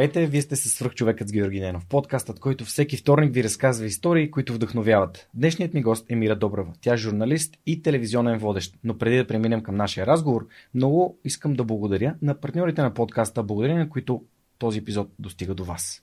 Здравейте, вие сте с свръхчовекът с Георги Ненов, подкастът, който всеки вторник ви разказва истории, които вдъхновяват. Днешният ми гост е Мира Добрава. Тя е журналист и телевизионен водещ. Но преди да преминем към нашия разговор, много искам да благодаря на партньорите на подкаста, благодарение на които този епизод достига до вас.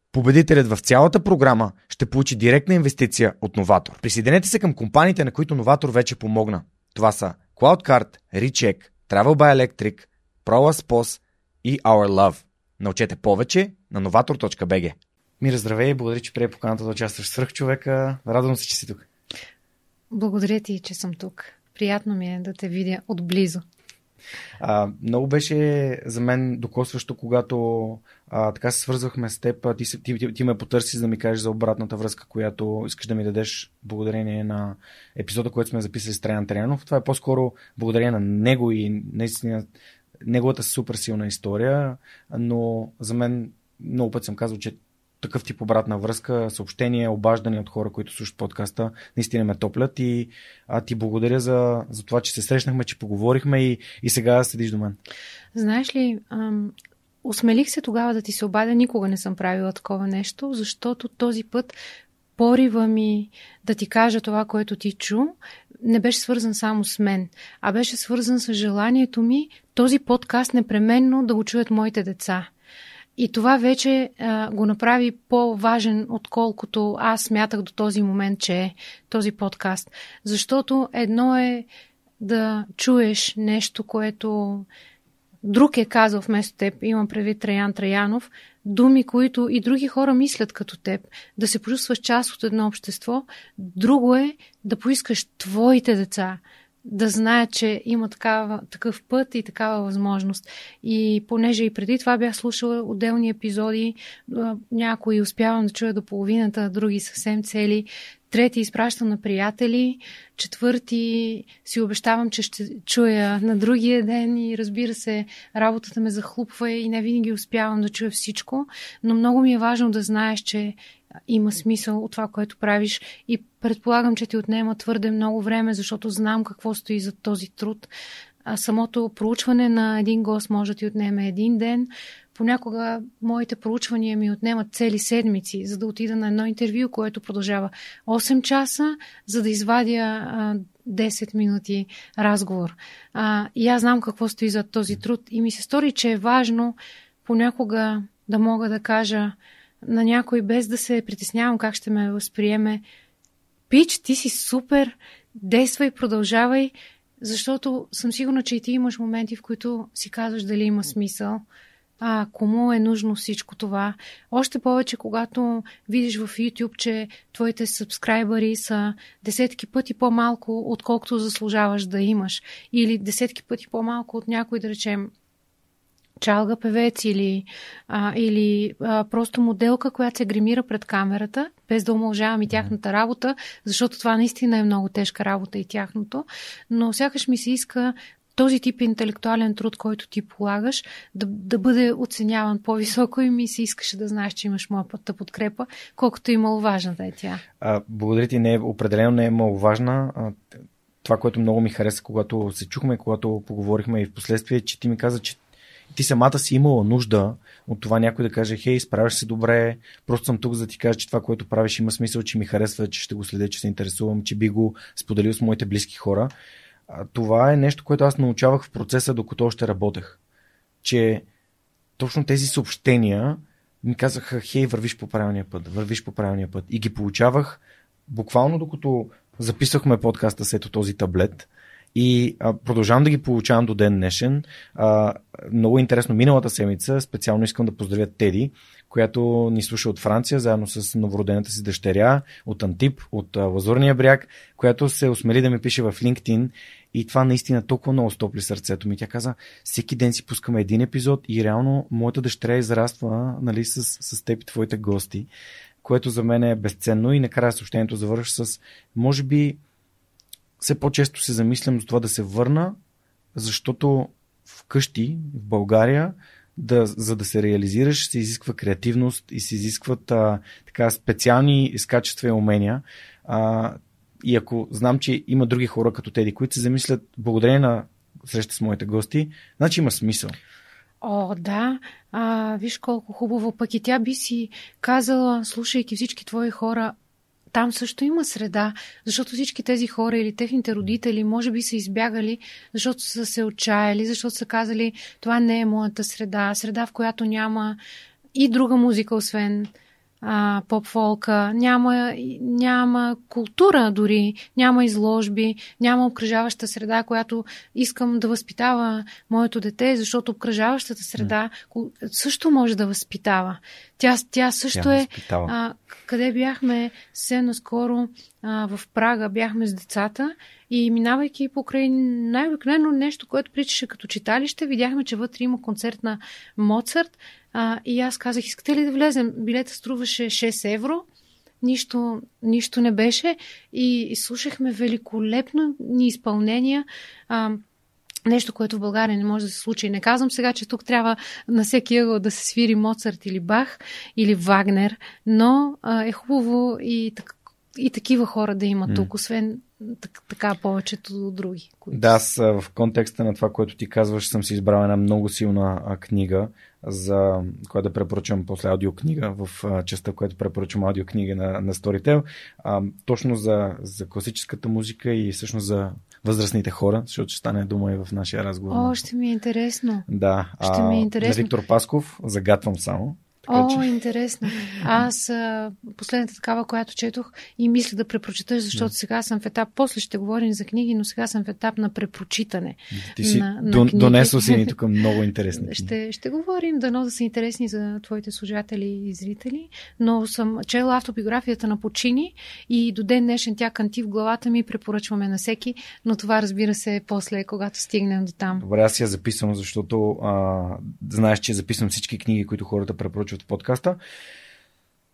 Победителят в цялата програма ще получи директна инвестиция от Новатор. Присъединете се към компаниите, на които Новатор вече помогна. Това са CloudCard, Recheck, Travel by Electric, ProLaspos и Our Love. Научете повече на novator.bg. Мира, здравей и благодаря, че прие поканата да участваш в свръх човека. Радвам се, че си тук. Благодаря ти, че съм тук. Приятно ми е да те видя отблизо. А, много беше за мен докосващо, когато а, така се свързвахме с теб. Ти, ти, ти, ти ме потърси, за да ми кажеш за обратната връзка, която искаш да ми дадеш благодарение на епизода, който сме записали с Траян Траянов. Това е по-скоро благодарение на него и наистина неговата супер силна история, но за мен много път съм казал, че такъв тип обратна връзка, съобщения, обаждания от хора, които слушат подкаста, наистина ме топлят и а, ти благодаря за, за това, че се срещнахме, че поговорихме и, и сега седиш до мен. Знаеш ли, осмелих се тогава да ти се обадя, никога не съм правила такова нещо, защото този път порива ми да ти кажа това, което ти чу, не беше свързан само с мен, а беше свързан с желанието ми този подкаст непременно да го чуят моите деца. И това вече а, го направи по-важен, отколкото аз смятах до този момент, че е този подкаст. Защото едно е да чуеш нещо, което друг е казал вместо теб, имам предвид Траян Траянов, думи, които и други хора мислят като теб, да се почувстваш част от едно общество. Друго е да поискаш твоите деца да знае, че има такава, такъв път и такава възможност. И понеже и преди това бях слушала отделни епизоди, някои успявам да чуя до половината, други съвсем цели, трети изпращам на приятели, четвърти си обещавам, че ще чуя на другия ден и разбира се, работата ме захлупва и не винаги успявам да чуя всичко, но много ми е важно да знаеш, че има смисъл от това, което правиш и предполагам, че ти отнема твърде много време, защото знам какво стои за този труд. А самото проучване на един гост може да ти отнеме един ден. Понякога моите проучвания ми отнемат цели седмици, за да отида на едно интервю, което продължава 8 часа, за да извадя а, 10 минути разговор. А, и аз знам какво стои за този труд и ми се стори, че е важно понякога да мога да кажа на някой, без да се притеснявам как ще ме възприеме. Пич, ти си супер, действай, продължавай, защото съм сигурна, че и ти имаш моменти, в които си казваш дали има смисъл. А, кому е нужно всичко това? Още повече, когато видиш в YouTube, че твоите сабскрайбъри са десетки пъти по-малко, отколкото заслужаваш да имаш. Или десетки пъти по-малко от някой, да речем, чалга певец или, а, или а, просто моделка, която се гримира пред камерата, без да омължавам и тяхната работа, защото това наистина е много тежка работа и тяхното, но сякаш ми се иска този тип интелектуален труд, който ти полагаш, да, да бъде оценяван по-високо и ми се искаше да знаеш, че имаш моята подкрепа, колкото и маловажна да е тя. А, благодаря ти, не е, определено не е маловажна. А, това, което много ми хареса, когато се чухме, когато поговорихме и в последствие, че ти ми каза, че ти самата си имала нужда от това някой да каже, хей, справяш се добре, просто съм тук за да ти кажа, че това, което правиш има смисъл, че ми харесва, че ще го следя, че се интересувам, че би го споделил с моите близки хора. Това е нещо, което аз научавах в процеса, докато още работех. Че точно тези съобщения ми казаха, хей, вървиш по правилния път, вървиш по правилния път. И ги получавах буквално докато записахме подкаста с ето този таблет. И а, продължавам да ги получавам до ден днешен. А, много интересно, миналата седмица специално искам да поздравя Теди, която ни слуша от Франция, заедно с новородената си дъщеря, от Антип, от Лазурния бряг, която се осмели да ми пише в LinkedIn и това наистина толкова много стопли сърцето ми. Тя каза, всеки ден си пускаме един епизод и реално моята дъщеря израства нали, с, с теб и твоите гости, което за мен е безценно и накрая съобщението завършва с, може би, все по-често се замислям за това да се върна, защото вкъщи, в България, да, за да се реализираш, се изисква креативност и се изискват а, така специални качества и умения. А, и ако знам, че има други хора като теди, които се замислят благодарение на среща с моите гости, значи има смисъл. О, да. А, виж колко хубаво. Пък и тя би си казала, слушайки всички твои хора, там също има среда, защото всички тези хора или техните родители може би са избягали, защото са се отчаяли, защото са казали, това не е моята среда, среда в която няма и друга музика, освен а, поп-фолка, няма, няма култура дори, няма изложби, няма обкръжаваща среда, която искам да възпитава моето дете, защото обкръжаващата среда също може да възпитава. Тя, тя също тя е. А, къде бяхме се наскоро а, в Прага, бяхме с децата и минавайки покрай най-обикновено нещо, което причаше като читалище, видяхме, че вътре има концерт на Моцарт а, и аз казах, искате ли да влезем? Билета струваше 6 евро. Нищо, нищо не беше и, и слушахме великолепно ни изпълнения. А, Нещо, което в България не може да се случи. Не казвам сега, че тук трябва на всеки ъгъл да се свири Моцарт или Бах или Вагнер, но а, е хубаво и, и такива хора да има тук, освен так, така повечето други. Които... Да, аз в контекста на това, което ти казваш, съм си избрал една много силна а, книга, за която да препоръчам после аудиокнига, в а, частта, която препоръчам аудиокнига на, на Storytel, а, точно за, за класическата музика и всъщност за възрастните хора, защото ще стане дума и в нашия разговор. О, ще ми е интересно. Да. Ще ми е интересно. Виктор Пасков, загатвам само. Така, О, че... интересно. Аз а, последната такава, която четох и мисля да препрочита, защото да. сега съм в етап, после ще говорим за книги, но сега съм в етап на препрочитане. Ти си на, на книги. донесъл си ни тук много интересни книги. Ще, ще говорим, дано да са интересни за твоите служатели и зрители, но съм чела автобиографията на Почини и до ден днешен тя канти в главата ми, препоръчваме на всеки, но това разбира се после, когато стигнем до там. Добре, аз я записвам, защото а, знаеш, че записвам всички книги, които хората препоръчват от подкаста.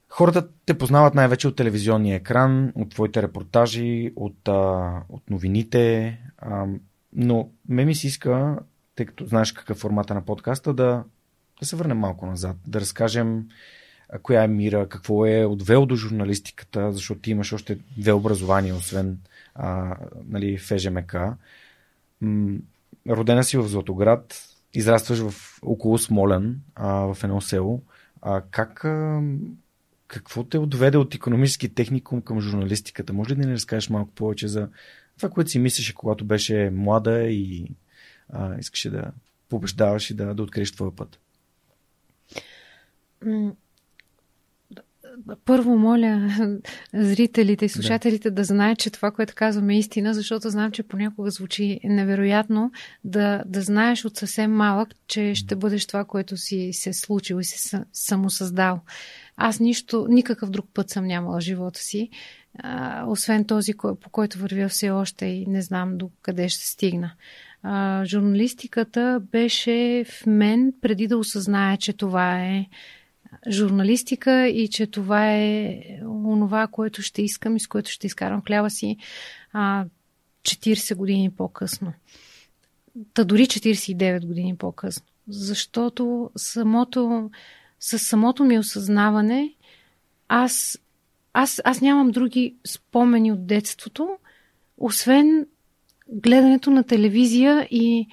Хората те познават най-вече от телевизионния екран, от твоите репортажи, от, а, от новините, а, но ме ми се иска, тъй като знаеш какъв е формата на подкаста, да, да се върнем малко назад, да разкажем коя е мира, какво е отвел до журналистиката, защото ти имаш още две образования, освен а, нали, ФЖМК. М- родена си в Златоград, израстваш в около Смолен, а, в едно село. А как, какво те отведе от економически техникум към журналистиката? Може ли да ни разкажеш малко повече за това, което си мислеше, когато беше млада и а, искаше да побеждаваш и да, да откриеш твоя път? Първо моля зрителите и слушателите да. да знаят, че това, което казваме е истина, защото знам, че понякога звучи невероятно да, да знаеш от съвсем малък, че ще бъдеш това, което си се случил и си самосъздал. Аз нищо, никакъв друг път съм нямала живота си, а, освен този, по който вървя все още и не знам до къде ще стигна. А, журналистиката беше в мен преди да осъзная, че това е журналистика и че това е онова, което ще искам и с което ще изкарам хляба си а, 40 години по-късно. Та дори 49 години по-късно. Защото самото, с самото ми осъзнаване аз, аз, аз нямам други спомени от детството, освен гледането на телевизия и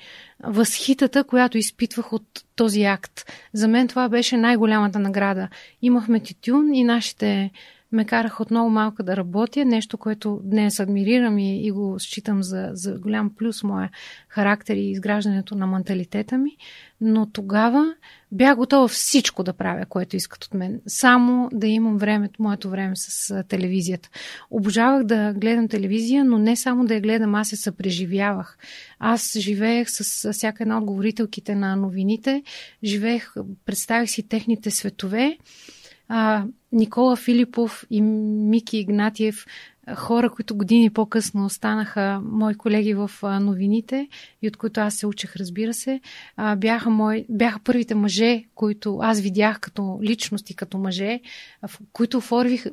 възхитата, която изпитвах от този акт. За мен това беше най-голямата награда. Имахме тютюн и нашите ме караха отново малко да работя, нещо, което днес адмирирам и, и го считам за, за голям плюс моя характер и изграждането на менталитета ми. Но тогава бях готова всичко да правя, което искат от мен. Само да имам време, моето време с телевизията. Обожавах да гледам телевизия, но не само да я гледам, аз се съпреживявах. Аз живеех с всяка една от говорителките на новините, живеех, представях си техните светове а, Никола Филипов и Мики Игнатиев, хора, които години по-късно станаха мои колеги в новините и от които аз се учех, разбира се, бяха, мои, бяха първите мъже, които аз видях като личности, като мъже, които оформих,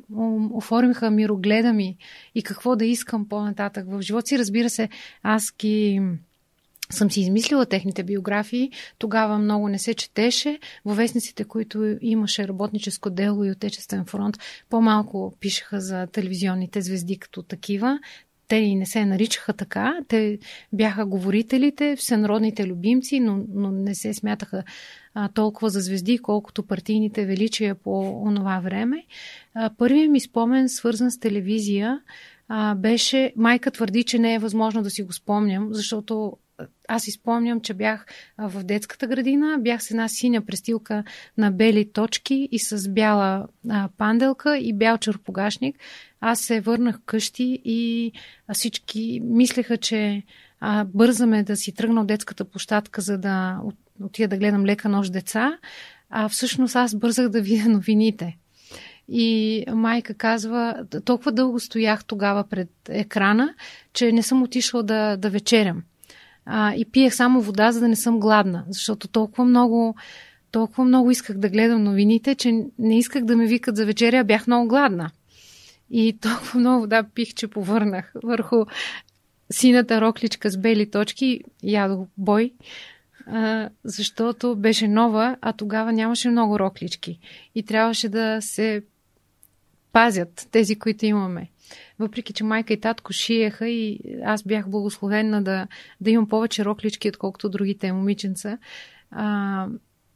оформиха мирогледа ми и какво да искам по-нататък в живота си. Разбира се, аз ги съм си измислила техните биографии. Тогава много не се четеше. Във вестниците, които имаше работническо дело и Отечествен фронт, по-малко пишеха за телевизионните звезди като такива. Те и не се наричаха така. Те бяха говорителите, всенародните любимци, но, но не се смятаха а, толкова за звезди, колкото партийните величия по онова време. Първият ми спомен, свързан с телевизия, а, беше, майка твърди, че не е възможно да си го спомням, защото аз изпомням, че бях в детската градина, бях с една синя престилка на бели точки и с бяла а, панделка и бял черпогашник. Аз се върнах къщи и всички мислеха, че а, бързаме да си тръгна от детската площадка, за да отида да гледам лека нощ деца. А всъщност аз бързах да видя новините. И майка казва, толкова дълго стоях тогава пред екрана, че не съм отишла да, да вечерям а, и пиех само вода, за да не съм гладна, защото толкова много, толкова много исках да гледам новините, че не исках да ме викат за вечеря, бях много гладна. И толкова много вода пих, че повърнах върху сината рокличка с бели точки, ядох бой, а, защото беше нова, а тогава нямаше много роклички. И трябваше да се пазят тези, които имаме въпреки че майка и татко шиеха и аз бях благословена да, да имам повече роклички, отколкото другите момиченца. А,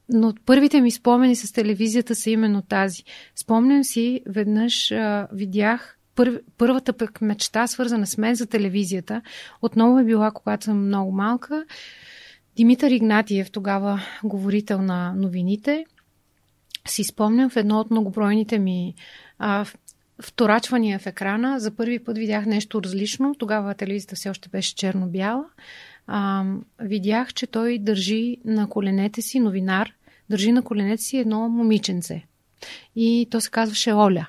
но първите ми спомени с телевизията са именно тази. Спомням си, веднъж а, видях пър, първата пък мечта, свързана с мен за телевизията. Отново е била, когато съм много малка. Димитър Игнатиев, тогава говорител на новините, си спомням в едно от многобройните ми а, вторачвания в екрана. За първи път видях нещо различно. Тогава телевизията все още беше черно-бяла. А, видях, че той държи на коленете си, новинар, държи на коленете си едно момиченце. И то се казваше Оля.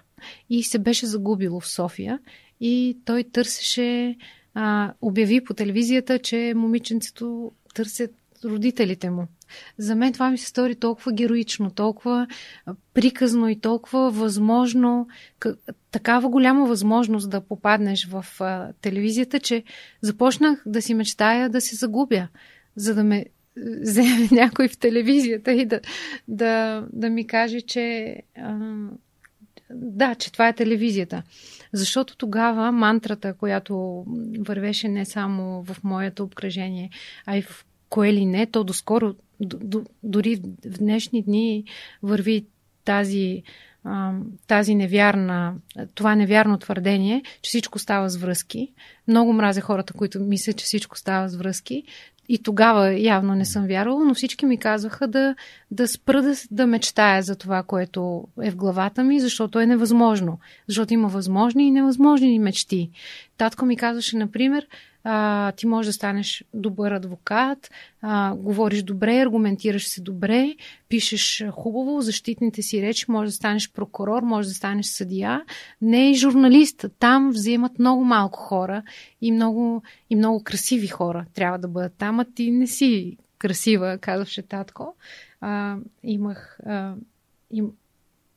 И се беше загубило в София. И той търсеше, а, обяви по телевизията, че момиченцето търсят родителите му. За мен това ми се стори толкова героично, толкова приказно и толкова възможно, такава голяма възможност да попаднеш в телевизията, че започнах да си мечтая да се загубя, за да ме вземе някой в телевизията и да, да, да ми каже, че да, че това е телевизията. Защото тогава мантрата, която вървеше не само в моето обкръжение, а и в кое ли не, то доскоро, дори в днешни дни върви тази, тази невярна, това невярно твърдение, че всичко става с връзки. Много мразя хората, които мислят, че всичко става с връзки. И тогава явно не съм вярвала, но всички ми казваха да, да спра да, да мечтая за това, което е в главата ми, защото е невъзможно. Защото има възможни и невъзможни мечти. Татко ми казваше, например, а, ти можеш да станеш добър адвокат, а, говориш добре, аргументираш се добре, пишеш хубаво, защитните си речи, може да станеш прокурор, може да станеш съдия. Не и журналист. Там вземат много малко хора и много, и много красиви хора трябва да бъдат там, а ти не си красива, казваше татко. А, имах а, им,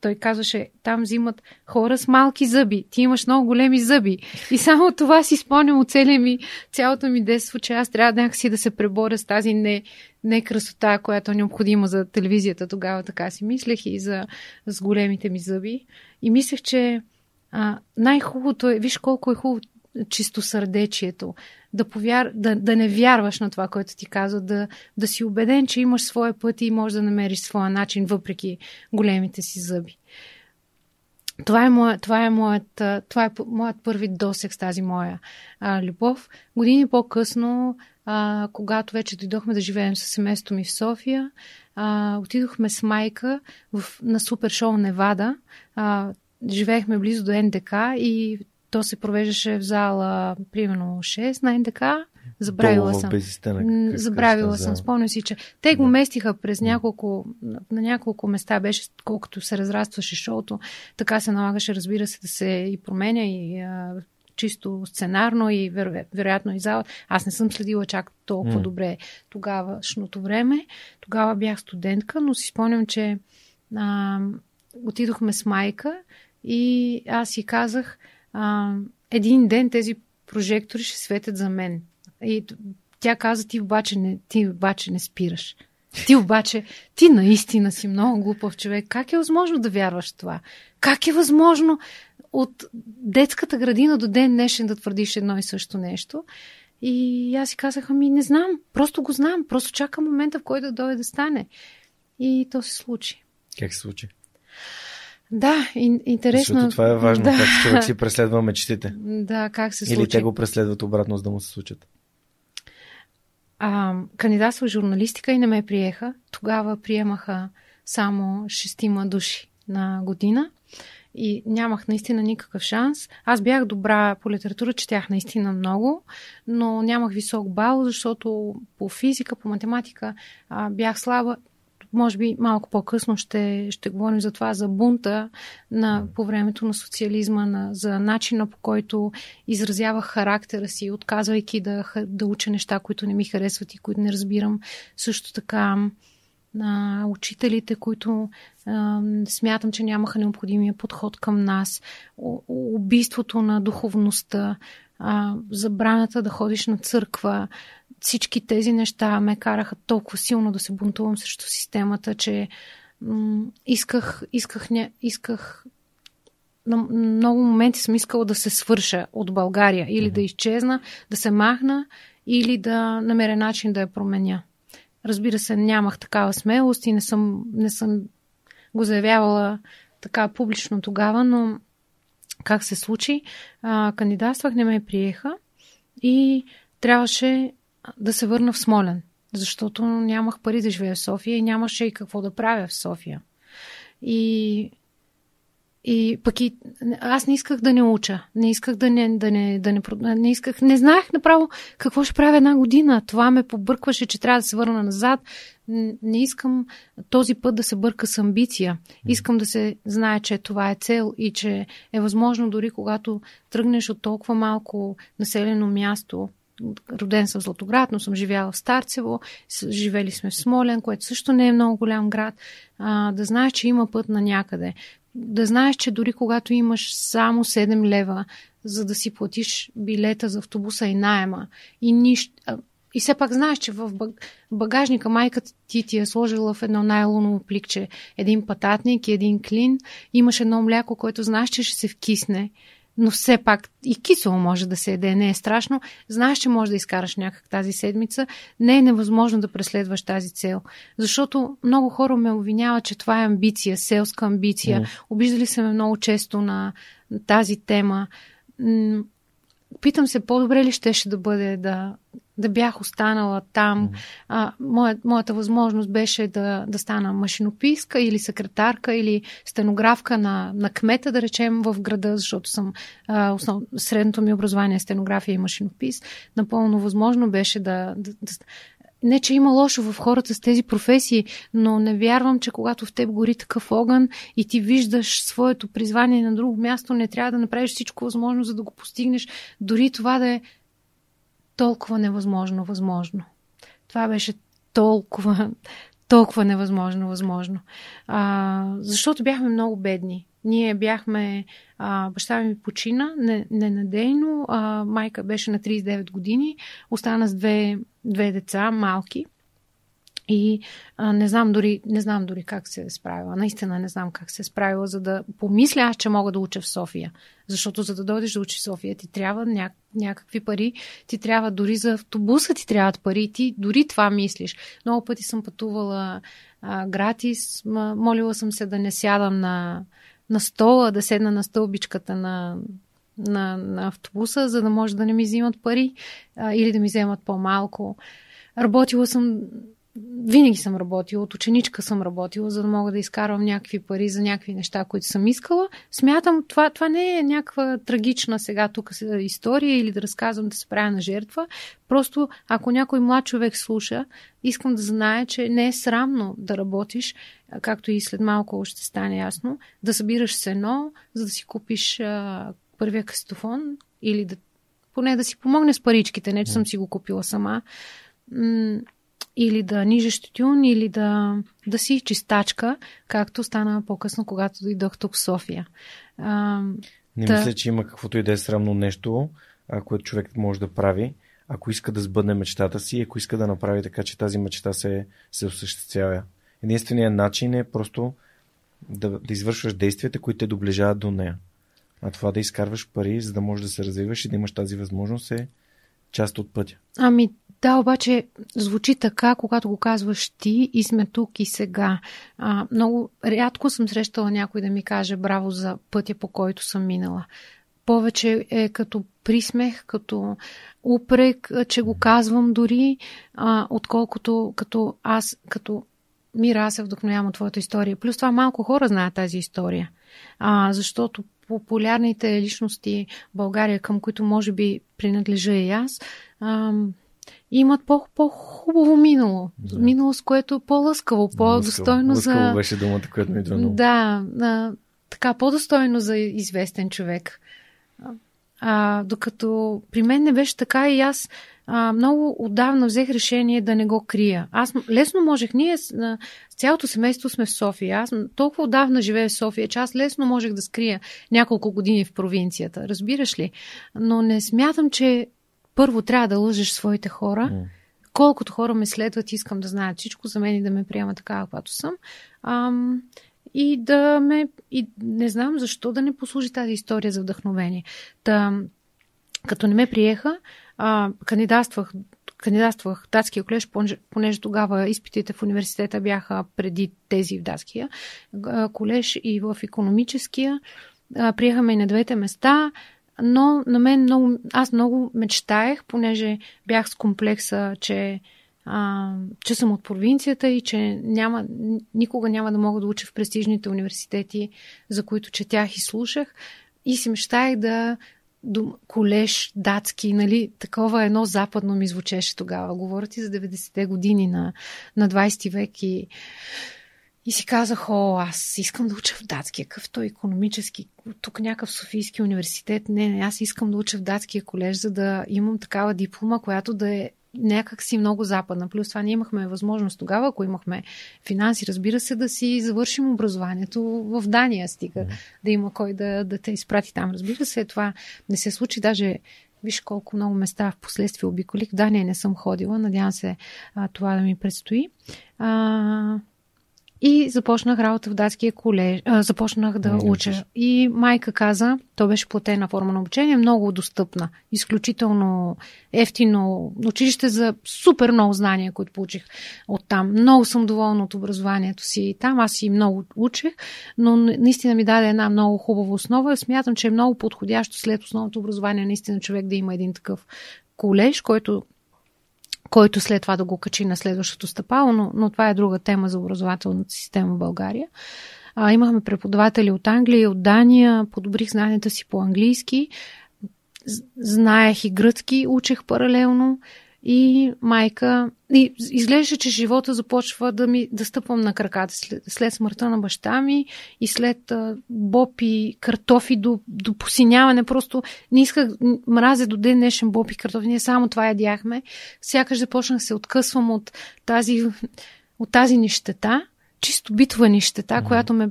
той казваше, там взимат хора с малки зъби. Ти имаш много големи зъби. И само това си спомням от ми, цялото ми детство, че аз трябва някакси да се преборя с тази не, не красота, която е необходима за телевизията. Тогава така си мислех и за с големите ми зъби. И мислех, че а, най-хубавото е, виж колко е хубаво чистосърдечието, да, повяр... да, да не вярваш на това, което ти казва, да, да си убеден, че имаш своя път и можеш да намериш своя начин, въпреки големите си зъби. Това е, моя, това е, моят, това е моят първи досек с тази моя а, любов. Години по-късно, а, когато вече дойдохме да живеем с семейството ми в София, а, отидохме с майка в, на супер шоу Невада. А, живеехме близо до НДК и то се провеждаше в зала примерно 6 на НДК. Забравила съм. Забравила съм. Спомням си, че те го местиха през няколко, на няколко места беше, колкото се разрастваше шоуто, така се налагаше, разбира се, да се и променя и а, чисто сценарно и веро, вероятно и зала. Аз не съм следила чак толкова mm. добре тогавашното време. Тогава бях студентка, но си спомням, че а, отидохме с майка и аз си казах, а, един ден тези прожектори ще светят за мен. И тя каза, ти обаче не, ти обаче не спираш. Ти обаче, ти наистина си много глупав човек. Как е възможно да вярваш това? Как е възможно от детската градина до ден днешен да твърдиш едно и също нещо? И аз си казах, ами не знам, просто го знам, просто чакам момента, в който да дойде да стане. И то се случи. Как се случи? Да, интересно. Защото това е важно, да. как човек си преследва мечтите. Да, как се случи. Или те го преследват обратно, за да му се случат. А, кандидатствах журналистика и не ме приеха. Тогава приемаха само шестима души на година и нямах наистина никакъв шанс. Аз бях добра по литература, четях наистина много, но нямах висок бал, защото по физика, по математика а, бях слаба може би малко по-късно ще, ще говорим за това, за бунта на, по времето на социализма, на, за начина по който изразявах характера си, отказвайки да, да уча неща, които не ми харесват и които не разбирам. Също така на учителите, които а, смятам, че нямаха необходимия подход към нас, убийството на духовността, а, забраната да ходиш на църква, всички тези неща ме караха толкова силно да се бунтувам срещу системата, че м- исках, исках, не, исках на много моменти съм искала да се свърша от България или mm-hmm. да изчезна, да се махна или да намеря начин да я променя. Разбира се, нямах такава смелост и не съм, не съм го заявявала така публично тогава, но как се случи? А, кандидатствах, не ме приеха и трябваше да се върна в Смолен, защото нямах пари да живея в София и нямаше и какво да правя в София. И, и пък и аз не исках да не уча, не исках да не, да не, да не, не исках, не знаех направо какво ще правя една година. Това ме побъркваше, че трябва да се върна назад. Не искам този път да се бърка с амбиция. Искам да се знае, че това е цел и че е възможно дори когато тръгнеш от толкова малко населено място, роден съм в Златоград, но съм живяла в Старцево, живели сме в Смолен, което също не е много голям град, а, да знаеш, че има път на някъде. Да знаеш, че дори когато имаш само 7 лева, за да си платиш билета за автобуса и найема, и нищо, и все пак знаеш, че в багажника майката ти ти е сложила в едно найлоново пликче един пататник и един клин. Имаш едно мляко, което знаеш, че ще се вкисне но все пак и кисело може да се еде, не е страшно. Знаеш, че можеш да изкараш някак тази седмица. Не е невъзможно да преследваш тази цел. Защото много хора ме обвиняват, че това е амбиция, селска амбиция. Mm. Обиждали се ме много често на тази тема. Питам се, по-добре ли щеше да бъде да да бях останала там. Mm. А, моя, моята възможност беше да, да стана машинописка или секретарка или стенографка на, на кмета, да речем, в града, защото съм а, основ, средното ми образование е стенография и машинопис. Напълно възможно беше да, да, да не, че има лошо в хората с тези професии, но не вярвам, че когато в теб гори такъв огън и ти виждаш своето призвание на друго място, не трябва да направиш всичко възможно, за да го постигнеш. Дори това да е толкова невъзможно възможно. Това беше толкова, толкова невъзможно възможно. А, защото бяхме много бедни. Ние бяхме, а, баща ми почина ненадейно, а, майка беше на 39 години, остана с две, две деца, малки. И а, не, знам дори, не знам дори как се е справила. Наистина не знам как се е справила, за да помисля аз, че мога да уча в София. Защото за да дойдеш да учиш в София, ти трябва ня- някакви пари, ти трябва дори за автобуса ти трябват пари, ти дори това мислиш. Много пъти съм пътувала а, гратис, м- молила съм се да не сядам на, на стола, да седна на стълбичката на, на, на автобуса, за да може да не ми взимат пари а, или да ми вземат по-малко. Работила съм винаги съм работила, от ученичка съм работила, за да мога да изкарвам някакви пари за някакви неща, които съм искала. Смятам, това, това не е някаква трагична сега тук история или да разказвам да се правя на жертва. Просто, ако някой млад човек слуша, искам да знае, че не е срамно да работиш, както и след малко ще стане ясно, да събираш сено, за да си купиш а, първия кастофон или да поне да си помогне с паричките, не че съм си го купила сама или да нижеш тютюн, или да, да си чистачка, както стана по-късно, когато дойдох тук в София. А, не да... мисля, че има каквото и да е срамно нещо, което човек може да прави, ако иска да сбъдне мечтата си, ако иска да направи така, че тази мечта се, се осъществява. Единственият начин е просто да, да извършваш действията, които те доближават до нея. А това да изкарваш пари, за да можеш да се развиваш и да имаш тази възможност е част от пътя. Ами да, обаче звучи така, когато го казваш ти и сме тук и сега. А, много рядко съм срещала някой да ми каже браво за пътя, по който съм минала. Повече е като присмех, като упрек, че го казвам дори, а, отколкото като аз, като Мира, аз се вдъхновявам от твоята история. Плюс това малко хора знаят тази история. А, защото популярните личности в България, към които може би принадлежа и аз, имат по- по-хубаво минало. Да. Минало, с което е по-лъскаво, по-достойно лъскаво. за... беше думата, която ми идва много. Да, а, така, по-достойно за известен човек. А, докато при мен не беше така и аз а, много отдавна взех решение да не го крия. Аз лесно можех, ние с, с цялото семейство сме в София. Аз толкова отдавна живея в София, че аз лесно можех да скрия няколко години в провинцията. Разбираш ли? Но не смятам, че първо трябва да лъжеш своите хора. Mm. Колкото хора ме следват, искам да знаят всичко за мен и да ме приемат така, каквато съм. Ам, и да ме. И не знам защо да не послужи тази история за вдъхновение. Та, като не ме приеха, а, кандидатствах, кандидатствах в датския колеж, понеже, тогава изпитите в университета бяха преди тези в датския колеж и в економическия. Приехаме и на двете места но на мен много, аз много мечтаех, понеже бях с комплекса, че, а, че съм от провинцията и че няма, никога няма да мога да уча в престижните университети, за които четях и слушах. И си мечтаех да до колеж датски, нали, такова едно западно ми звучеше тогава. Говорите за 90-те години на, на 20 век и и си казах, о, аз искам да уча в датския, какъв той економически, тук някакъв Софийски университет. Не, не, аз искам да уча в датския колеж, за да имам такава диплома, която да е някак си много западна. Плюс това ние имахме възможност тогава, ако имахме финанси, разбира се, да си завършим образованието в Дания, стига да има кой да, да те изпрати там. Разбира се, това не се случи. Даже Виж колко много места в последствие обиколих. В Дания не съм ходила. Надявам се а, това да ми предстои. А, и започнах работа в датския колеж. А, започнах да не, уча. И майка каза, то беше платена форма на обучение, много достъпна, изключително ефтино училище за супер много знания, които получих от там. Много съм доволна от образованието си там. Аз и много учех, но наистина ми даде една много хубава основа. Смятам, че е много подходящо след основното образование наистина човек да има един такъв колеж, който който след това да го качи на следващото стъпало, но, но това е друга тема за образователната система в България. А, имахме преподаватели от Англия и от Дания, подобрих знанията си по английски, знаех и гръцки, учех паралелно и майка. И изглежда, че живота започва да ми да стъпвам на краката след, след смъртта на баща ми и след а, боб и картофи до, до посиняване. Просто не исках, мразя до ден днешен боб и картофи. Ние само това ядяхме. Сякаш започнах да се откъсвам от тази, от тази нищета, чисто битова нищета, mm-hmm. която ме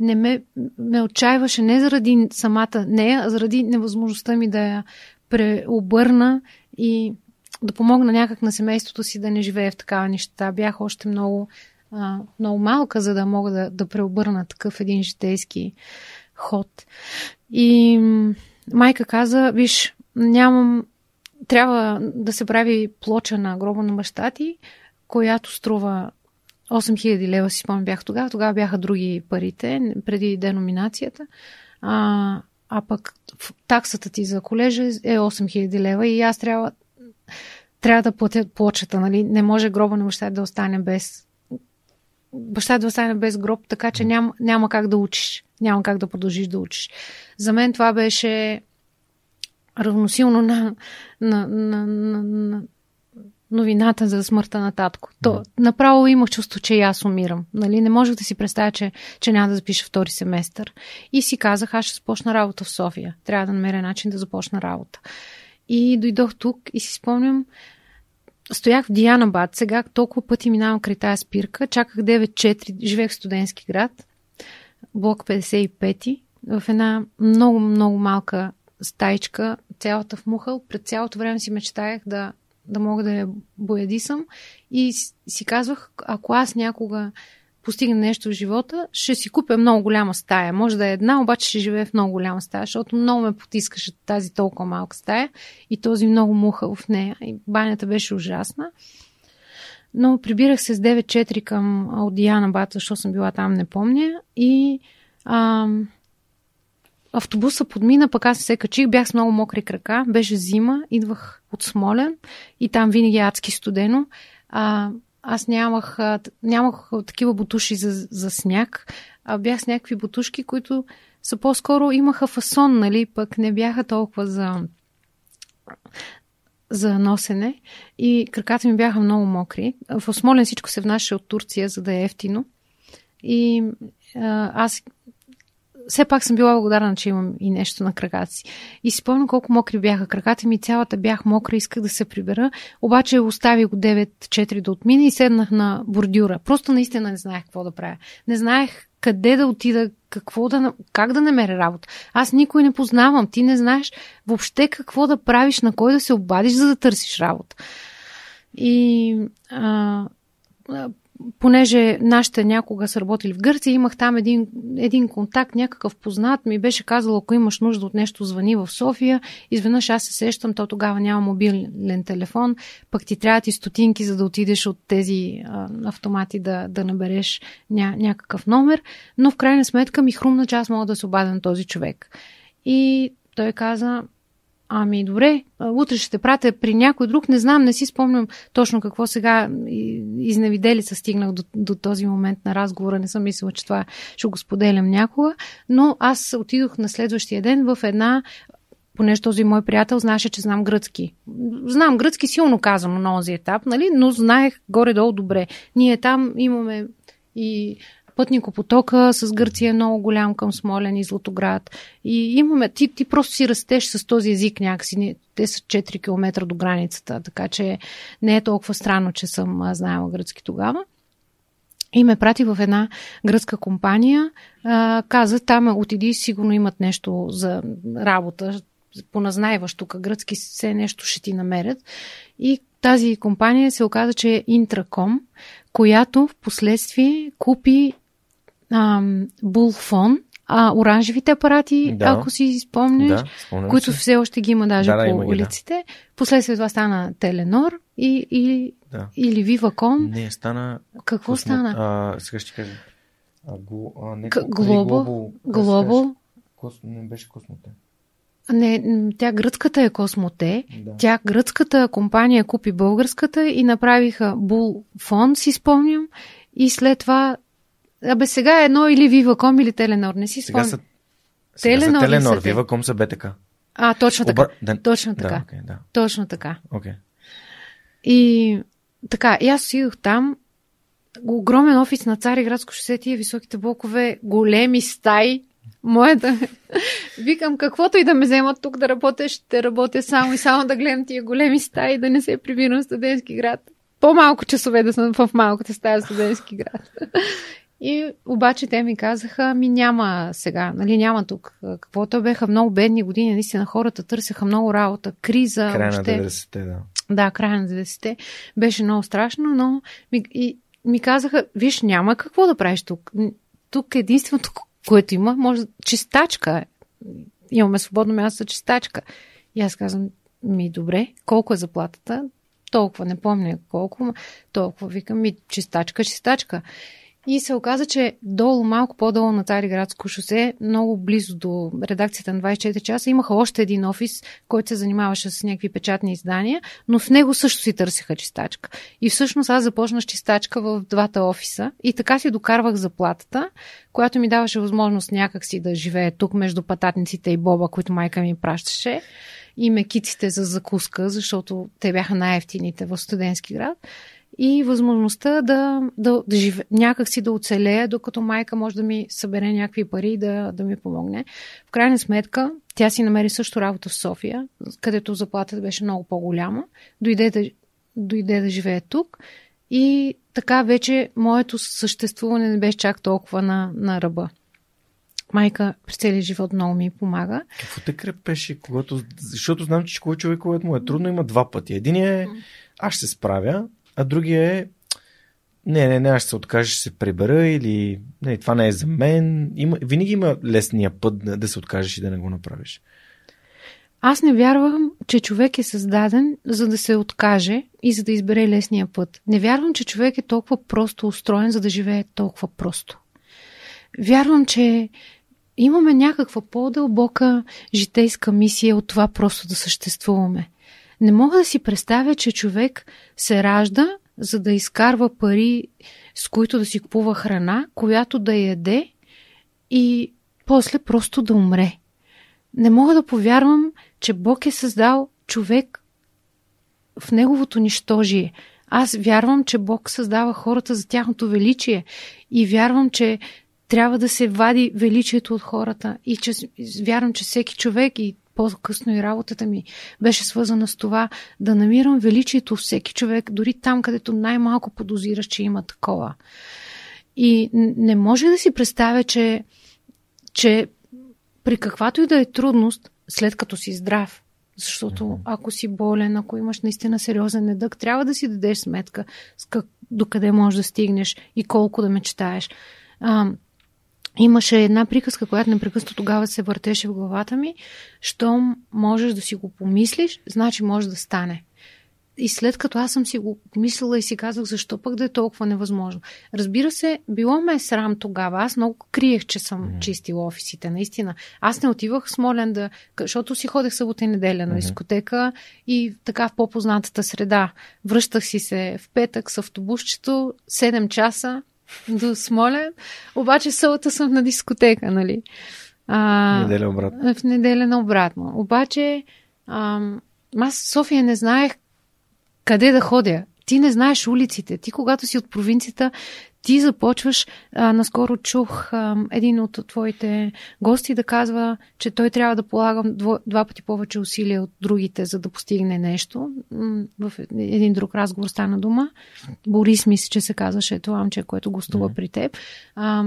не ме, ме отчаиваше не заради самата нея, а заради невъзможността ми да я преобърна и да помогна някак на семейството си да не живее в такава неща. Бях още много, а, много малка, за да мога да, да преобърна такъв един житейски ход. И майка каза, виж, нямам, трябва да се прави плоча на гроба на баща ти, която струва 8000 лева, си спомням, бях тогава. Тогава бяха други парите, преди деноминацията. А, а пък таксата ти за колежа е 8000 лева и аз трябва, трябва да платя плочата, нали? Не може гроба на баща да остане без баща да остане без гроб, така че няма, няма как да учиш. Няма как да продължиш да учиш. За мен това беше равносилно на, на, на, на, на новината за смъртта на татко. То, направо имах чувство, че и аз умирам. Нали? Не можех да си представя, че, че няма да запиша втори семестър. И си казах, аз ще започна работа в София. Трябва да намеря начин да започна работа. И дойдох тук и си спомням, стоях в Диана Бад, сега толкова пъти минавам край тази спирка, чаках 9-4, живеех в студентски град, блок 55, в една много, много малка стайчка, цялата в мухъл. Пред цялото време си мечтаях да, да мога да я боядисам. И си казвах, ако аз някога постигна нещо в живота, ще си купя много голяма стая. Може да е една, обаче ще живее в много голяма стая, защото много ме потискаше тази толкова малка стая и този много муха в нея. И банята беше ужасна. Но прибирах се с 9-4 към Диана Бата, защото съм била там, не помня. И ам, автобуса подмина, пък аз се качих, бях с много мокри крака, беше зима, идвах от Смолен и там винаги е адски студено. А, аз нямах, нямах такива бутуши за, за сняг, а бях с някакви бутушки, които са по-скоро имаха фасон, нали, пък не бяха толкова за, за носене и краката ми бяха много мокри. В Смолен всичко се внася от Турция, за да е ефтино. И а, аз все пак съм била благодарна, че имам и нещо на краката си. И си спомням колко мокри бяха краката ми, цялата бях мокра, исках да се прибера, обаче оставих го 9-4 да отмина и седнах на бордюра. Просто наистина не знаех какво да правя. Не знаех къде да отида, какво да, как да намеря работа. Аз никой не познавам. Ти не знаеш въобще какво да правиш, на кой да се обадиш, за да търсиш работа. И а, понеже нашите някога са работили в Гърция, имах там един, един контакт, някакъв познат ми беше казал, ако имаш нужда от нещо, звъни в София. Изведнъж аз се сещам, то тогава няма мобилен телефон, пък ти трябва ти стотинки, за да отидеш от тези а, автомати да, да набереш ня, някакъв номер. Но в крайна сметка ми хрумна, че аз мога да се обадя на този човек. И той каза, Ами добре, утре ще те пратя при някой друг. Не знам, не си спомням точно какво сега изневиделица стигнах до, до този момент на разговора. Не съм мислила, че това ще го споделям някога. Но аз отидох на следващия ден в една понеже този мой приятел знаеше, че знам гръцки. Знам гръцки, силно казвам на този етап, нали? но знаех горе-долу добре. Ние там имаме и пътникопотока с Гърция е много голям към Смолен и Златоград. И имаме, ти, ти просто си растеш с този език някакси. Те са 4 км до границата, така че не е толкова странно, че съм знаела гръцки тогава. И ме прати в една гръцка компания. А, каза, там отиди, сигурно имат нещо за работа. Поназнайваш тук гръцки, все нещо ще ти намерят. И тази компания се оказа, че е Интраком, която в последствие купи Булфон, а, оранжевите апарати, да. ако си спомнеш, да, които се. все още ги има даже да, по има улиците. Да. Последствие това стана Теленор и, и, да. или Виваком. Не, стана... Какво Космо... стана? А, сега ще кажа. А, го, а, не, К- Глобо. Глобо. Кос... Не беше Космоте. Не, тя гръцката е Космоте. Да. Тя гръцката компания купи българската и направиха Бул фон, си спомням. И след това Абе сега е едно или Виваком или Теленор, не си спомням. Сега са, сега Теленор, са Теленор Виваком са БТК. А, точно така. Обър... Да, точно така. Да, okay, да. Точно така. Okay. И така, и аз отидох там. Огромен офис на Цариградско шосе, тия високите блокове, големи стаи. Моята. Викам, каквото и да ме вземат тук да работя, ще работя само и само да гледам тия големи стаи, да не се прибирам в студентски град. По-малко часове да съм в малката стая студентски град. И обаче те ми казаха, ми няма сега, нали, няма тук. Каквото беха много бедни години, наистина хората търсеха много работа, криза. Края на 90-те, да. Да, края на 90-те беше много страшно, но ми, и, ми казаха, виж, няма какво да правиш тук. Тук единственото, което има, може чистачка. Имаме свободно място за чистачка. И аз казвам, ми добре, колко е заплатата? Толкова, не помня колко, толкова викам ми чистачка, чистачка. И се оказа, че долу, малко по-долу на Цариградско шосе, много близо до редакцията на 24 часа, имаха още един офис, който се занимаваше с някакви печатни издания, но в него също си търсиха чистачка. И всъщност аз започнах чистачка в двата офиса и така си докарвах заплатата, която ми даваше възможност някакси да живее тук между пататниците и боба, които майка ми пращаше и мекиците за закуска, защото те бяха най-ефтините в студентски град и възможността да, да, да живе, някакси да оцелея, докато майка може да ми събере някакви пари и да, да ми помогне. В крайна сметка, тя си намери също работа в София, където заплатата беше много по-голяма. Дойде да, дойде да живее тук и така вече моето съществуване не беше чак толкова на, на ръба. Майка през целия живот много ми помага. Какво те крепеше, когато... Защото знам, че кой човек, който му е трудно, има два пъти. Един е аз ще се справя, а другия е не, не, не, аз ще се откажа, ще се прибера или не, това не е за мен. Има, винаги има лесния път да, да се откажеш и да не го направиш. Аз не вярвам, че човек е създаден за да се откаже и за да избере лесния път. Не вярвам, че човек е толкова просто устроен, за да живее толкова просто. Вярвам, че имаме някаква по-дълбока житейска мисия от това просто да съществуваме. Не мога да си представя, че човек се ражда, за да изкарва пари, с които да си купува храна, която да яде и после просто да умре. Не мога да повярвам, че Бог е създал човек в неговото нищожие. Аз вярвам, че Бог създава хората за тяхното величие и вярвам, че трябва да се вади величието от хората и че вярвам, че всеки човек и по-късно и работата ми беше свързана с това да намирам величието всеки човек, дори там, където най-малко подозираш, че има такова. И не може да си представя, че, че при каквато и да е трудност, след като си здрав, защото ако си болен, ако имаш наистина сериозен недък, трябва да си дадеш сметка с как, докъде можеш да стигнеш и колко да мечтаеш. А, имаше една приказка, която непрекъснато тогава се въртеше в главата ми. Щом можеш да си го помислиш, значи може да стане. И след като аз съм си го мислила и си казах, защо пък да е толкова невъзможно. Разбира се, било ме е срам тогава. Аз много криех, че съм mm-hmm. чистила офисите, наистина. Аз не отивах в Смолен да... Защото си ходех събота и неделя на дискотека и така в по-познатата среда. Връщах си се в петък с автобусчето, 7 часа, до Смолен, обаче сълта съм на дискотека, нали? А, неделя обратно. В неделя на обратно. Обаче, а, аз в София не знаех къде да ходя. Ти не знаеш улиците. Ти, когато си от провинцията, ти започваш, а, наскоро чух а, един от твоите гости да казва, че той трябва да полага дво, два пъти повече усилия от другите, за да постигне нещо. В един друг разговор стана дума. Борис мисля, че се казваше това момче, което гостува mm-hmm. при теб. А,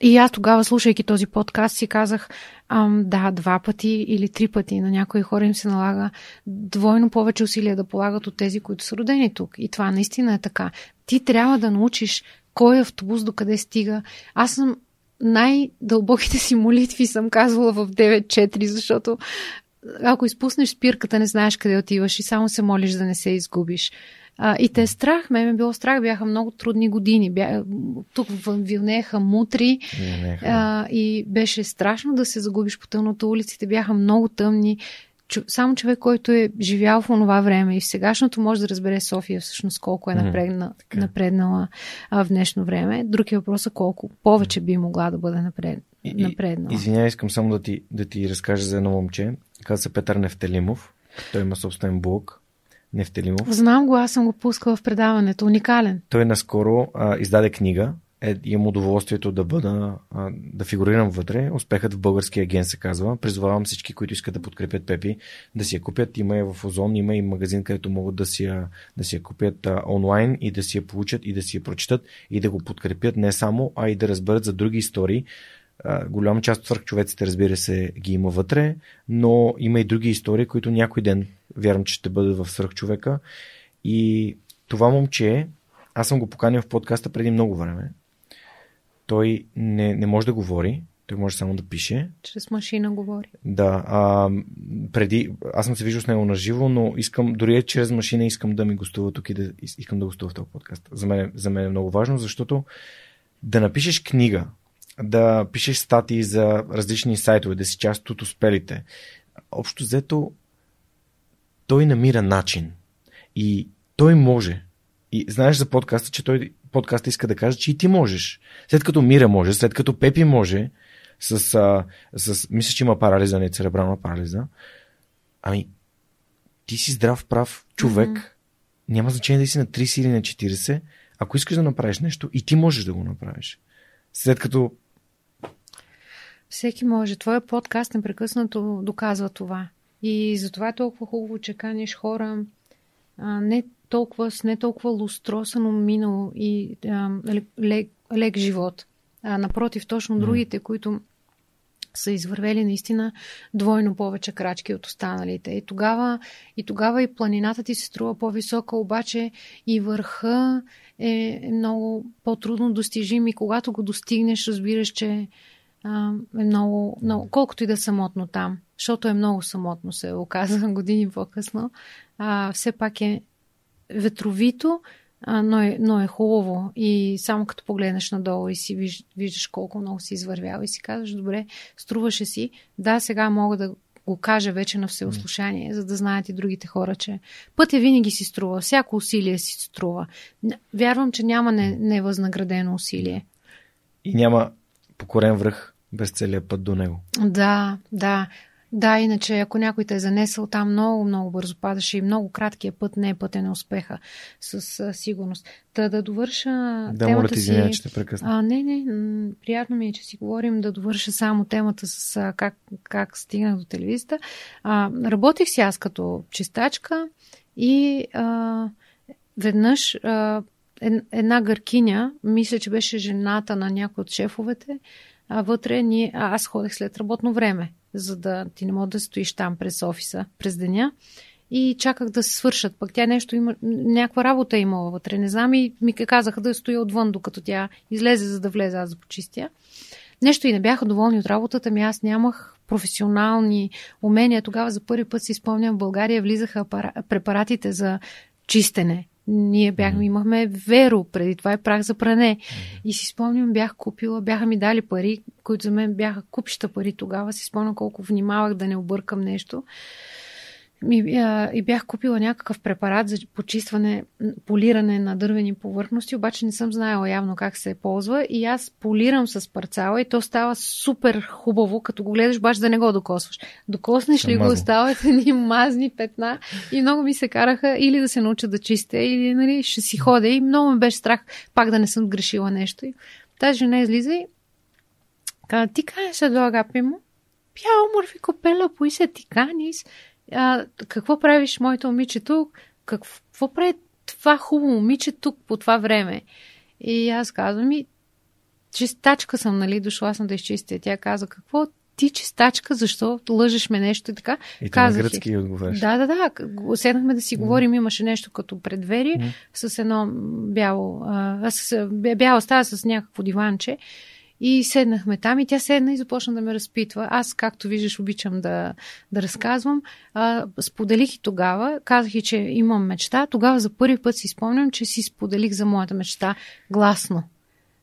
и аз тогава, слушайки този подкаст, си казах, ам, да, два пъти или три пъти на някои хора им се налага двойно повече усилия да полагат от тези, които са родени тук. И това наистина е така. Ти трябва да научиш кой автобус докъде стига. Аз съм най-дълбоките си молитви съм казвала в 9-4, защото ако изпуснеш спирката, не знаеш къде отиваш и само се молиш да не се изгубиш. А, и те страх. Ме ме било страх. Бяха много трудни години. Бя, тук вилнееха мутри. А, и беше страшно да се загубиш по тъмното. Улиците бяха много тъмни. Само човек, който е живял в онова време и в сегашното може да разбере София всъщност колко е напредна, mm, напреднала а, в днешно време. Друг е въпросът колко повече би могла да бъде напред, напреднала. Извинявай, искам само да ти, да ти разкажа за едно момче. Каза се Петър Нефтелимов. Той има собствен блог Нефтелимов. Знам го, аз съм го пускала в предаването. Уникален. Той наскоро а, издаде книга. Е, имам удоволствието да бъда, а, да фигурирам вътре. Успехът в българския агент се казва. Призовавам всички, които искат да подкрепят Пепи, да си я купят. Има я в Озон, има и магазин, където могат да си я, да си я купят а, онлайн и да си я получат и да си я прочитат и да го подкрепят не само, а и да разберат за други истории А, голяма част от свърхчовеците, разбира се, ги има вътре, но има и други истории, които някой ден вярвам, че ще бъдат в свърхчовека. И това момче, аз съм го поканил в подкаста преди много време. Той не, не може да говори, той може само да пише. Чрез машина говори. Да. А, преди, аз съм се виждал с него на живо, но искам, дори е чрез машина, искам да ми гостува тук и да искам да гостува в този подкаст. За мен, за мен е много важно, защото да напишеш книга, да пишеш статии за различни сайтове, да си част от успелите. Общо взето, той намира начин. И той може. И знаеш за подкаста, че той подкаста иска да каже, че и ти можеш. След като Мира може, след като Пепи може, с, а, с мисля, че има парализа, не церебрална парализа, ами, ти си здрав, прав човек, mm-hmm. няма значение да си на 30 или на 40, ако искаш да направиш нещо, и ти можеш да го направиш. След като всеки може. Твоя подкаст непрекъснато доказва това. И затова е толкова хубаво, че каниш хора а, не толкова, с не толкова лустросано минало и а, лек, лек живот. А, напротив, точно другите, които са извървели наистина двойно повече крачки от останалите. И тогава, и тогава и планината ти се струва по-висока, обаче и върха е много по-трудно достижим и когато го достигнеш, разбираш, че а, е много, много, колкото и да е самотно там, защото е много самотно, се оказа години по-късно, а, все пак е ветровито, а, но, е, но е хубаво. И само като погледнеш надолу и си виж, виждаш колко много си извървял и си казваш, добре, струваше си. Да, сега мога да го кажа вече на всеослушание, за да знаят и другите хора, че пътя винаги си струва, всяко усилие си струва. Вярвам, че няма невъзнаградено усилие. И няма покорен връх без целия път до него. Да, да. Да, иначе ако някой те е занесъл там много, много бързо падаше и много краткия път не е пътен на успеха а, сигурност. Та да довърша да, темата ти, си... че те прекъсна. А, не, не, приятно ми е, че си говорим да довърша само темата с а, как, как стигнах до телевизията. А, работих си аз като чистачка и а, веднъж а, една гъркиня, мисля, че беше жената на някой от шефовете, а вътре ние, а аз ходех след работно време за да ти не мога да стоиш там през офиса през деня. И чаках да се свършат. Пък тя нещо има, някаква работа е имала вътре. Не знам и ми казаха да стоя отвън, докато тя излезе, за да влезе аз да почистя. Нещо и не бяха доволни от работата ми. Аз нямах професионални умения. Тогава за първи път си спомням в България влизаха препаратите за чистене ние бяхме, имахме веро, преди това е прах за пране. И си спомням, бях купила, бяха ми дали пари, които за мен бяха купища пари тогава. Си спомням колко внимавах да не объркам нещо. И, а, и бях купила някакъв препарат за почистване, полиране на дървени повърхности, обаче не съм знаела явно как се ползва и аз полирам с парцала и то става супер хубаво, като го гледаш, обаче да не го докосваш. Докоснеш ли го, стават едни мазни петна и много ми се караха или да се науча да чистя, или нали, ще си ходя и много ме беше страх пак да не съм грешила нещо. И тази жена излиза и каза, ти кажеш, агапи му? Пяо, морфи копела, пои се ти канис а, какво правиш, моето момиче тук? Какво прави това хубаво момиче тук по това време? И аз казвам и чистачка съм, нали, дошла съм да изчистя. Тя каза, какво ти чистачка, защо лъжеш ме нещо и така. И Казах, на гръцки отговаряш. Да, да, да. Седнахме да си говорим, mm. имаше нещо като предвери mm. с едно бяло, а, с, бяло става с някакво диванче. И седнахме там и тя седна и започна да ме разпитва. Аз, както виждаш, обичам да, да разказвам. А, споделих и тогава, казах и, че имам мечта. Тогава за първи път си спомням, че си споделих за моята мечта гласно.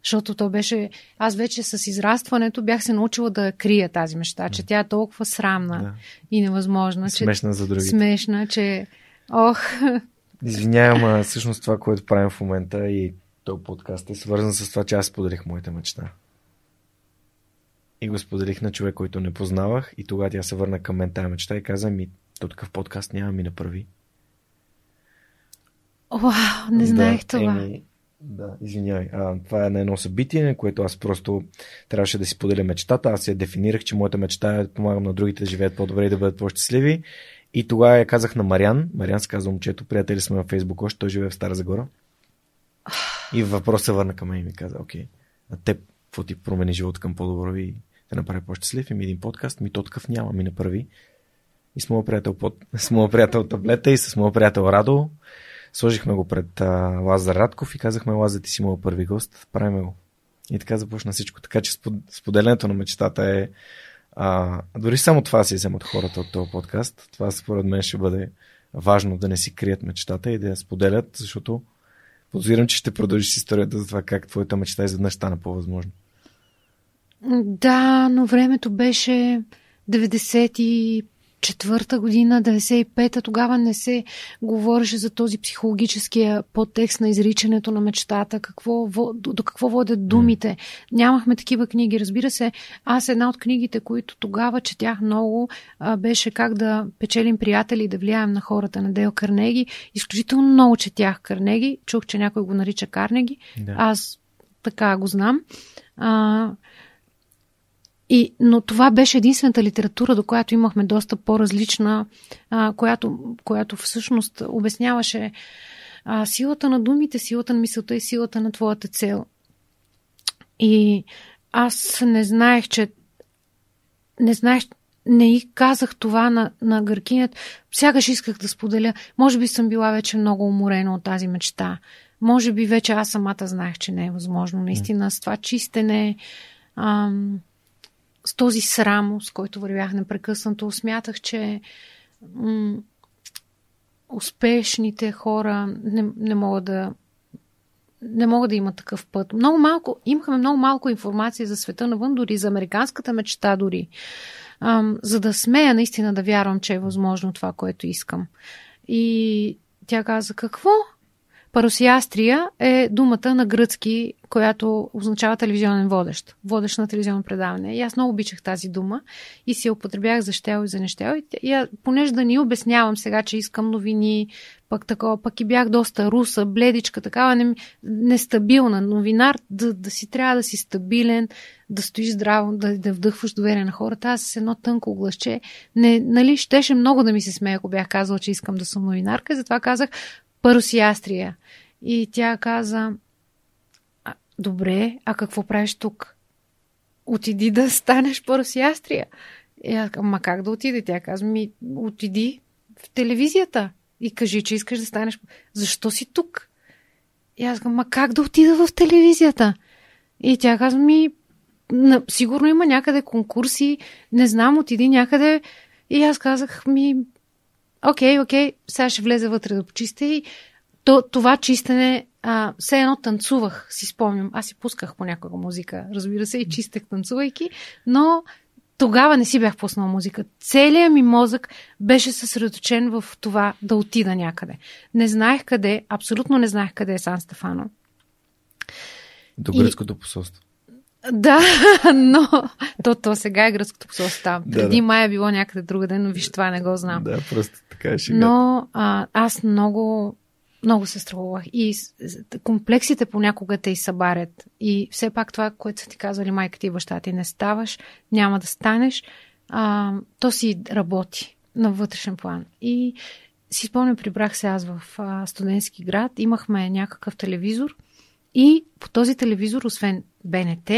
Защото то беше... Аз вече с израстването бях се научила да крия тази мечта, че тя е толкова срамна да. и невъзможна. Смешна че... за другите. Смешна, че... Ох... Извинявам, а всъщност това, което правим в момента и този подкаст е свързан с това, че аз споделих моята мечта. И го споделих на човек, който не познавах. И тогава тя се върна към мен тази мечта и каза ми, то такъв подкаст няма ми направи. Вау, не знаех да, това. Еми, да, извинявай. А, това е на едно събитие, на което аз просто трябваше да си поделя мечтата. Аз я дефинирах, че моята мечта е да помагам на другите да живеят по-добре и да бъдат по-щастливи. И тогава я казах на Мариан. Мариан се казва момчето, приятели сме на Фейсбук, още той живее в Стара Загора. И въпрос се върна към мен и ми каза, окей, а теб какво ти промени живота към по-добро и те направи по-щастлив, ми един подкаст, ми то такъв няма, ми направи. И с моят приятел, с моят приятел таблета и с моят приятел Радо сложихме го пред а, Лазар Радков и казахме, Лазар, ти си моят първи гост, правиме го. И така започна всичко. Така че споделянето на мечтата е а, дори само това си вземат хората от този подкаст. Това според мен ще бъде важно да не си крият мечтата и да я споделят, защото подозирам, че ще продължиш историята за това как твоята мечта изведнъж стана по-възможно. Да, но времето беше 90 четвърта година, 95-та, тогава не се говореше за този психологическия подтекст на изричането на мечтата, какво, до какво водят думите. Нямахме такива книги. Разбира се, аз една от книгите, които тогава четях много, беше как да печелим приятели и да влияем на хората на Дейл Карнеги. Изключително много четях Карнеги. Чух, че някой го нарича Карнеги. Да. Аз така го знам. А, и, но това беше единствената литература, до която имахме доста по-различна, а, която, която всъщност обясняваше а, силата на думите, силата на мисълта и силата на твоята цел. И аз не знаех, че не знаех, не и казах това на, на гъркинят. Сягаш исках да споделя. Може би съм била вече много уморена от тази мечта. Може би вече аз самата знаех, че не е възможно. Наистина с това чистене, ам, с този срам, с който вървях непрекъснато, смятах, че м- успешните хора не, не могат да не могат да имат такъв път. Много малко, имахме много малко информация за света навън, дори за американската мечта дори. Ам, за да смея наистина да вярвам, че е възможно това, което искам. И тя каза, какво? Паросиастрия е думата на гръцки, която означава телевизионен водещ. Водещ на телевизионно предаване. И аз много обичах тази дума и си я употребях за щел и за нещел. И, и понеже да ни обяснявам сега, че искам новини, пък такова, пък и бях доста руса, бледичка, такава не, нестабилна. Новинар, да, да си трябва да си стабилен, да стоиш здраво, да, да вдъхваш доверие на хората. Аз с едно тънко гласче, не, нали, щеше много да ми се смея, ако бях казала, че искам да съм новинарка. И затова казах, Парусиастрия. И тя каза, добре, а какво правиш тук? Отиди да станеш парусиастрия. И аз ма как да отиде? Тя каза, ми отиди в телевизията и кажи, че искаш да станеш. Защо си тук? И аз казвам, ма как да отида в телевизията? И тя казва ми, сигурно има някъде конкурси, не знам, отиди някъде. И аз казах ми, окей, окей, сега ще влезе вътре да почистя и то, това чистене, а, все едно танцувах, си спомням. Аз си пусках понякога музика, разбира се, и чистех танцувайки, но тогава не си бях пуснал музика. Целият ми мозък беше съсредоточен в това да отида някъде. Не знаех къде, абсолютно не знаех къде е Сан Стефано. До гръцкото и... посолство. Да, но то, то сега е гръцкото посолство там. Да, Преди да. май е било някъде другаде, но виж, това не го знам. Да, просто така е шегата. Но а, аз много, много се страхувах. И комплексите понякога те събарят. И все пак това, което са ти казвали майка ти и баща ти, не ставаш, няма да станеш, а, то си работи на вътрешен план. И си спомням, прибрах се аз в а, студентски град, имахме някакъв телевизор и по този телевизор, освен БНТ,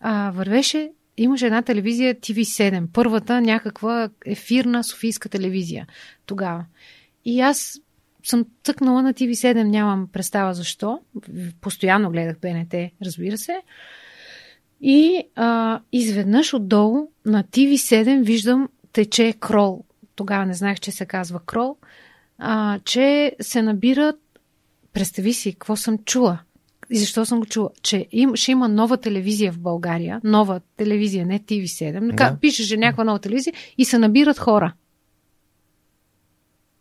а, вървеше, имаше една телевизия TV7, първата някаква ефирна софийска телевизия тогава. И аз съм тъкнала на TV7, нямам представа защо. Постоянно гледах БНТ, разбира се. И а, изведнъж отдолу на TV7 виждам тече крол. Тогава не знаех, че се казва крол. А, че се набират. Представи си, какво съм чула. И защо съм го чула? Че им, ще има нова телевизия в България. Нова телевизия, не TV7. Да. Пишеше някаква нова телевизия и се набират хора.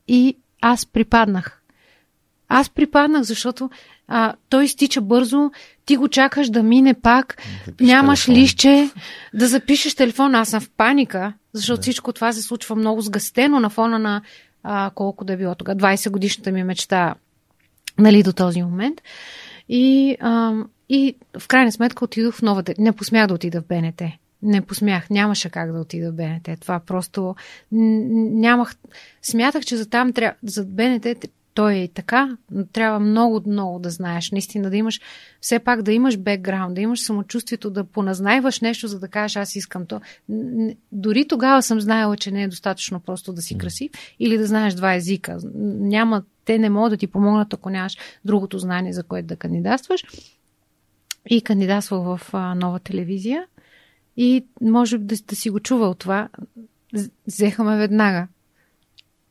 И аз припаднах. Аз припаднах, защото а, той изтича бързо, ти го чакаш да мине пак, Запиш нямаш телефон. лище, да запишеш телефон. Аз съм в паника, защото да. всичко това се случва много сгъстено на фона на а, колко да е било тогава, 20 годишната ми мечта, нали, до този момент. И, а, и в крайна сметка отидох в новата. Не посмях да отида в БНТ. Не посмях. Нямаше как да отида в БНТ. Това просто нямах. Смятах, че за там трябва. За БНТ той е и така, но трябва много, много да знаеш. Наистина да имаш, все пак да имаш бекграунд, да имаш самочувствието да поназнайваш нещо, за да кажеш аз искам то. Дори тогава съм знаела, че не е достатъчно просто да си красив или да знаеш два езика. Няма, те не могат да ти помогнат, ако нямаш другото знание, за което да кандидатстваш. И кандидатствах в а, нова телевизия. И може да, да си го чувал това. Взеха ме веднага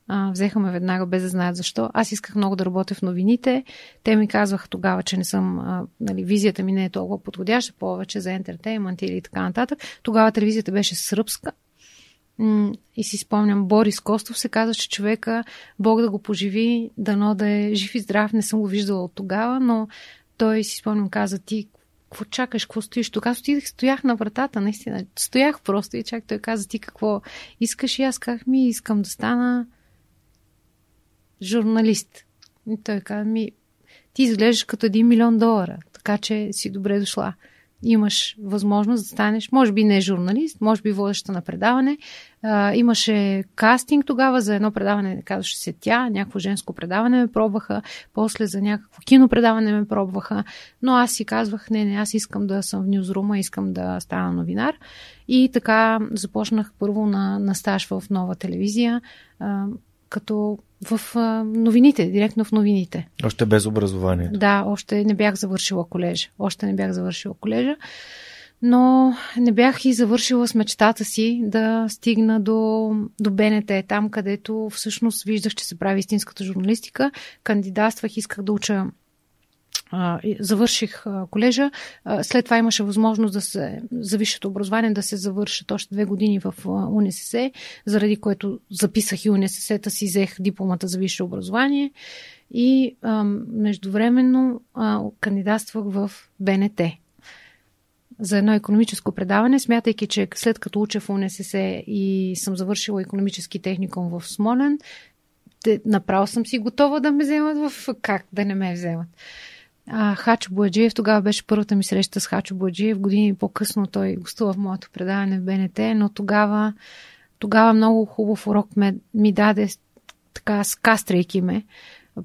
а, взеха ме веднага без да знаят защо. Аз исках много да работя в новините. Те ми казваха тогава, че не съм, а, нали, визията ми не е толкова подходяща, повече за ентертеймент или така нататък. Тогава телевизията беше сръбска. И си спомням, Борис Костов се каза, че човека, Бог да го поживи, дано да е жив и здрав, не съм го виждала от тогава, но той си спомням, каза ти, какво чакаш, какво стоиш? Тогава стоях, стоях на вратата, наистина. Стоях просто и чак той каза ти какво искаш и аз казах ми, искам да стана журналист. И той каза ми, ти изглеждаш като един милион долара, така че си добре дошла. Имаш възможност да станеш, може би не журналист, може би водеща на предаване. А, имаше кастинг тогава за едно предаване, казваше се тя, някакво женско предаване ме пробваха, после за някакво кино предаване ме пробваха, но аз си казвах, не, не, аз искам да съм в Нюзрума, искам да стана новинар. И така започнах първо на, на стаж в нова телевизия, а, като в новините, директно в новините. Още без образование. Да, още не бях завършила колежа. Още не бях завършила колежа. Но не бях и завършила с мечтата си да стигна до, до БНТ, там където всъщност виждах, че се прави истинската журналистика. Кандидатствах, исках да уча завърших колежа. След това имаше възможност да се, за висшето образование да се завършат още две години в УНСС, заради което записах и УНСС-та си, взех дипломата за висше образование и междувременно кандидатствах в БНТ за едно економическо предаване, смятайки, че след като уча в УНСС и съм завършила економически техникум в Смолен, направо съм си готова да ме вземат в как да не ме вземат. А, Хачо Бладжиев, тогава беше първата ми среща с Хачо Бладжиев. Години по-късно той гостува в моето предаване в БНТ, но тогава, тогава много хубав урок ме, ми даде, така скастрайки ме.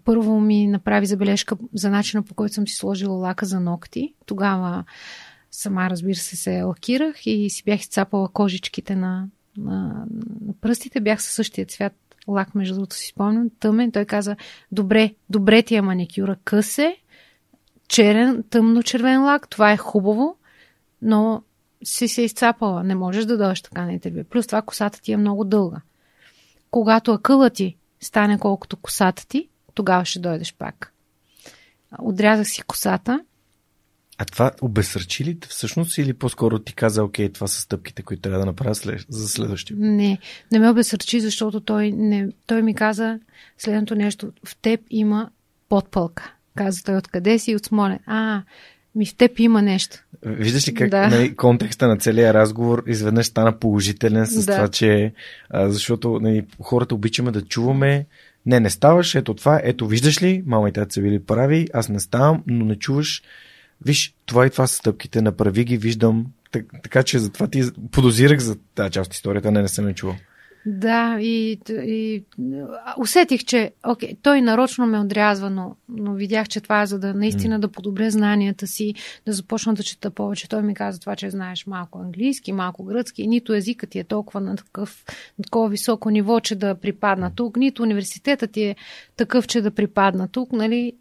Първо ми направи забележка за начина по който съм си сложила лака за ногти. Тогава сама, разбира се, се лакирах и си бях изцапала кожичките на, на, на пръстите. Бях със същия цвят лак, между другото си спомням, тъмен. Той каза, добре, добре ти е маникюра, късе, черен, тъмно-червен лак. Това е хубаво, но си се изцапала. Не можеш да дойдеш така на интервю. Плюс това косата ти е много дълга. Когато акъла ти стане колкото косата ти, тогава ще дойдеш пак. Отрязах си косата. А това обесърчи ли всъщност или по-скоро ти каза, окей, това са стъпките, които трябва да направя след, за следващия? Не, не ме обесърчи, защото той, не, той ми каза следното нещо. В теб има подпълка. Каза той, откъде си? От Смолен. А, ми в теб има нещо. Виждаш ли как да. нали, контекста на целия разговор изведнъж стана положителен с да. това, че а, защото нали, хората обичаме да чуваме не, не ставаш, ето това, ето виждаш ли, мама и тата са били прави, аз не ставам, но не чуваш. Виж, това и това са стъпките, направи ги, виждам. Так, така че затова ти подозирах за тази част от историята, не, не съм я чувал. Да, и, и усетих, че окей, той нарочно ме отрязва, но, но видях, че това е за да наистина да подобря знанията си, да започна да чета повече. Той ми каза това, че знаеш малко английски, малко гръцки, нито езикът ти е толкова на, такъв, на такова високо ниво, че да припадна тук, нито университетът ти е такъв, че да припадна тук. Нали?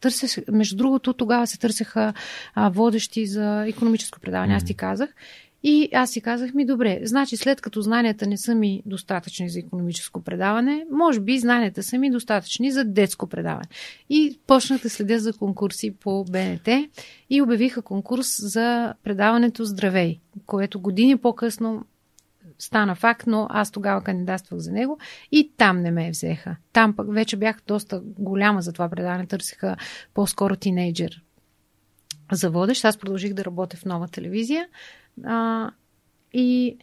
Търсех, между другото, тогава се търсеха а, водещи за економическо предаване, аз ти казах. И аз си казах ми, добре, значи след като знанията не са ми достатъчни за економическо предаване, може би знанията са ми достатъчни за детско предаване. И почнах да следя за конкурси по БНТ и обявиха конкурс за предаването Здравей, което години по-късно стана факт, но аз тогава кандидатствах за него и там не ме взеха. Там пък вече бях доста голяма за това предаване, търсиха по-скоро тинейджер за водещ. Аз продължих да работя в нова телевизия а, и,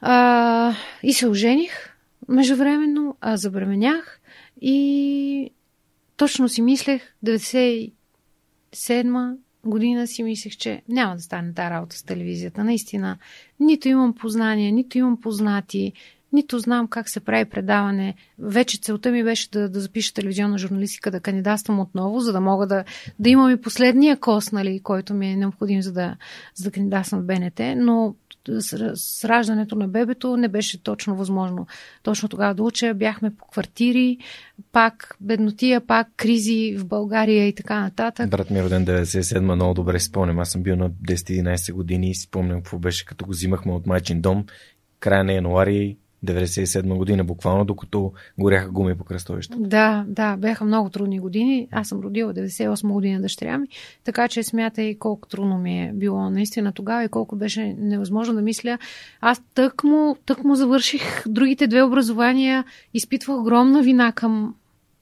а, и се ожених междувременно, а забременях и точно си мислех, 97 година си мислех, че няма да стане тази работа с телевизията. Наистина, нито имам познания, нито имам познати. Нито знам как се прави предаване. Вече целта ми беше да, да запиша телевизионна журналистика, да кандидатствам отново, за да мога да, да имам и последния кос, нали, който ми е необходим, за да, за да кандидатствам в БНТ. Но с, раждането на бебето не беше точно възможно. Точно тогава да уча, бяхме по квартири, пак беднотия, пак кризи в България и така нататък. Брат ми е роден 97 много добре спомням. Аз съм бил на 10-11 години и спомням какво беше, като го взимахме от майчин дом. Края на януари 97 година, буквално, докато горяха гуми по кръстовищата. Да, да, бяха много трудни години. Аз съм родила 98 година дъщеря ми, така че смятай колко трудно ми е било наистина тогава и колко беше невъзможно да мисля. Аз тък му, тък му завърших другите две образования, изпитвах огромна вина към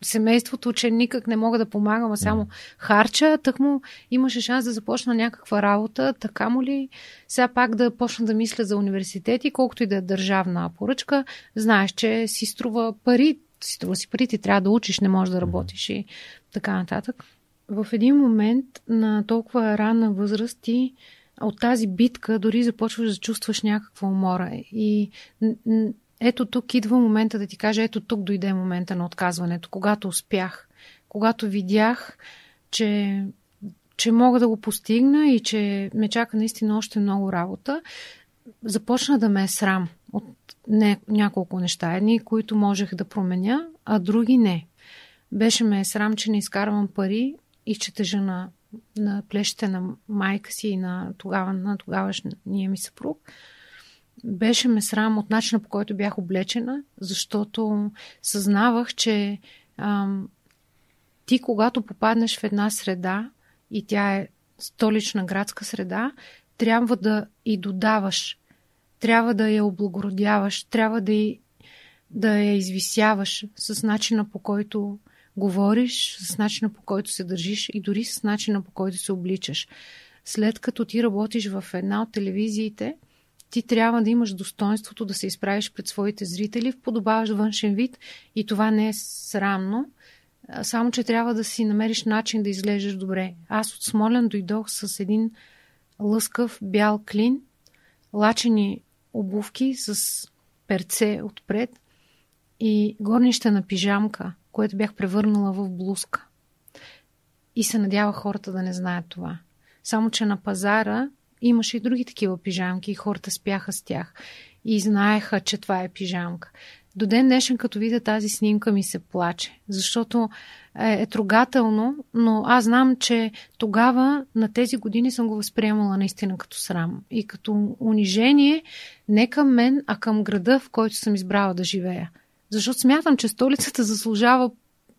семейството, че никак не мога да помагам, а само харча. Тък му имаше шанс да започна някаква работа, така му ли сега пак да почна да мисля за университети, колкото и да е държавна поръчка, знаеш, че си струва пари, си струва си пари, ти трябва да учиш, не можеш да работиш и така нататък. В един момент на толкова ранна възраст ти от тази битка дори започваш да чувстваш някаква умора. И ето тук идва момента да ти кажа, ето тук дойде момента на отказването, когато успях, когато видях, че, че мога да го постигна и че ме чака наистина още много работа, започна да ме е срам от не, няколко неща. Едни, които можех да променя, а други не. Беше ме е срам, че не изкарвам пари и че тежа на, на плещите на майка си и на тогава на тогавашния ми съпруг беше ме срам от начина по който бях облечена, защото съзнавах, че ам, ти когато попаднеш в една среда и тя е столична градска среда, трябва да и додаваш, трябва да я облагородяваш, трябва да, и, да я извисяваш с начина по който говориш, с начина по който се държиш и дори с начина по който се обличаш. След като ти работиш в една от телевизиите, ти трябва да имаш достоинството да се изправиш пред своите зрители в подобаващ външен вид и това не е срамно, само че трябва да си намериш начин да изглеждаш добре. Аз от Смолен дойдох с един лъскав бял клин, лачени обувки с перце отпред и горнище на пижамка, което бях превърнала в блузка. И се надява хората да не знаят това. Само, че на пазара имаше и други такива пижамки и хората спяха с тях и знаеха, че това е пижамка. До ден днешен, като видя тази снимка, ми се плаче, защото е, е трогателно, но аз знам, че тогава на тези години съм го възприемала наистина като срам и като унижение не към мен, а към града, в който съм избрала да живея. Защото смятам, че столицата заслужава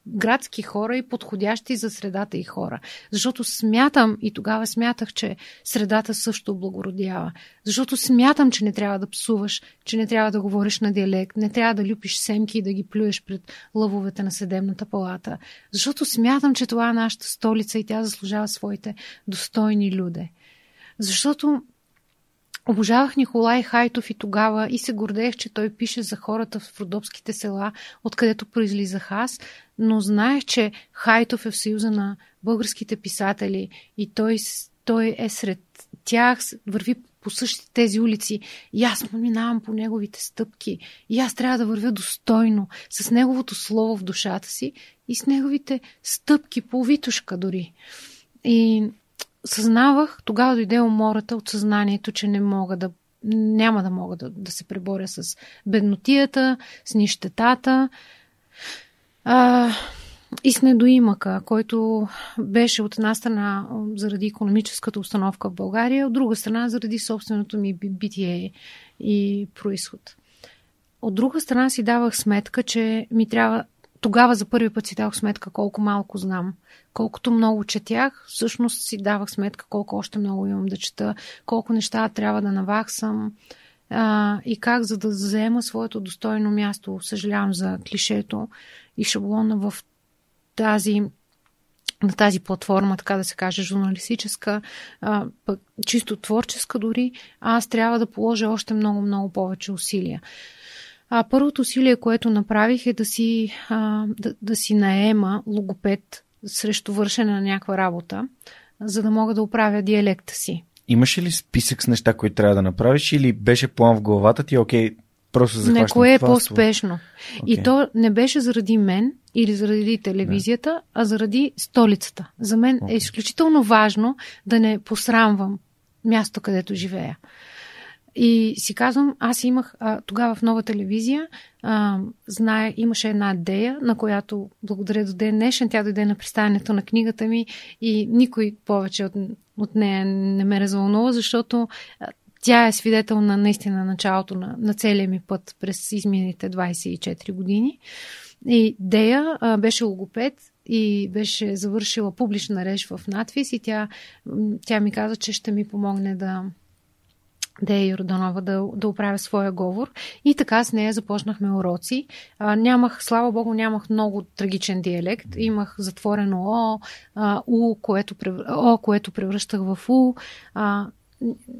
градски хора и подходящи за средата и хора. Защото смятам, и тогава смятах, че средата също благородява. Защото смятам, че не трябва да псуваш, че не трябва да говориш на диалект, не трябва да люпиш семки и да ги плюеш пред лъвовете на съдебната палата. Защото смятам, че това е нашата столица и тя заслужава своите достойни люде. Защото Обожавах Николай Хайтов и тогава и се гордеех, че той пише за хората в родопските села, откъдето произлизах аз, но знаех, че Хайтов е в съюза на българските писатели и той, той е сред тях, върви по същите тези улици. И аз минавам по неговите стъпки. И аз трябва да вървя достойно, с неговото слово в душата си и с неговите стъпки по дори. И съзнавах, тогава дойде умората от съзнанието, че не мога да няма да мога да, да се преборя с беднотията, с нищетата а, и с недоимъка, който беше от една страна заради економическата установка в България, от друга страна заради собственото ми битие и происход. От друга страна си давах сметка, че ми трябва тогава за първи път си давах сметка колко малко знам. Колкото много четях, всъщност си давах сметка колко още много имам да чета, колко неща трябва да наваксам а, и как за да заема своето достойно място. Съжалявам за клишето и шаблона в тази на тази платформа, така да се каже, журналистическа, а, пък, чисто творческа дори, аз трябва да положа още много, много повече усилия. А, първото усилие, което направих е да си, а, да, да си наема логопед срещу вършене на някаква работа, за да мога да оправя диалекта си. Имаше ли списък с неща, които трябва да направиш или беше план в главата ти, окей, Просто се Не, захващам кое е по-спешно. И Окей. то не беше заради мен или заради телевизията, а заради столицата. За мен е Окей. изключително важно да не посрамвам място, където живея. И си казвам, аз имах а, тогава в нова телевизия, а, знае, имаше една идея, на която благодаря до ден днешен. Тя дойде на представянето на книгата ми и никой повече от, от нея не ме развълнува, защото тя е свидетел на наистина началото на, на целия ми път през изминалите 24 години. И Дея беше логопед и беше завършила публична реч в надвис и тя, тя ми каза, че ще ми помогне да Дея Йорданова да, да оправя своя говор. И така с нея започнахме уроци. А, нямах, слава богу, нямах много трагичен диалект. Имах затворено О, а, У, което. О, което превръщах в У. А,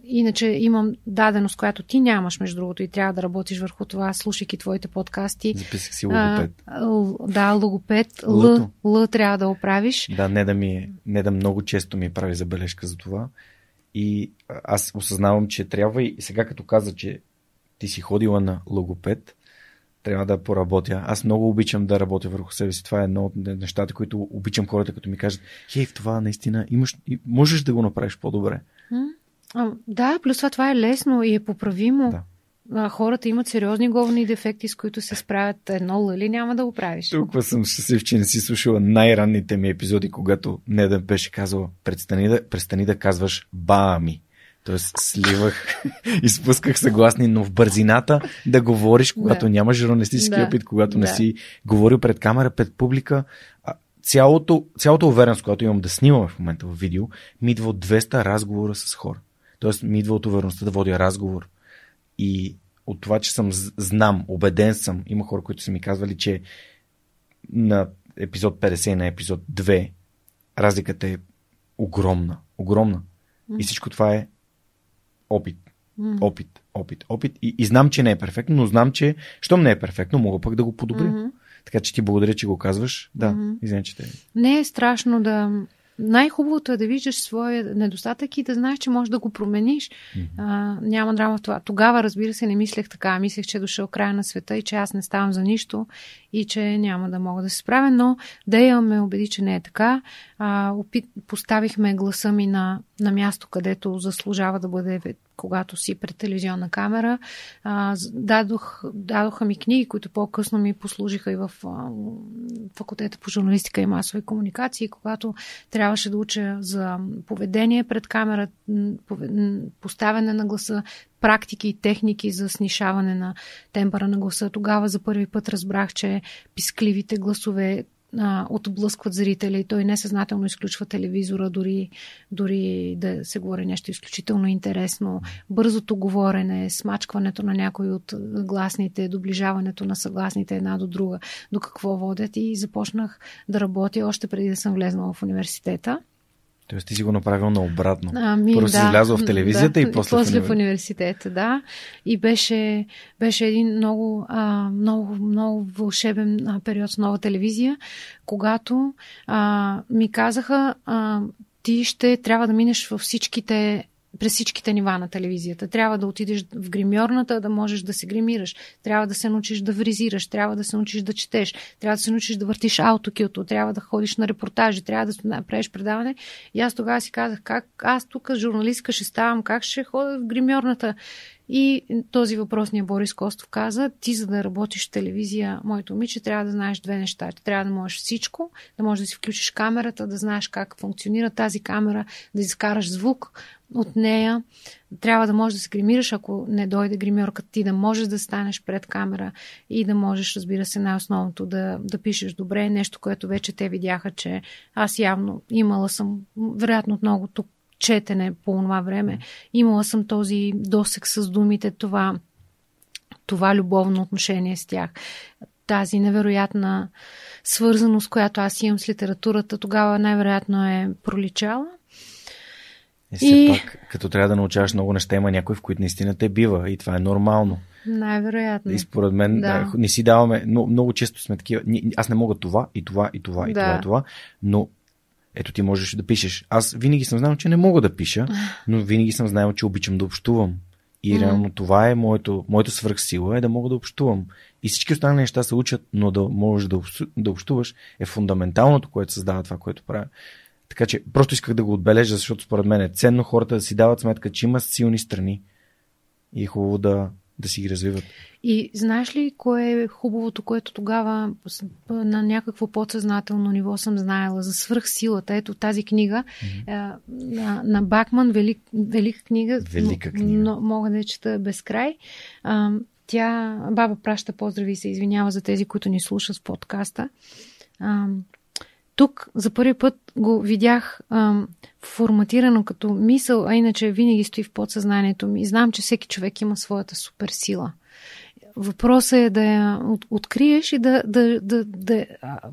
Иначе имам даденост, която ти нямаш, между другото, и трябва да работиш върху това, слушайки твоите подкасти. Записах си логопед. А, л- да, логопед. Л, Лъто. Л трябва да оправиш. Да, не да ми, е- не да много често ми прави забележка за това. И аз осъзнавам, че трябва и сега като каза, че ти си ходила на логопед, трябва да поработя. Аз много обичам да работя върху себе си. Това е едно от нещата, които обичам хората, като ми кажат, хей, в това наистина имаш, можеш да го направиш по-добре. Да, плюс това това е лесно и е поправимо. Да. А, хората имат сериозни говорни дефекти, с които се справят едно лъли, няма да го правиш. Толкова съм щастлив, че не си слушала най-ранните ми епизоди, когато Неда беше казала, престани да, престани да казваш бами. Тоест сливах, изпусках съгласни, но в бързината да говориш, когато Да. нямаш журналистически Да. опит, когато не Да. си говорил пред камера, пред публика. Цялото, цялата увереност, която имам да снимам в момента в видео, ми идва от 200 разговора с хора. Тоест ми идва от увереността да водя разговор. И от това, че съм знам, убеден съм, има хора, които са ми казвали, че на епизод 50 и на епизод 2 разликата е огромна. Огромна. И всичко това е опит. Опит, опит, опит. И, и знам, че не е перфектно, но знам, че щом не е перфектно, мога пък да го подобря. Така че ти благодаря, че го казваш. Да, Мгм. извиня, че те. Не е страшно да. Най-хубавото е да виждаш своя недостатък и да знаеш, че можеш да го промениш. А, няма драма в това. Тогава, разбира се, не мислех така. Мислех, че е дошъл края на света и че аз не ставам за нищо и че няма да мога да се справя, но Дея ме убеди, че не е така. А, опит, поставихме гласа ми на, на място, където заслужава да бъде, когато си пред телевизионна камера. А, дадох, дадоха ми книги, които по-късно ми послужиха и в а, факултета по журналистика и масови комуникации, когато трябваше да уча за поведение пред камера, поставяне на гласа, практики и техники за снишаване на темпера на гласа. Тогава за първи път разбрах, че пискливите гласове а, отблъскват зрителя и той несъзнателно изключва телевизора, дори, дори да се говори нещо изключително интересно. Бързото говорене, смачкването на някои от гласните, доближаването на съгласните една до друга, до какво водят и започнах да работя още преди да съм влезнала в университета. Тоест ти си го направил наобратно. Ами, Първо си излязъл в телевизията и после в после в универ- университета, да. И беше, беше един много, а, много, много вълшебен а, период с нова телевизия, когато а, ми казаха, а, ти ще трябва да минеш във всичките през всичките нива на телевизията. Трябва да отидеш в гримьорната, да можеш да се гримираш. Трябва да се научиш да вризираш. Трябва да се научиш да четеш. Трябва да се научиш да въртиш аутокилто. Трябва да ходиш на репортажи. Трябва да направиш предаване. И аз тогава си казах, как аз тук журналистка ще ставам, как ще ходя в гримьорната. И този въпросния Борис Костов каза, ти за да работиш в телевизия, моето момиче, трябва да знаеш две неща. Ти трябва да можеш всичко, да можеш да си включиш камерата, да знаеш как функционира тази камера, да изкараш звук от нея. Трябва да можеш да се гримираш, ако не дойде гримьорката ти, да можеш да станеш пред камера и да можеш, разбира се, най-основното да, да пишеш добре. Нещо, което вече те видяха, че аз явно имала съм, вероятно много тук четене по това време. Имала съм този досек с думите, това, това любовно отношение с тях. Тази невероятна свързаност, която аз имам с литературата, тогава най-вероятно е проличала. И все И- пак, като трябва да научаваш много неща, има някои, в които наистина те бива и това е нормално. Най-вероятно. И според мен Да. не си даваме, но много често сме такива. Аз не мога това и това и това и Да. това и това, но ето ти можеш да пишеш. Аз винаги съм знал, че не мога да пиша, но винаги съм знаел, че обичам да общувам. И mm. реално това е моето, моето свръхсила, е да мога да общувам. И всички останали неща се учат, но да можеш да, да общуваш е фундаменталното, което създава това, което правя. Така че просто исках да го отбележа, защото според мен е ценно хората да си дават сметка, че има силни страни и е хубаво да, да си ги развиват. И знаеш ли кое е хубавото, което тогава на някакво подсъзнателно ниво съм знаела за свръхсилата? Ето тази книга mm-hmm. на, на Бакман, велик, велика книга. Велика книга. Но, мога да я чета безкрай. А, тя, баба праща поздрави и се извинява за тези, които ни слушат в подкаста. А, тук за първи път го видях а, форматирано като мисъл, а иначе винаги стои в подсъзнанието ми. Знам, че всеки човек има своята суперсила. Въпросът е да я откриеш и да, да, да, да,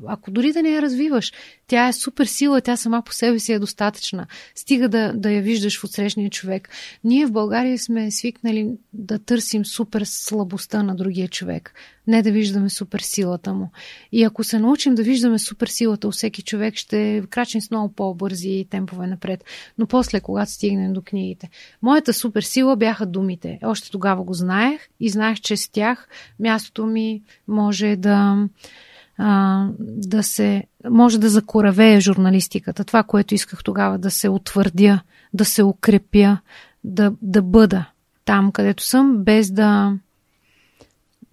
ако дори да не я развиваш, тя е супер сила, тя сама по себе си е достатъчна. Стига да, да я виждаш в отсрещния човек. Ние в България сме свикнали да търсим супер слабостта на другия човек, не да виждаме супер силата му. И ако се научим да виждаме супер силата у всеки човек, ще крачим с много по-бързи темпове напред. Но после, когато стигнем до книгите. Моята супер сила бяха думите. Още тогава го знаех и знаех, че с тях мястото ми може да да се, може да закоравее журналистиката. Това, което исках тогава да се утвърдя, да се укрепя, да, да бъда там, където съм, без да,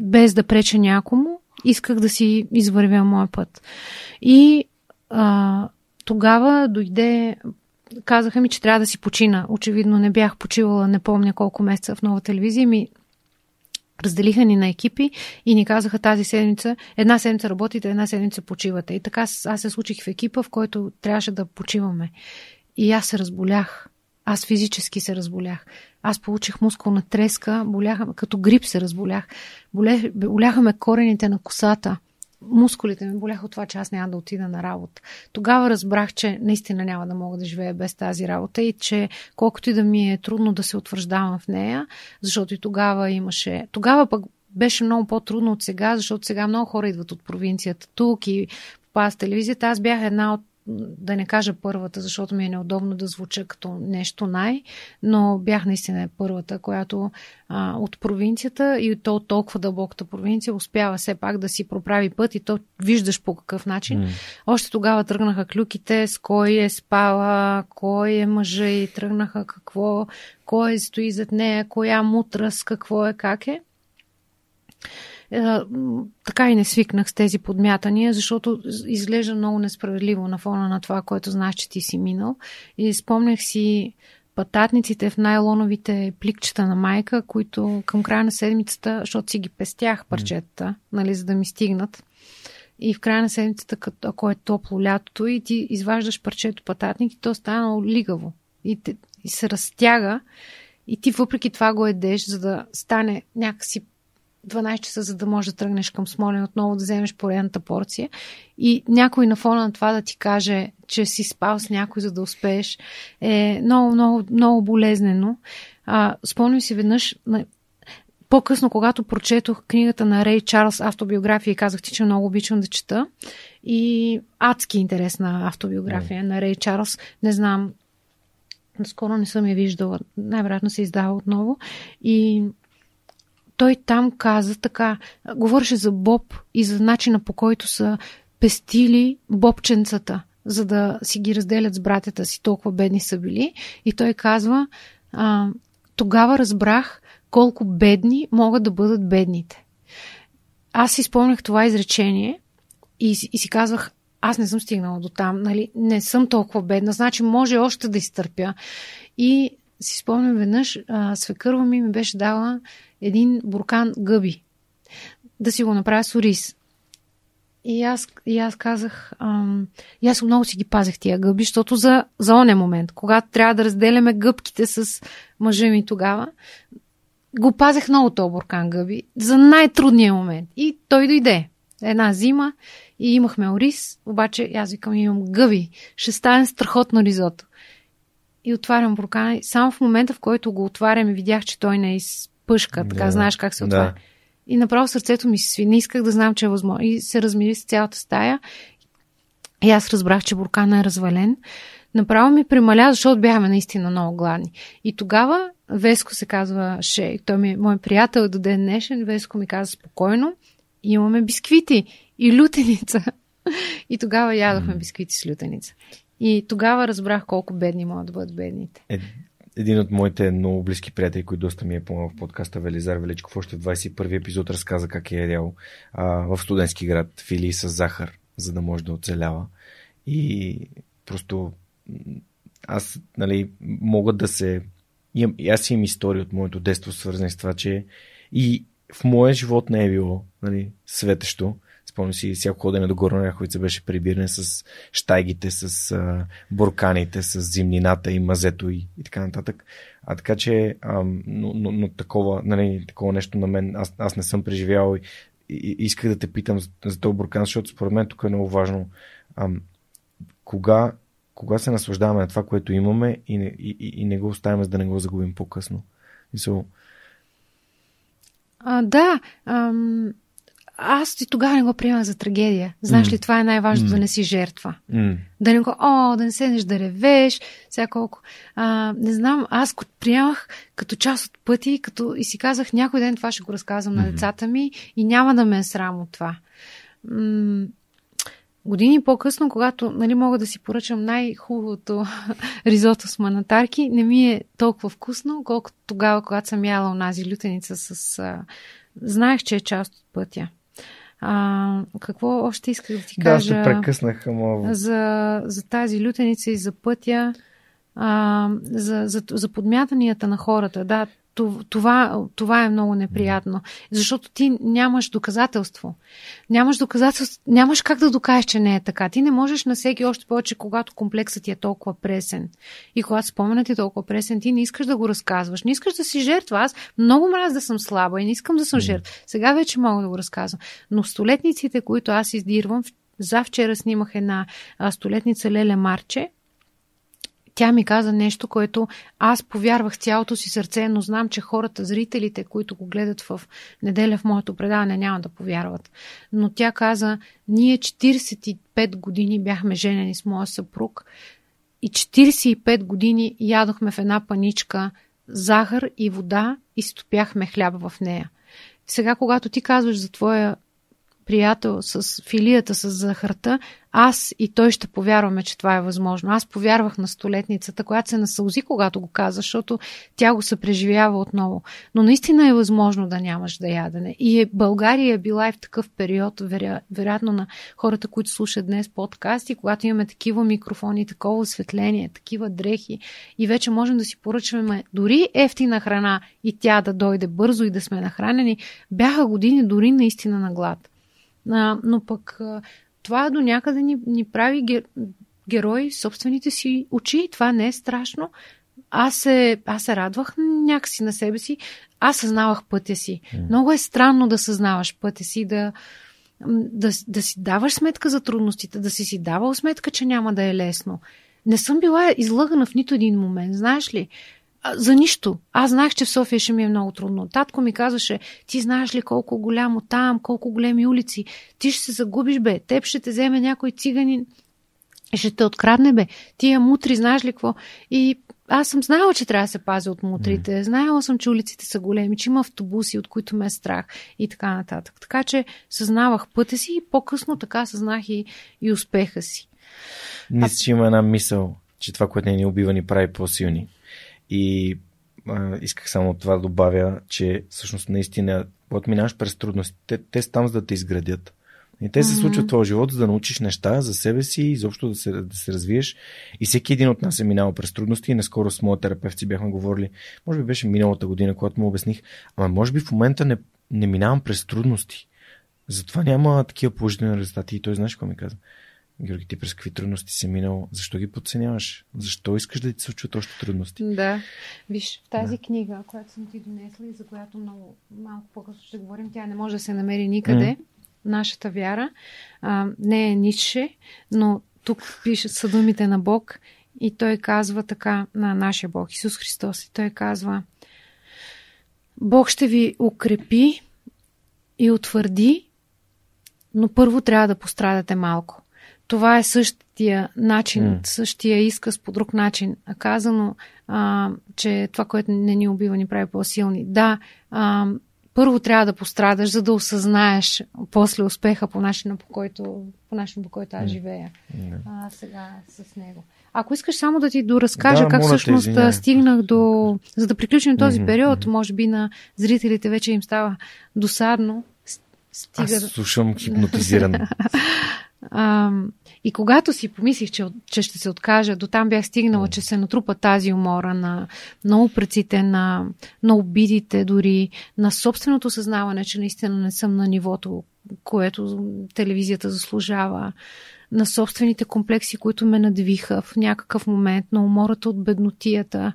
без да преча някому, исках да си извървя моя път. И а, тогава дойде казаха ми, че трябва да си почина. Очевидно не бях почивала, не помня колко месеца в нова телевизия. Ми Разделиха ни на екипи и ни казаха тази седмица, една седмица работите, една седмица почивате. И така аз се случих в екипа, в който трябваше да почиваме. И аз се разболях. Аз физически се разболях. Аз получих мускулна треска, боляха, като грип се разболях. боляха ме корените на косата мускулите ми боляха от това, че аз няма да отида на работа. Тогава разбрах, че наистина няма да мога да живея без тази работа и че колкото и да ми е трудно да се утвърждавам в нея, защото и тогава имаше... Тогава пък беше много по-трудно от сега, защото сега много хора идват от провинцията тук и попадат в телевизията. Аз бях една от да не кажа първата, защото ми е неудобно да звуча като нещо най, но бях наистина първата, която а, от провинцията и то толкова дълбоката провинция успява все пак да си проправи път и то виждаш по какъв начин. Mm. Още тогава тръгнаха клюките с кой е спала, кой е мъжа и тръгнаха какво, кой стои зад нея, коя мутра с какво е, как е. Е, така и не свикнах с тези подмятания, защото изглежда много несправедливо на фона на това, което знаеш, че ти си минал. И спомнях си пататниците в найлоновите пликчета на майка, които към края на седмицата, защото си ги пестях парчетата, нали, за да ми стигнат. И в края на седмицата, като, ако е топло лятото, и ти изваждаш парчето пататник и то стана лигаво. И, те, и се разтяга. И ти въпреки това го едеш, за да стане някакси 12 часа, за да можеш да тръгнеш към Смолен, отново да вземеш поредната порция. И някой на фона на това да ти каже, че си спал с някой, за да успееш, е много, много, много болезнено. А, спомням си веднъж, по-късно, когато прочетох книгата на Рей Чарлз автобиография и казах ти, че много обичам да чета. И адски интересна автобиография mm. на Рей Чарлз. Не знам, скоро не съм я виждала. Най-вероятно се издава отново. И той там каза така, говореше за Боб и за начина по който са пестили бобченцата, за да си ги разделят с братята си, толкова бедни са били. И той казва, а, тогава разбрах колко бедни могат да бъдат бедните. Аз си спомнях това изречение и, и си казвах, аз не съм стигнала до там, нали? не съм толкова бедна, значи може още да изтърпя. И си спомням веднъж, а, свекърва ми ми беше дала един буркан гъби. Да си го направя с ориз. И аз, и аз казах, ам, и аз много си ги пазех тия гъби, защото за, за оне момент, когато трябва да разделяме гъбките с мъжа ми тогава, го пазех много този буркан гъби за най-трудния момент. И той дойде. Една зима и имахме ориз, обаче аз викам, имам гъби. Ще стане страхотно ризото. И отварям буркана. Само в момента, в който го отварям и видях, че той не е из пъшка, така да. знаеш как се отваря. Да. И направо сърцето ми се сви. Не исках да знам, че е възможно. И се размири с цялата стая. И аз разбрах, че буркана е развален. Направо ми премаля, защото бяхме наистина много гладни. И тогава Веско се казва Шей. Той ми е мой приятел до ден днешен. Веско ми каза спокойно. Имаме бисквити и лютеница. И тогава ядохме бисквити с лютеница. И тогава разбрах колко бедни могат да бъдат бедните. Е, един от моите много близки приятели, който доста ми е помогнал в подкаста Велизар Величков, още в 21 епизод разказа как е ядял а, в студентски град фили с захар, за да може да оцелява. И просто аз нали, мога да се... Имам, аз имам истории от моето детство, свързани с това, че и в моя живот не е било нали, светещо. Спомням си, всяко ходене до Горна Ряховица беше прибиране с штайгите, с а, бурканите, с зимнината и мазето и, и така нататък. А така че, а, но, но, но такова, нали, такова нещо на мен, аз, аз не съм преживял и, и, исках да те питам за, за този буркан, защото според мен тук е много важно. А, кога, кога се наслаждаваме на това, което имаме и не, и, и, и не го оставяме, за да не го загубим по-късно. So... а, да, ам, аз и тогава не го приемах за трагедия. Знаеш mm. ли, това е най-важно mm. да не си жертва. Mm. Да не го, о, да не седнеш да ревеш, сега колко. А, не знам, аз го приемах като част от пъти като, и си казах, някой ден това ще го разказвам на децата ми и няма да ме е срам от това. М- години по-късно, когато нали, мога да си поръчам най-хубавото ризото с манатарки, не ми е толкова вкусно, колкото тогава, когато съм яла онази лютеница с... А... Знаех, че е част от пътя. А, какво още исках да ти кажа? Да, се прекъснах, ама... За, за тази лютеница и за пътя, а, за, за, за подмятанията на хората. Да, това, това е много неприятно. Защото ти нямаш доказателство. Нямаш доказателство, нямаш как да докажеш, че не е така. Ти не можеш на всеки още повече, когато комплексът ти е толкова пресен и когато споменът ти е толкова пресен, ти не искаш да го разказваш. Не искаш да си жертва. Аз много мраз да съм слаба и не искам да съм жертва. Сега вече мога да го разказвам. Но столетниците, които аз издирвам, за вчера снимах една столетница Леле Марче, тя ми каза нещо, което аз повярвах цялото си сърце, но знам, че хората, зрителите, които го гледат в неделя в моето предаване, няма да повярват. Но тя каза, ние 45 години бяхме женени с моя съпруг и 45 години ядохме в една паничка захар и вода и стопяхме хляба в нея. Сега, когато ти казваш за твоя приятел с филията с захарта, аз и той ще повярваме, че това е възможно. Аз повярвах на столетницата, която се насълзи, когато го каза, защото тя го се преживява отново. Но наистина е възможно да нямаш да ядене. И е, България е била и в такъв период, вероятно на хората, които слушат днес подкасти, когато имаме такива микрофони, такова осветление, такива дрехи и вече можем да си поръчваме дори ефтина храна и тя да дойде бързо и да сме нахранени, бяха години дори наистина на глад. А, но пък това до някъде ни, ни прави гер, герои собствените си очи. Това не е страшно. Аз се, аз се радвах някакси на себе си. Аз съзнавах пътя си. Mm. Много е странно да съзнаваш пътя си, да, да, да си даваш сметка за трудностите, да си си давал сметка, че няма да е лесно. Не съм била излъгана в нито един момент, знаеш ли? За нищо. Аз знаех, че в София ще ми е много трудно. Татко ми казваше, ти знаеш ли колко голямо там, колко големи улици, ти ще се загубиш, бе, теб ще те вземе някой циганин, ще те открадне, бе, тия мутри, знаеш ли какво? И аз съм знаела, че трябва да се пазя от мутрите. Mm. Знаела съм, че улиците са големи, че има автобуси, от които ме е страх и така нататък. Така че съзнавах пътя си и по-късно така съзнах и, и успеха си. Мисля, че има една мисъл, че това, което не ни убива, ни прави по-силни. И а, исках само това да добавя, че всъщност наистина, когато минаваш през трудности, те, те са там за да те изградят. И те се mm-hmm. случват в твоя живот, за да научиш неща за себе си, изобщо да се, да се развиеш. И всеки един от нас е минал през трудности. И наскоро с моят терапевт си бяхме говорили, може би беше миналата година, когато му обясних, ама може би в момента не, не минавам през трудности. Затова няма такива положителни резултати. И той знаеш какво ми каза? Георги, ти през какви трудности си минал? Защо ги подценяваш? Защо искаш да ти се случват още трудности? Да. Виж, в тази да. книга, която съм ти донесла и за която много малко по-късно ще говорим, тя не може да се намери никъде. Mm. Нашата вяра а, не е нише, но тук пише са думите на Бог и той казва така на нашия Бог, Исус Христос. И той казва Бог ще ви укрепи и утвърди, но първо трябва да пострадате малко. Това е същия начин, mm. същия изказ по друг начин. Казано, а, че това, което не ни убива, ни прави по-силни. Да, а, първо трябва да пострадаш, за да осъзнаеш после успеха по начина, по който, по начина, по който аз живея. Mm. А, сега с него. Ако искаш само да ти доразкажа да, как всъщност те, стигнах до... За да приключим този mm-hmm. период, може би на зрителите вече им става досадно. Стига... Аз слушам хипнотизиран. А, и когато си помислих, че, че ще се откажа, до там бях стигнала, че се натрупа тази умора на, на упреците, на, на обидите дори, на собственото съзнаване, че наистина не съм на нивото, което телевизията заслужава, на собствените комплекси, които ме надвиха в някакъв момент, на умората от беднотията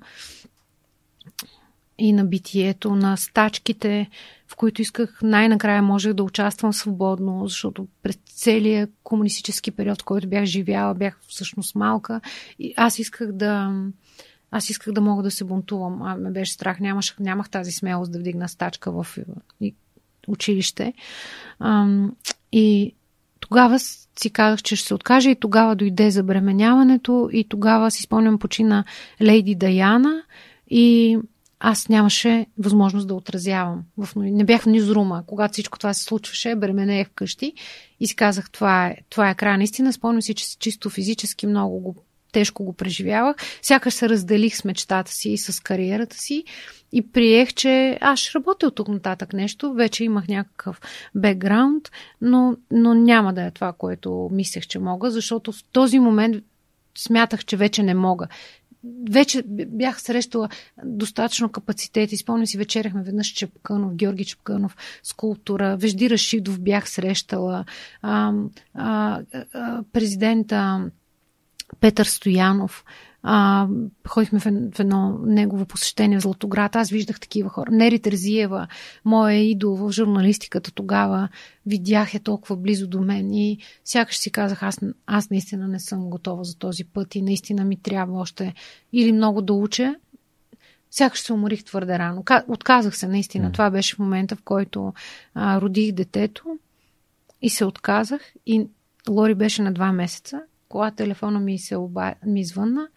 и на битието, на стачките, в които исках най-накрая можех да участвам свободно, защото през целия комунистически период, в който бях живяла, бях всъщност малка и аз исках да аз исках да мога да се бунтувам. А ме беше страх, нямаш, нямах тази смелост да вдигна стачка в училище. И тогава си казах, че ще се откаже и тогава дойде забременяването и тогава си спомням почина Лейди Даяна и аз нямаше възможност да отразявам. Не бях в низрума. Когато всичко това се случваше, бременеех вкъщи и си казах, това е, това е края. Наистина спомням си, че чисто физически много го, тежко го преживявах. Сякаш се разделих с мечтата си и с кариерата си и приех, че аз ще работя от тук нататък нещо. Вече имах някакъв бекграунд, но, но няма да е това, което мислех, че мога, защото в този момент смятах, че вече не мога вече бях срещала достатъчно капацитет. Изпълня си, вечеряхме веднъж Чепканов, Георги Чепканов, скулптура. Вежди Рашидов бях срещала. А, а, а, президента Петър Стоянов. А, ходихме в, в едно негово посещение в Златоград. Аз виждах такива хора. Нери Терзиева, моя идол в журналистиката тогава, видях е толкова близо до мен и сякаш си казах, аз, аз наистина не съм готова за този път и наистина ми трябва още или много да уча, сякаш се уморих твърде рано. Отказах се, наистина. Mm. Това беше в момента, в който а, родих детето и се отказах. И Лори беше на два месеца кола телефона ми се оба... ми звънна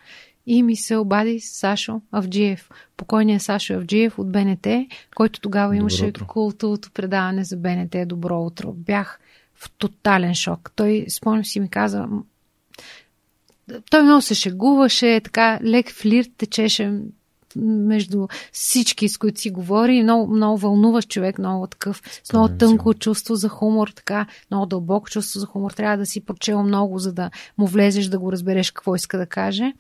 и ми се обади Сашо Авджиев. Покойният Сашо Авджиев от БНТ, който тогава имаше култовото предаване за БНТ Добро утро. Бях в тотален шок. Той, спомням си, ми каза, той много се шегуваше, така лек флирт течеше между всички, с които си говори. Много, много вълнуващ човек, много такъв, с много тънко чувство за хумор, така, много дълбоко чувство за хумор. Трябва да си прочел много, за да му влезеш да го разбереш какво иска да каже.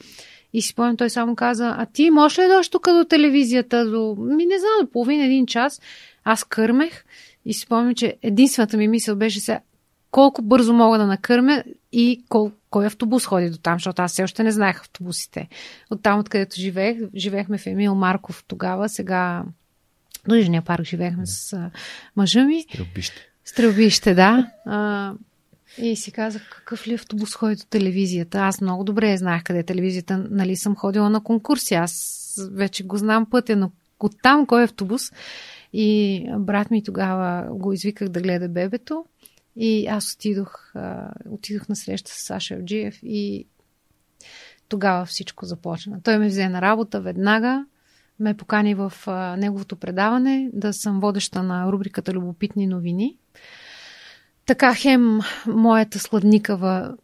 И си спомням, той само каза, а ти можеш ли да дойдеш тук до телевизията? До... Ми не знам, до половин един час. Аз кърмех и си спомням, че единствената ми мисъл беше сега, колко бързо мога да накърмя и кол, кой автобус ходи до там, защото аз все още не знаех автобусите. От там, откъдето живеех, живеехме в Емил Марков тогава, сега до Южния парк живеехме с а, мъжа ми. Стрелбище. Стрелбище, да. А, и си казах, какъв ли автобус ходи до телевизията? Аз много добре знаех къде е телевизията. Нали съм ходила на конкурси. Аз вече го знам пътя, но оттам кой е автобус? И брат ми тогава го извиках да гледа бебето. И аз отидох, отидох на среща с Саша Евджиев и тогава всичко започна. Той ме взе на работа веднага, ме покани в неговото предаване да съм водеща на рубриката Любопитни новини. Така хем моята сладникава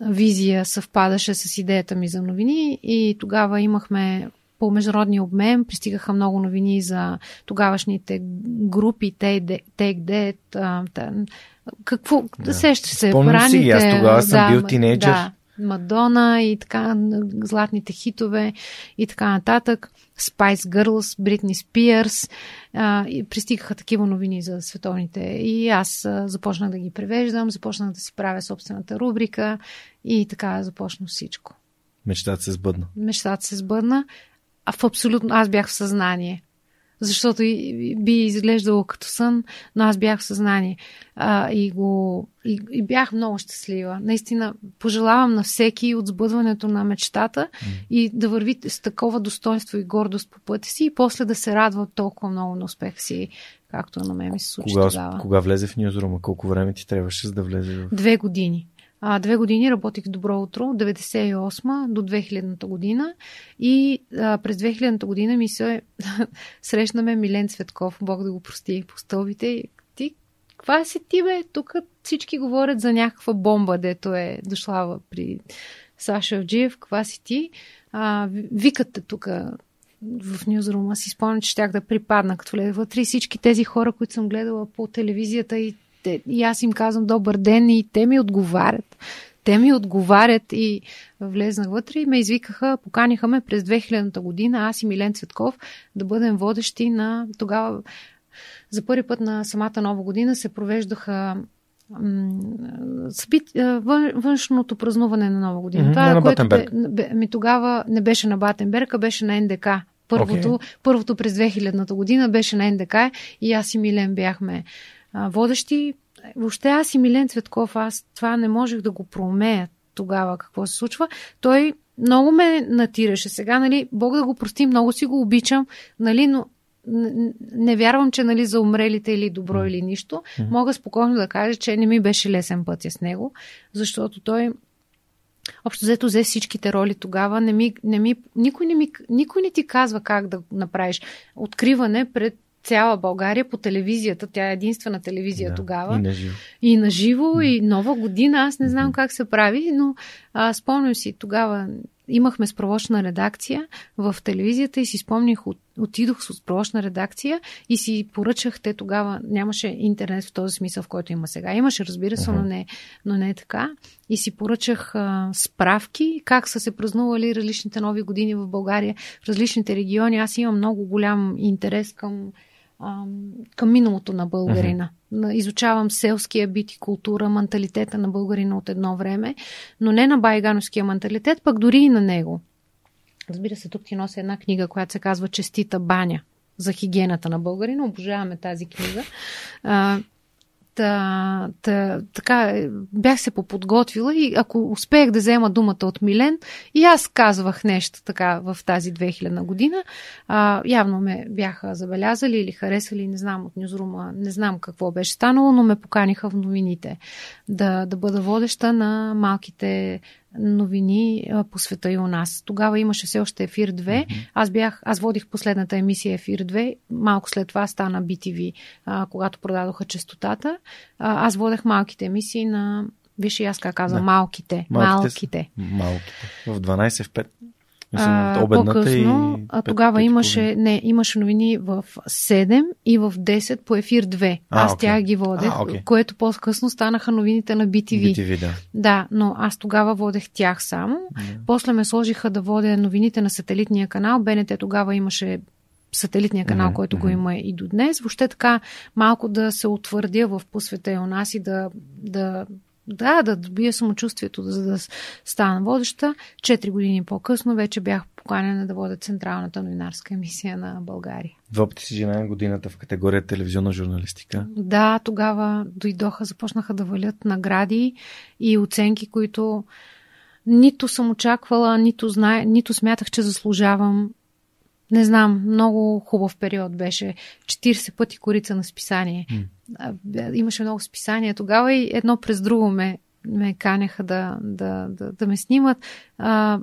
визия съвпадаше с идеята ми за новини и тогава имахме по международния обмен пристигаха много новини за тогавашните групи, Take Dead, какво, да. сещаш се, Спомням си, аз тогава съм да, бил тинейджър. Да, Мадона и така, златните хитове и така нататък. Spice Girls, Бритни Спиърс. и пристигаха такива новини за световните. И аз започнах да ги превеждам, започнах да си правя собствената рубрика и така започна всичко. Мечтата се сбъдна. Мечтата се сбъдна. А в абсолютно аз бях в съзнание защото би изглеждало като сън, но аз бях в съзнание а, и, го, и, и бях много щастлива. Наистина, пожелавам на всеки от сбъдването на мечтата mm. и да върви с такова достоинство и гордост по пътя си и после да се радва толкова много на успех си, както на мен ми се случи кога, тогава. Кога влезе в Ньюзрума? Колко време ти трябваше за да влезе в... Две години. А, две години работих в Добро утро, от 98 до 2000 година и а, през 2000 година ми се срещнаме Милен Цветков, Бог да го прости, по стълбите. Ти, каква си ти, бе? Тук всички говорят за някаква бомба, дето е дошла при Саша Авджиев. Каква си ти? А, викате тук в Нюзрума. Си спомням, че щях да припадна, като влезе вътре и всички тези хора, които съм гледала по телевизията и те, и аз им казвам добър ден и те ми отговарят. Те ми отговарят и влезнах вътре и ме извикаха, поканиха ме през 2000-та година, аз и Милен Цветков, да бъдем водещи на тогава за първи път на самата нова година се провеждаха външното празнуване на нова година. Mm-hmm, Това, на което бе, ми тогава не беше на Батенберг, а беше на НДК. Първото, okay. първото през 2000-та година беше на НДК и аз и Милен бяхме а, водещи. Въобще аз и Милен Цветков, аз това не можех да го промея тогава какво се случва. Той много ме натираше. Сега, нали, Бог да го прости, много си го обичам, нали, но не, не вярвам, че нали, за умрелите или добро mm. или нищо. Mm. Мога спокойно да кажа, че не ми беше лесен пътя с него, защото той общо взето взе всичките роли тогава. Не ми, не ми, никой, не ми, никой не ти казва как да направиш откриване пред цяла България по телевизията. Тя е единствена телевизия да, тогава. И на живо. И на живо, и нова година. Аз не знам как се прави, но а, спомням си тогава имахме справочна редакция в телевизията и си спомних, от, отидох с справочна редакция и си поръчах, те тогава нямаше интернет в този смисъл, в който има сега. Имаше, разбира се, uh-huh. но, не, но не е така. И си поръчах а, справки как са се празнували различните нови години в България, в различните региони. Аз имам много голям интерес към към миналото на българина. Uh-huh. Изучавам селския бит и култура, менталитета на българина от едно време, но не на байгановския менталитет, пък дори и на него. Разбира се, тук ти нося една книга, която се казва Честита баня за хигиената на българина. Обожаваме тази книга. Та, та, така, бях се поподготвила и ако успех да взема думата от Милен, и аз казвах нещо така в тази 2000 година. А, явно ме бяха забелязали или харесали, не знам от Нюзрума, не знам какво беше станало, но ме поканиха в новините да, да бъда водеща на малките новини а, по света и у нас. Тогава имаше все още Ефир 2. Mm-hmm. Аз бях, аз водих последната емисия Ефир 2. Малко след това стана BTV, а, когато продадоха частотата. А, аз водех малките емисии на Виж и аз как казвам, да. малките. Малките. Малките. В 12 в 5. Мисля, по-късно, и... а тогава имаше, не, имаше новини в 7 и в 10 по ефир 2. А, аз okay. тях ги водех, а, okay. което по-късно станаха новините на BTV. BTV да. да, но аз тогава водех тях само. Yeah. После ме сложиха да водя новините на сателитния канал. БНТ тогава имаше сателитния канал, mm-hmm. който го има и до днес. Въобще така малко да се утвърдя в посвета и у нас и да, да да, да добия самочувствието, за да стана водеща. Четири години по-късно вече бях поканена да водя Централната новинарска емисия на България. Два пъти си жена годината в категория телевизионна журналистика. Да, тогава дойдоха, започнаха да валят награди и оценки, които нито съм очаквала, нито, знае, нито смятах, че заслужавам. Не знам, много хубав период беше. 40 пъти корица на списание. Mm. Имаше много списания тогава и едно през друго ме, ме канеха да, да, да, да ме снимат. А,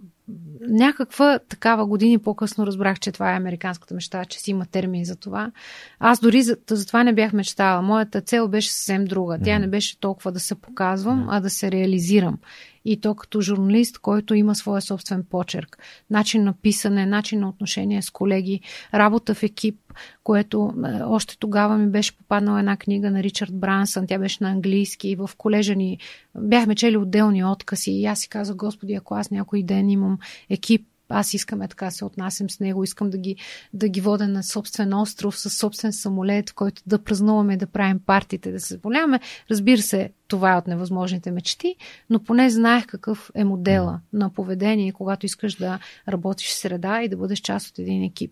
някаква такава години по-късно разбрах, че това е американската мечта, че си има термин за това. Аз дори за, за това не бях мечтала. Моята цел беше съвсем друга. Тя не беше толкова да се показвам, а да се реализирам и то като журналист, който има своя собствен почерк. Начин на писане, начин на отношение с колеги, работа в екип, което е, още тогава ми беше попаднала една книга на Ричард Брансън, тя беше на английски. И в колежа ни бяхме чели отделни откази. И аз си казах, Господи, ако аз някой ден имам екип, аз искаме така се отнасям с него, искам да ги, да ги водя на собствен остров, с собствен самолет, в който да празнуваме, да правим партите, да се заболяваме. Разбира се, това е от невъзможните мечти, но поне знаех какъв е модела на поведение, когато искаш да работиш в среда и да бъдеш част от един екип.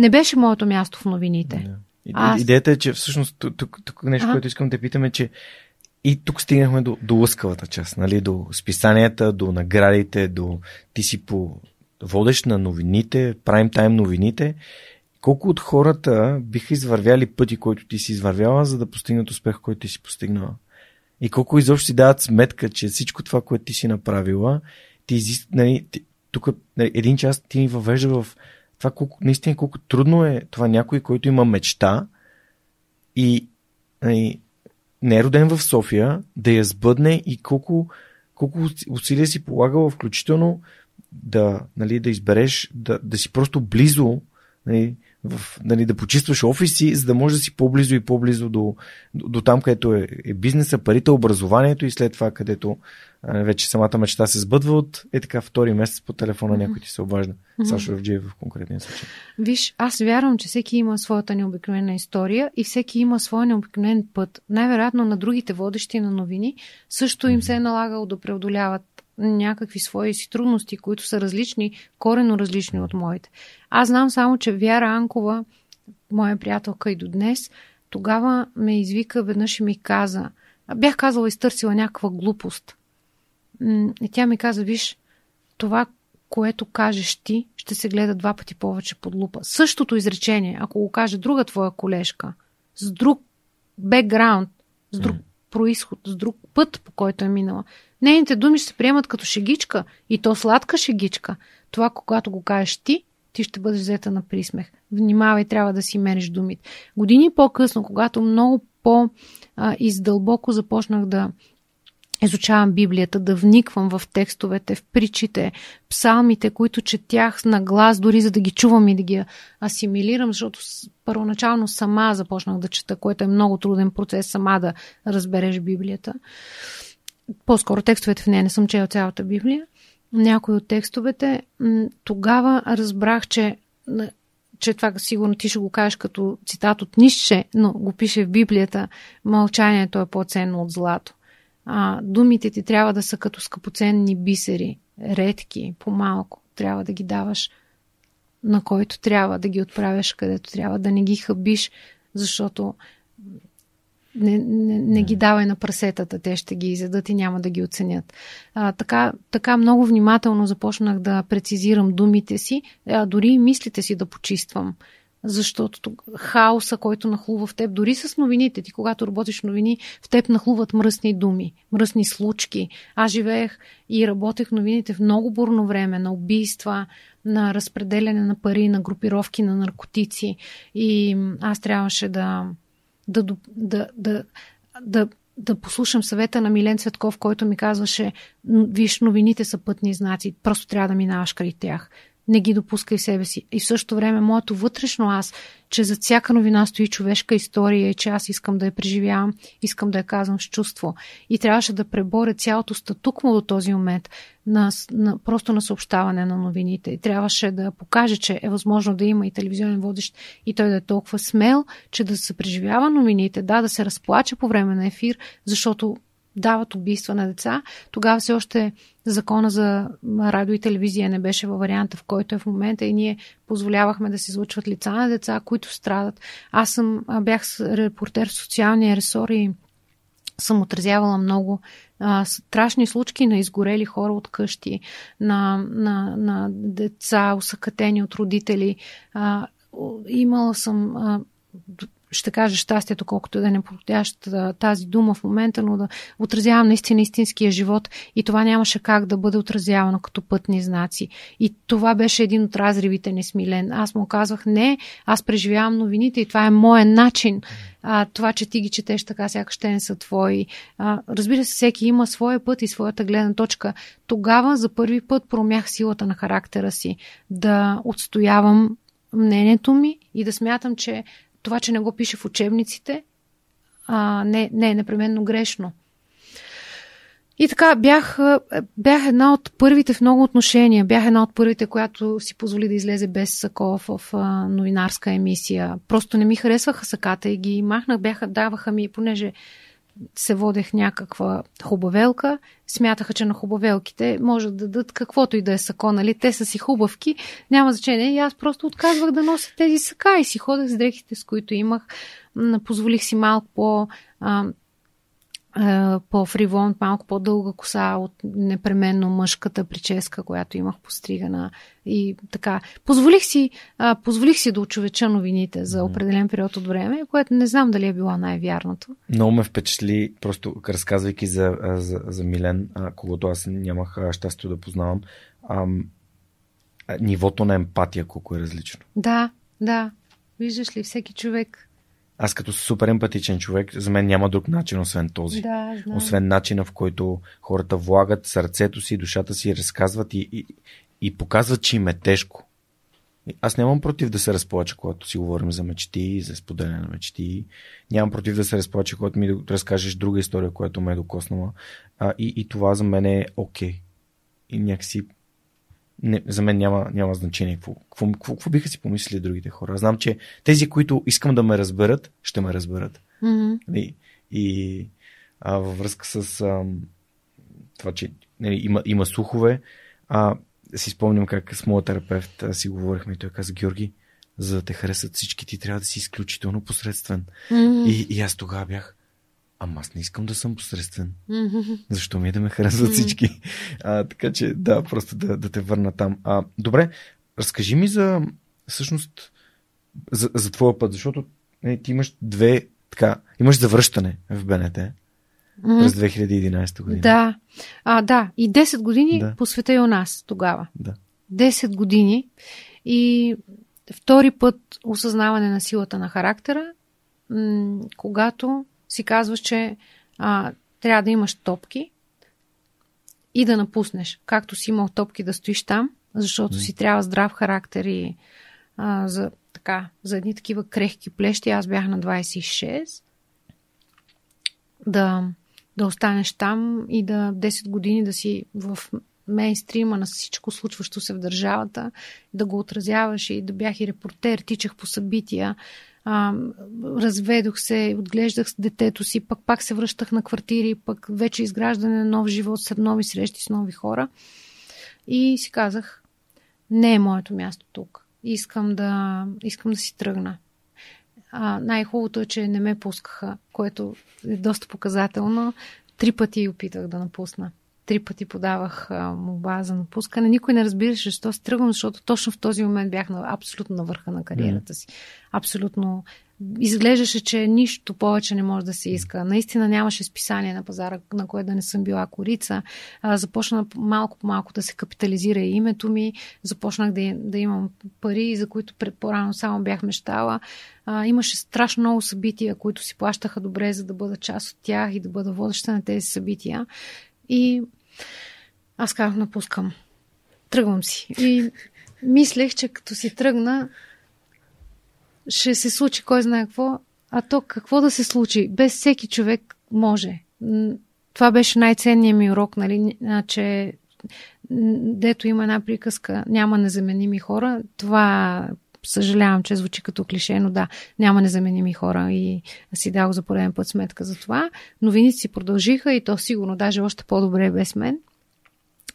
Не беше моето място в новините. Аз... Идеята е, че всъщност тук, тук, нещо, а? което искам да питаме, че и тук стигнахме до, до лъскавата част, нали? до списанията, до наградите, до ти си по водещ на новините, прайм тайм новините, колко от хората биха извървяли пъти, който ти си извървяла, за да постигнат успех, който ти си постигнала? и колко изобщо си дават сметка, че всичко това, което ти си направила, ти изиска, нали, ти, тук нали, един час ти ни въвежда в това колко, наистина колко трудно е това някой, който има мечта и нали, не е роден в София, да я сбъдне и колко, колко усилия си полагала, включително да, нали, да избереш да, да си просто близо нали, в, нали, да почистваш офиси, за да може да си по-близо и по-близо до, до, до там, където е, е бизнеса, парите, образованието и след това, където а, вече самата мечта се сбъдва от е така втори месец по телефона mm-hmm. някой ти се обажда. Mm-hmm. Сашо Евджиев в конкретния случай. Виж, аз вярвам, че всеки има своята необикновена история и всеки има своя необикновен път. Най-вероятно на другите водещи на новини също им се е налагало да преодоляват някакви свои си трудности, които са различни, корено различни от моите. Аз знам само, че Вяра Анкова, моя приятелка и до днес, тогава ме извика веднъж и ми каза, бях казала изтърсила някаква глупост. И тя ми каза, виж, това, което кажеш ти, ще се гледа два пъти повече под лупа. Същото изречение, ако го каже друга твоя колежка, с друг бекграунд, с друг mm. происход, с друг път, по който е минала, Нейните думи ще се приемат като шегичка и то сладка шегичка. Това, когато го кажеш ти, ти ще бъдеш взета на присмех. Внимавай, трябва да си мериш думите. Години по-късно, когато много по-издълбоко започнах да изучавам Библията, да вниквам в текстовете, в притчите, псалмите, които четях на глас, дори за да ги чувам и да ги асимилирам, защото първоначално сама започнах да чета, което е много труден процес сама да разбереш Библията по-скоро текстовете в нея, не съм чела цялата Библия, някои от текстовете, тогава разбрах, че, че това сигурно ти ще го кажеш като цитат от Нище, но го пише в Библията, мълчанието е по-ценно от злато. А, думите ти трябва да са като скъпоценни бисери, редки, по-малко. Трябва да ги даваш на който трябва, да ги отправяш където трябва, да не ги хъбиш, защото не, не, не ги давай на прасетата, те ще ги изядат и няма да ги оценят. А, така, така много внимателно започнах да прецизирам думите си, а дори и мислите си да почиствам. Защото хаоса, който нахлува в теб, дори с новините, ти когато работиш новини, в теб нахлуват мръсни думи, мръсни случки. Аз живеех и работех новините в много бурно време, на убийства, на разпределяне на пари, на групировки, на наркотици. И аз трябваше да, да, да, да, да, да послушам съвета на Милен Цветков, който ми казваше, виж, новините са пътни знаци, просто трябва да минаваш край тях не ги допускай в себе си. И в същото време моето вътрешно аз, че за всяка новина стои човешка история и че аз искам да я преживявам, искам да я казвам с чувство. И трябваше да преборя цялото статукво до този момент на, на, просто на съобщаване на новините. И трябваше да покаже, че е възможно да има и телевизионен водещ и той да е толкова смел, че да се преживява новините, да, да се разплаче по време на ефир, защото дават убийства на деца. Тогава все още закона за радио и телевизия не беше във варианта, в който е в момента и ние позволявахме да се излучват лица на деца, които страдат. Аз съм, бях репортер в социалния ресор и съм отразявала много а, страшни случки на изгорели хора от къщи, на, на, на деца, усъкатени от родители. А, имала съм а, ще кажа щастието, колкото да е неподходяща тази дума в момента, но да отразявам наистина истинския живот и това нямаше как да бъде отразявано като пътни знаци. И това беше един от разривите несмилен. Аз му казвах, не, аз преживявам новините и това е моят начин. А, това, че ти ги четеш така, сякаш те не са твои. А, разбира се, всеки има своя път и своята гледна точка. Тогава за първи път промях силата на характера си да отстоявам мнението ми и да смятам, че това, че не го пише в учебниците, а, не, не е непременно грешно. И така, бях, бях една от първите в много отношения. Бях една от първите, която си позволи да излезе без сако в а, новинарска емисия. Просто не ми харесваха саката и ги махнах. Бяха, даваха ми, понеже се водех някаква хубавелка, смятаха, че на хубавелките може да дадат каквото и да е сако, нали? Те са си хубавки, няма значение. И аз просто отказвах да нося тези сака и си ходех с дрехите, с които имах. Позволих си малко по по-фривон, малко по-дълга коса от непременно мъжката прическа, която имах постригана. И така. Позволих си, а, позволих си да очовеча новините за определен период от време, което не знам дали е било най-вярното. Много ме впечатли, просто разказвайки за, за, за Милен, а, когато аз нямах щастие да познавам, а, нивото на емпатия колко е различно. Да, да. Виждаш ли, всеки човек аз като супер емпатичен човек, за мен няма друг начин, освен този. Да, знам. Освен начина, в който хората влагат сърцето си, душата си, разказват и, и, и показват, че им е тежко. Аз нямам против да се разплача, когато си говорим за мечти, за споделяне на мечти. Нямам против да се разплача, когато ми разкажеш друга история, която ме е докоснала. А, и, и това за мен е окей. Okay. И някакси не, за мен няма, няма значение какво, какво, какво, какво биха си помислили другите хора. Знам, че тези, които искам да ме разберат, ще ме разберат. Mm-hmm. И, и а, във връзка с а, това, че нали, има, има слухове, а, си спомням как с моят терапевт а, си говорихме и той каза, Георги, за да те харесат всички, ти трябва да си изключително посредствен. Mm-hmm. И, и аз тогава бях, Ама аз не искам да съм посредствен. Mm-hmm. Защо ми е да ме харесват всички? А, така че, да, просто да, да те върна там. А, добре, разкажи ми за, всъщност, за, за твоя път, защото не, ти имаш две, така, имаш завръщане в БНТ mm-hmm. през 2011 година. Да, а, да, и 10 години да. посвета и у нас тогава. Да. 10 години и втори път осъзнаване на силата на характера, м- когато си казваш, че а, трябва да имаш топки и да напуснеш. Както си имал топки да стоиш там, защото си трябва здрав характер и а, за, така, за едни такива крехки плещи. Аз бях на 26. Да, да останеш там и да 10 години да си в мейнстрима на всичко случващо се в държавата, да го отразяваш и да бях и репортер, тичах по събития а, разведох се, отглеждах с детето си, пък пак се връщах на квартири, пък вече изграждане на нов живот, с нови срещи с нови хора. И си казах, не е моето място тук. Искам да, искам да си тръгна. А, най-хубавото е, че не ме пускаха, което е доста показателно. Три пъти опитах да напусна три пъти подавах молба за напускане. Никой не разбираше, защо се тръгвам, защото точно в този момент бях на, абсолютно на върха на кариерата си. Абсолютно. Изглеждаше, че нищо повече не може да се иска. Наистина нямаше списание на пазара, на което да не съм била корица. започна малко по малко да се капитализира и името ми. Започнах да, да имам пари, за които по-рано само бях мечтала. имаше страшно много събития, които си плащаха добре, за да бъда част от тях и да бъда водеща на тези събития. И аз казах, напускам. Тръгвам си. И мислех, че като си тръгна, ще се случи кой знае какво. А то какво да се случи? Без всеки човек може. Това беше най-ценният ми урок, нали, че дето има една приказка, няма незаменими хора. Това съжалявам, че звучи като клише, но да, няма незаменими хора и си дал за пореден път сметка за това. Новините си продължиха и то сигурно даже още по-добре без мен.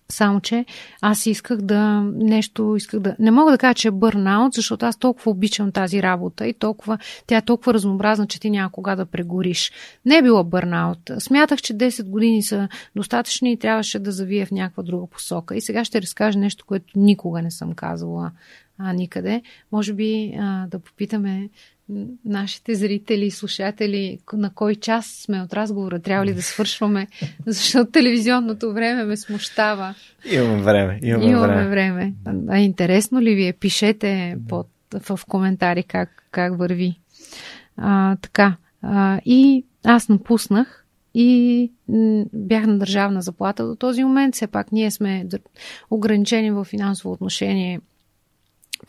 Само, че аз исках да нещо, исках да... Не мога да кажа, че е бърнаут, защото аз толкова обичам тази работа и толкова, тя е толкова разнообразна, че ти няма кога да прегориш. Не е било бърнаут. Смятах, че 10 години са достатъчни и трябваше да завия в някаква друга посока. И сега ще разкажа нещо, което никога не съм казвала а, никъде. Може би а, да попитаме нашите зрители и слушатели на кой час сме от разговора, трябва ли да свършваме, защото телевизионното време ме смущава. Имаме време. Имаме, имаме време. време. А интересно ли ви е? Пишете под, в коментари как, как върви. А, така. А, и аз напуснах и бях на държавна заплата до този момент. Все пак ние сме ограничени в финансово отношение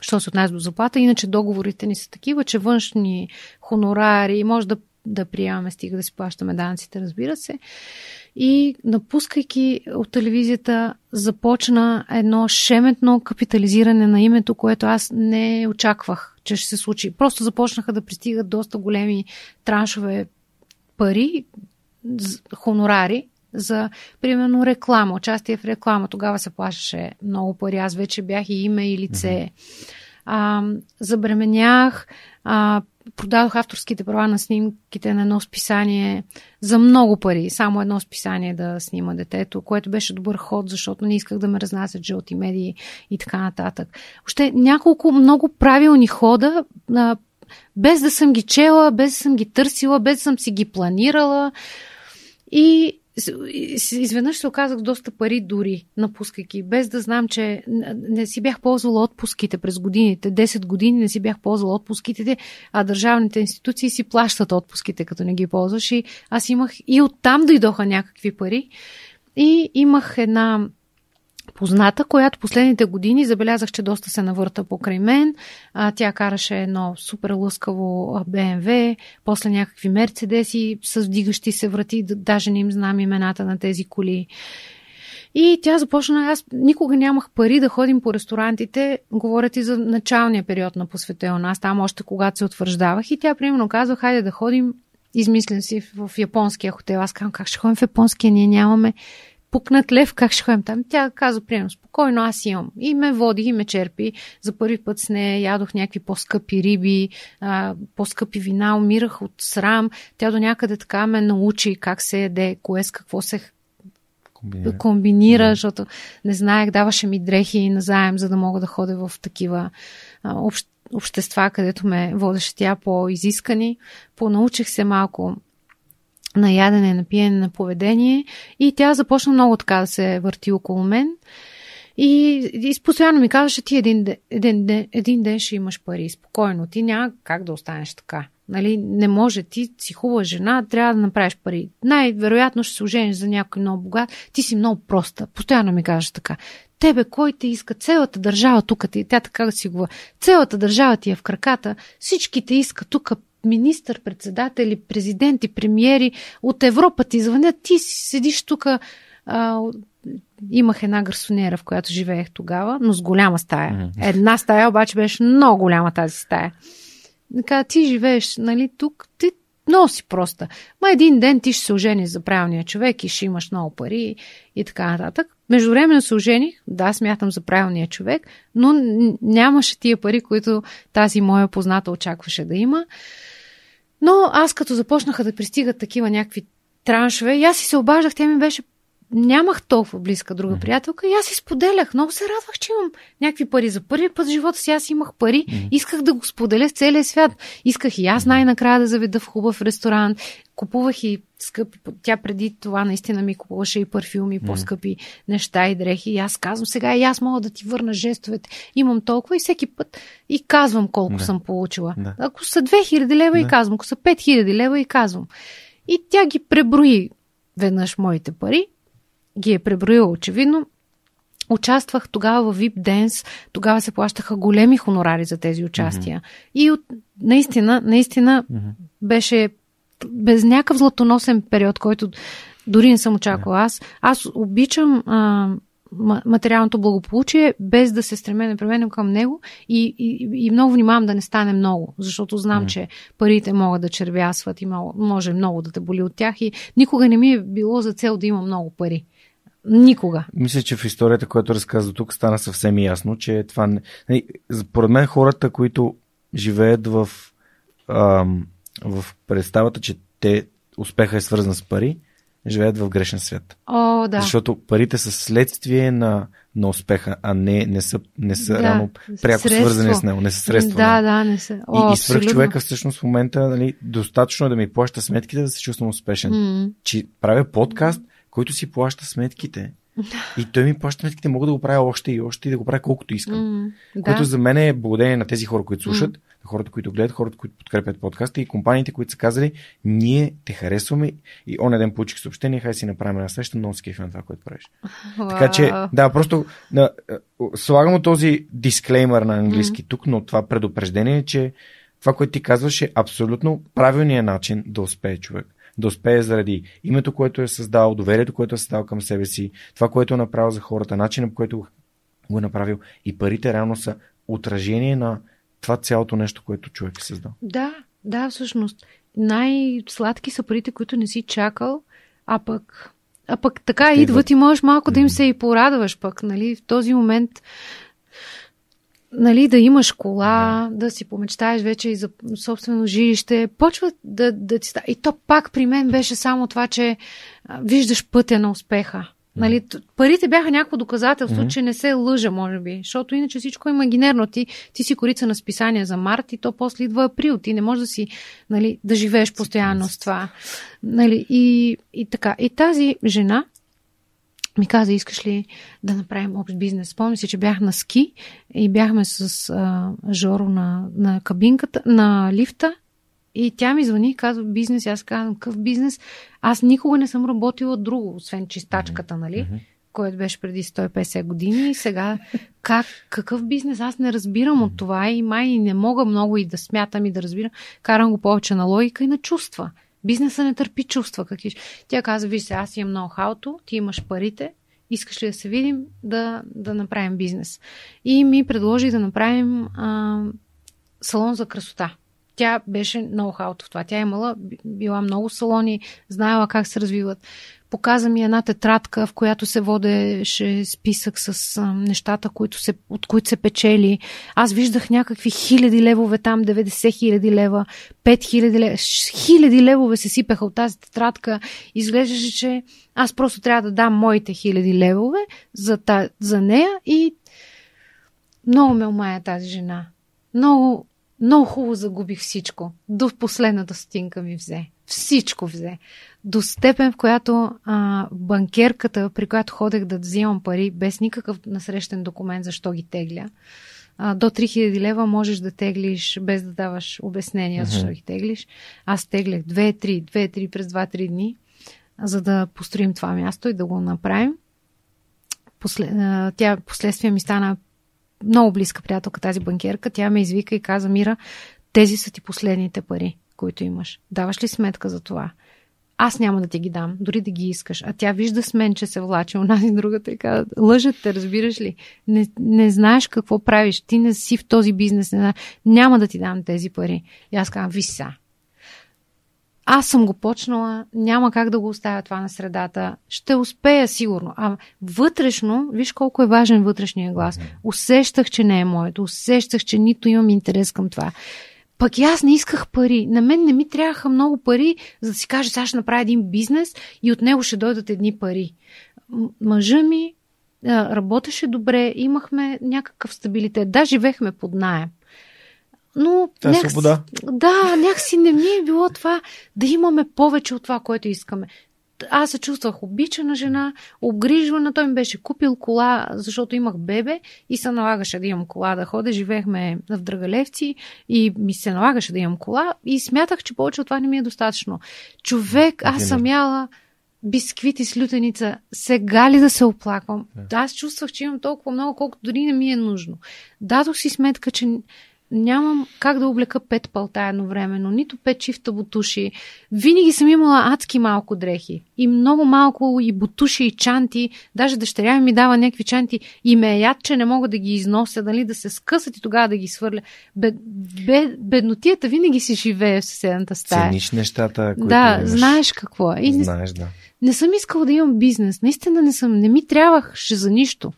що се отнася до заплата. Иначе договорите ни са такива, че външни хонорари може да, да приемаме, стига да си плащаме данците, разбира се. И напускайки от телевизията, започна едно шеметно капитализиране на името, което аз не очаквах, че ще се случи. Просто започнаха да пристигат доста големи траншове пари, хонорари, за, примерно, реклама, участие в реклама. Тогава се плащаше много пари. Аз вече бях и име и лице. а, забременях, а, продадох авторските права на снимките на едно списание за много пари. Само едно списание да снима детето, което беше добър ход, защото не исках да ме разнасят жълти медии и така нататък. Още няколко много правилни хода, а, без да съм ги чела, без да съм ги търсила, без да съм си ги планирала. И изведнъж се оказах доста пари дори, напускайки, без да знам, че не си бях ползвала отпуските през годините. 10 години не си бях ползвала отпуските, а държавните институции си плащат отпуските, като не ги ползваш. И аз имах и оттам дойдоха някакви пари. И имах една позната, която последните години забелязах, че доста се навърта покрай мен. А, тя караше едно супер лъскаво БМВ, после някакви мерцедеси с вдигащи се врати, даже не им знам имената на тези коли. И тя започна, аз никога нямах пари да ходим по ресторантите, говорят и за началния период на посвета у нас, там още когато се утвърждавах и тя примерно казва, хайде да ходим, измислям си в японския хотел. Аз казвам, как ще ходим в японския, ние нямаме пукнат лев, как ще ходим там? Тя каза, примерно, спокойно, аз имам. И ме води, и ме черпи. За първи път с нея ядох някакви по-скъпи риби, а, по-скъпи вина, умирах от срам. Тя до някъде така ме научи как се яде, кое с какво се комбинира, комбинира да. защото не знаех, даваше ми дрехи и назаем, за да мога да ходя в такива а, общ, общества, където ме водеше тя по-изискани. Понаучих се малко на ядене, на пиене, на поведение и тя започна много така да се върти около мен. И, и постоянно ми казваше, ти един, един, ден, един ден ще имаш пари, спокойно, ти няма как да останеш така. Нали, не може, ти си хубава жена, трябва да направиш пари. Най-вероятно ще се ожениш за някой много богат. Ти си много проста. Постоянно ми кажеш така. Тебе, кой те иска? Цялата държава тук ти, тя така си говори. Цялата държава ти е в краката. Всички те искат тук министър-председатели, президенти, премиери от Европа ти звънят, ти седиш тук. Имах една гарсонера, в която живеех тогава, но с голяма стая. Една стая обаче беше много голяма тази стая. Така, ти живееш, нали, тук, ти много си проста. Ма един ден ти ще се ожениш за правилния човек и ще имаш много пари и така нататък. Междувременно се ожених, да, смятам за правилния човек, но нямаше тия пари, които тази моя позната очакваше да има. Но аз като започнаха да пристигат такива някакви траншове, и аз си се обаждах, тя ми беше нямах толкова близка друга приятелка и аз си споделях. Много се радвах, че имам някакви пари. За първи път в живота си аз имах пари. Исках да го споделя с целия свят. Исках и аз най-накрая да заведа в хубав ресторант. Купувах и скъпи. Тя преди това наистина ми купуваше и парфюми, по-скъпи неща и дрехи. И аз казвам, сега и аз мога да ти върна жестовете. Имам толкова и всеки път и казвам колко да. съм получила. Да. Ако са 2000 лева да. и казвам, ако са 5000 лева и казвам. И тя ги преброи веднъж моите пари ги е преброила очевидно. Участвах тогава в VIP Dance, тогава се плащаха големи хонорари за тези участия. Mm-hmm. И от, наистина, наистина mm-hmm. беше без някакъв златоносен период, който дори не съм очаквала. Аз, аз обичам а, материалното благополучие, без да се стремя непременно към него и, и, и много внимавам да не стане много, защото знам, mm. че парите могат да червясват и може много да те боли от тях и никога не ми е било за цел да има много пари. Никога. Мисля, че в историята, която разказва тук, стана съвсем ясно, че това не... Нали, поред мен хората, които живеят в, ам, в представата, че те успеха е свързан с пари, живеят в грешен свят. О, да. Защото парите са следствие на, на успеха, а не, не са, не са да, рано пряко средство. свързани с него, не са средства. Да, да, не са. О, и, и свръх човека всъщност в момента нали, достатъчно е да ми плаща сметките да се чувствам успешен. Mm. Че правя подкаст, който си плаща сметките. И той ми плаща сметките, мога да го правя още и още и да го правя колкото искам. Mm, да. Което за мен е благодарение на тези хора, които слушат, mm. на хората, които гледат, хората, които подкрепят подкаста и компаниите, които са казали, ние те харесваме и он ден получих съобщение, хай си направим една среща, много скеф на това, което правиш. Wow. Така че, да, просто да, слагам този дисклеймер на английски mm. тук, но това предупреждение е, че това, което ти казваш е абсолютно правилният начин да успее човек да успее заради името, което е създал, доверието, което е създал към себе си, това, което е направил за хората, начинът, по който го е направил и парите реално са отражение на това цялото нещо, което човек е създал. Да, да, всъщност. Най-сладки са парите, които не си чакал, а пък, а пък така идват, и можеш малко да им се и порадваш пък, нали? В този момент нали, да имаш кола, да. да си помечтаеш вече и за собствено жилище, почва да, да ти. И то пак при мен беше само това, че виждаш пътя на успеха. Нали, парите бяха някакво доказателство, mm-hmm. че не се лъжа, може би. Защото иначе всичко е имагинерно. Ти, ти си корица на списания за март и то после идва април. Ти не можеш да си, нали, да живееш постоянно с това. Нали, и, и така. И тази жена ми каза, искаш ли да направим общ бизнес? Спомням си, че бях на ски и бяхме с а, Жоро на, на кабинката, на лифта и тя ми звъни и казва бизнес. Аз казвам, какъв бизнес? Аз никога не съм работила друго, освен чистачката, нали? Mm-hmm. Който беше преди 150 години. И сега, как, какъв бизнес? Аз не разбирам от това и май не мога много и да смятам и да разбирам. Карам го повече на логика и на чувства. Бизнеса не търпи чувства. Какви... Тя каза, виж се, аз имам ноу-хауто, ти имаш парите, искаш ли да се видим, да, да направим бизнес. И ми предложи да направим а, салон за красота. Тя беше ноу-хауто в това. Тя е имала, била много салони, знаела как се развиват. Показа ми една тетрадка, в която се водеше списък с нещата, които се, от които се печели. Аз виждах някакви хиляди левове там, 90 хиляди лева, 5 хиляди лева. Хиляди левове се сипеха от тази тетрадка. Изглеждаше, че аз просто трябва да дам моите хиляди левове за, та, за нея и много ме омая тази жена. Много, много хубаво загубих всичко. До последната стотинка ми взе. Всичко взе. До степен, в която а, банкерката, при която ходех да взимам пари, без никакъв насрещен документ, защо ги тегля, а, до 3000 лева можеш да теглиш без да даваш обяснения, uh-huh. защо ги теглиш. Аз теглях 2-3, 2-3 през 2-3 дни, за да построим това място и да го направим. После, а, тя последствие ми стана много близка приятелка, тази банкерка. Тя ме извика и каза, Мира, тези са ти последните пари, които имаш. Даваш ли сметка за това? Аз няма да ти ги дам, дори да ги искаш. А тя вижда с мен, че се влаче онази другата и казва, лъжат те, разбираш ли? Не, не знаеш какво правиш, ти не си в този бизнес, не, няма да ти дам тези пари. И аз казвам, виса, аз съм го почнала, няма как да го оставя това на средата. Ще успея сигурно. А вътрешно, виж колко е важен вътрешния глас. Усещах, че не е моето. Усещах, че нито имам интерес към това. Пък и аз не исках пари. На мен не ми трябваха много пари, за да си кажа, сега ще направя един бизнес и от него ще дойдат едни пари. Мъжа ми работеше добре, имахме някакъв стабилитет. Да, живехме под найем. Но Та някакси, свобода. Да, някакси не ми е било това да имаме повече от това, което искаме. Аз се чувствах обичана жена, обгрижвана. Той ми беше купил кола, защото имах бебе и се налагаше да имам кола да ходя. Живеехме в Драгалевци и ми се налагаше да имам кола и смятах, че повече от това не ми е достатъчно. Човек, аз съм яла бисквити с лютеница. Сега ли да се оплаквам? Да. Аз чувствах, че имам толкова много, колкото дори не ми е нужно. Дадох си сметка, че нямам как да облека пет палта едновременно, нито пет чифта бутуши. Винаги съм имала адски малко дрехи. И много малко и бутуши, и чанти. Даже дъщеря ми, дава някакви чанти и ме е яд, че не мога да ги износя, дали да се скъсат и тогава да ги свърля. Бед, бед, беднотията винаги си живее в съседната стая. Цениш нещата, които Да, имаш. знаеш какво е. И знаеш, да. Не съм искала да имам бизнес. Наистина не съм. Не ми трябваше за нищо.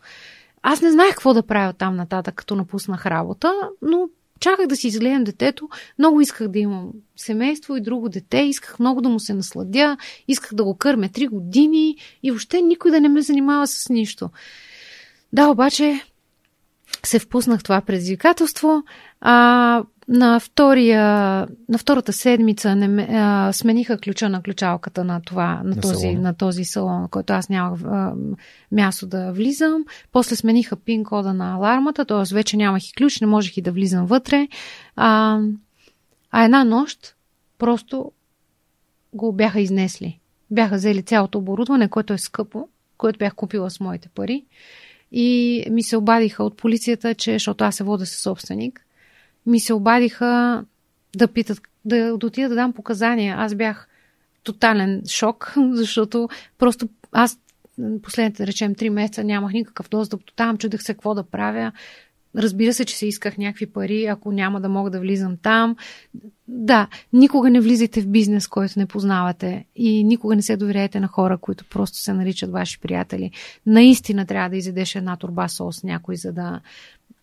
Аз не знаех какво да правя там нататък, като напуснах работа, но чаках да си изгледам детето, много исках да имам семейство и друго дете, исках много да му се насладя, исках да го кърмя три години и въобще никой да не ме занимава с нищо. Да, обаче се впуснах това предизвикателство. А, на, втория, на втората седмица не, а, смениха ключа на ключалката на, това, на, на, този, салон. на този салон, който аз нямах а, място да влизам. После смениха пин кода на алармата, т.е. вече нямах и ключ, не можех и да влизам вътре. А, а една нощ просто го бяха изнесли. Бяха взели цялото оборудване, което е скъпо, което бях купила с моите пари. И ми се обадиха от полицията, че, защото аз се вода със собственик, ми се обадиха да питат, да, да отида да дам показания. Аз бях тотален шок, защото просто аз последните, речем, три месеца нямах никакъв достъп до там, чудех се какво да правя. Разбира се, че се исках някакви пари, ако няма да мога да влизам там. Да, никога не влизайте в бизнес, който не познавате и никога не се доверяйте на хора, които просто се наричат ваши приятели. Наистина трябва да изедеш една турба сос някой, за да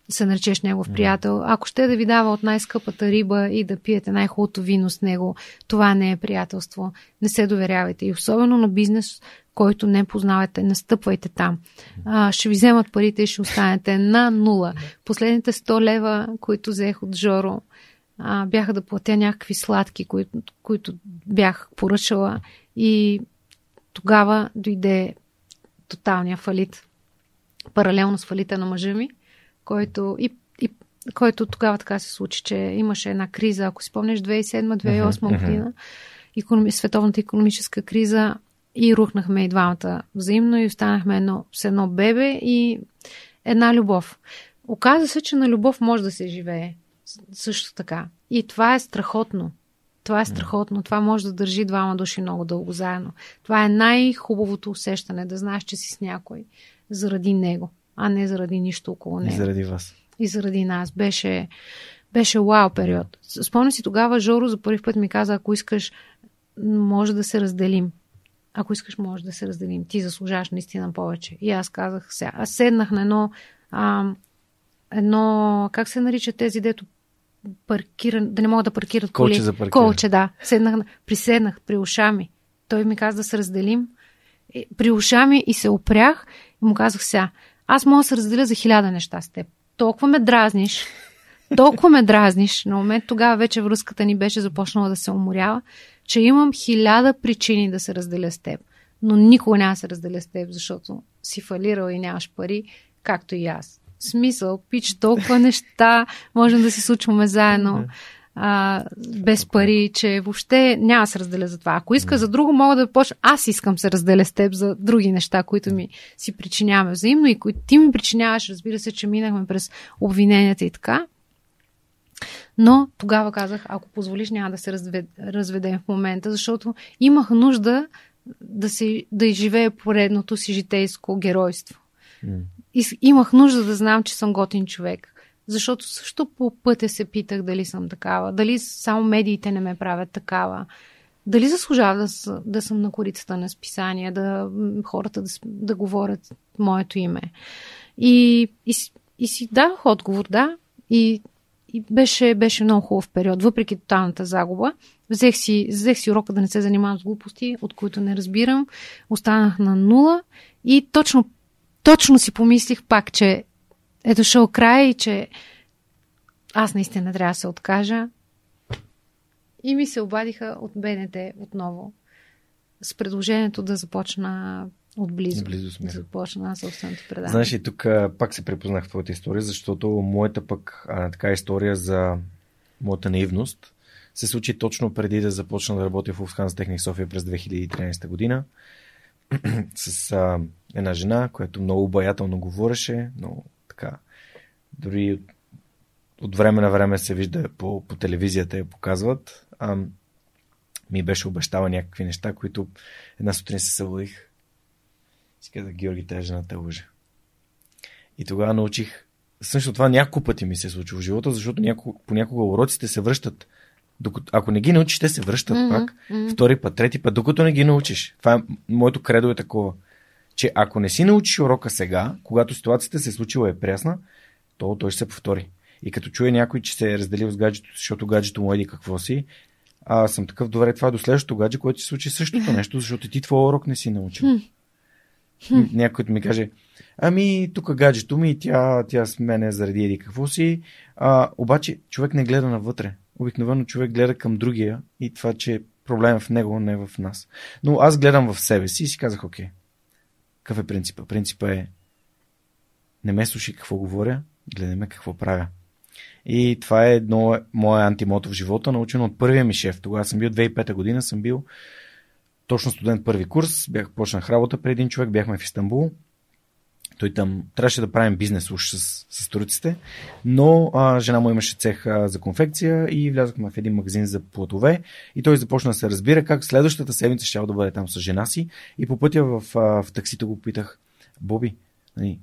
се наречеш негов приятел. Ако ще да ви дава от най-скъпата риба и да пиете най-хубавото вино с него, това не е приятелство. Не се доверявайте. И особено на бизнес, който не познавате, не стъпвайте там. А, ще ви вземат парите и ще останете на нула. Последните 100 лева, които взех от Жоро, а, бяха да платя някакви сладки, които, които бях поръчала и тогава дойде тоталния фалит. Паралелно с фалита на мъжа ми, който и, и който тогава така се случи, че имаше една криза, ако си спомнеш, 2007-2008 година, економи, световната економическа криза и рухнахме и двамата взаимно и останахме едно, с едно бебе и една любов. Оказва се, че на любов може да се живее също така. И това е страхотно. Това е страхотно. Това може да държи двама души много дълго заедно. Това е най-хубавото усещане, да знаеш, че си с някой заради него, а не заради нищо около него. И заради вас. И заради нас. Беше, беше вау период. Спомня си тогава, Жоро за първи път ми каза, ако искаш, може да се разделим. Ако искаш, може да се разделим. Ти заслужаваш наистина повече. И аз казах, сега. Аз седнах на едно, а, едно, как се нарича тези, дето паркиран, да не могат да паркират коли. Колче за паркиране. Колче, да. Седнах, приседнах при ушами. Той ми каза да се разделим. При ушами и се опрях и му казах сега, аз мога да се разделя за хиляда неща с теб. Толкова ме дразниш, толкова ме дразниш. На момент тогава вече връзката ни беше започнала да се уморява, че имам хиляда причини да се разделя с теб. Но никога няма да се разделя с теб, защото си фалирал и нямаш пари, както и аз смисъл, пич, толкова неща можем да си случваме заедно а, без пари, че въобще няма да се разделя за това. Ако иска за друго, мога да почна. Аз искам се разделя с теб за други неща, които ми си причиняваме взаимно и които ти ми причиняваш. Разбира се, че минахме през обвиненията и така. Но тогава казах, ако позволиш, няма да се разведем в момента, защото имах нужда да, се, да изживея поредното си житейско геройство. И имах нужда да знам, че съм готин човек. Защото също по пътя се питах дали съм такава. Дали само медиите не ме правят такава. Дали заслужава да, да съм на корицата на списания, да хората да, да говорят моето име. И, и, и си дадох отговор, да. И, и беше, беше много хубав период, въпреки тоталната загуба. Взех си, взех си урока да не се занимавам с глупости, от които не разбирам. Останах на нула и точно точно си помислих пак, че е дошъл край и че аз наистина трябва да се откажа. И ми се обадиха от БНТ отново с предложението да започна отблизо. Близо да започна собственото предаване. Знаеш, и тук пак се препознах в твоята история, защото моята пък а, така история за моята наивност се случи точно преди да започна да работя в Уфханс Техник София през 2013 година с а, една жена, която много обаятелно говореше, много така, дори от, време на време се вижда по, по телевизията я показват. А, ми беше обещала някакви неща, които една сутрин се събудих. Си казах, Георги, тази жена те лъже. И тогава научих, също това няколко пъти ми се е случило в живота, защото няко, понякога уроците се връщат докато, ако не ги научиш, те се връщат mm-hmm. пак. Mm-hmm. Втори път, трети път, докато не ги научиш. Това е, моето кредо е такова. Че ако не си научиш урока сега, когато ситуацията се е случила е прясна, то той ще се повтори. И като чуе някой, че се е разделил с гаджето, защото гаджето му еди какво си, а съм такъв, добре, това е до следващото гадже, което се случи същото нещо, защото ти твой урок не си научил. Някой ми каже, ами тук гаджето ми, тя, тя с мене заради еди какво си, а, обаче човек не гледа навътре обикновено човек гледа към другия и това, че проблем е в него, не в нас. Но аз гледам в себе си и си казах, окей, какъв е принципа? Принципа е не ме слушай какво говоря, гледай ме какво правя. И това е едно мое антимото в живота, научено от първия ми шеф. Тогава съм бил 2005 година, съм бил точно студент първи курс, бях почнах работа при един човек, бяхме в Истанбул той там трябваше да правим бизнес уж с, с турците, но а, жена му имаше цех а, за конфекция и влязохме в един магазин за платове и той започна да се разбира как следващата седмица ще да бъде там с жена си и по пътя в, а, в таксито го питах, Боби, нали,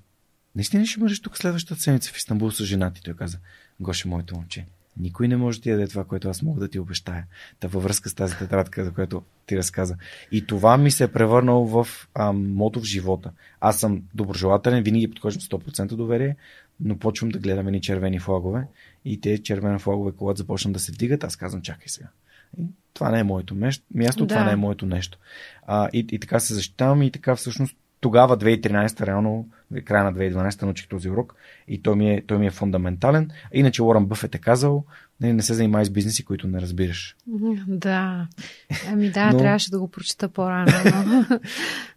наистина ще бъдеш тук следващата седмица в Истанбул с жена ти? Той каза, Гоше, моето момче, никой не може да ти даде това, което аз мога да ти обещая. Та във връзка с тази тетрадка, за която ти разказа. И това ми се е превърнало в а, мото в живота. Аз съм доброжелателен, винаги подхождам 100% доверие, но почвам да гледам едни червени флагове и те червени флагове, когато започнат да се вдигат, аз казвам, чакай сега. И това не е моето място, да. това не е моето нещо. А, и, и така се защитавам и така всъщност тогава, 2013, реално, края на 2012 научих този урок и той ми е, той ми е фундаментален. Иначе Уорън Бъфет е казал, не, не се занимай с бизнеси, които не разбираш. Да. Ами да, но... трябваше да го прочета по-рано.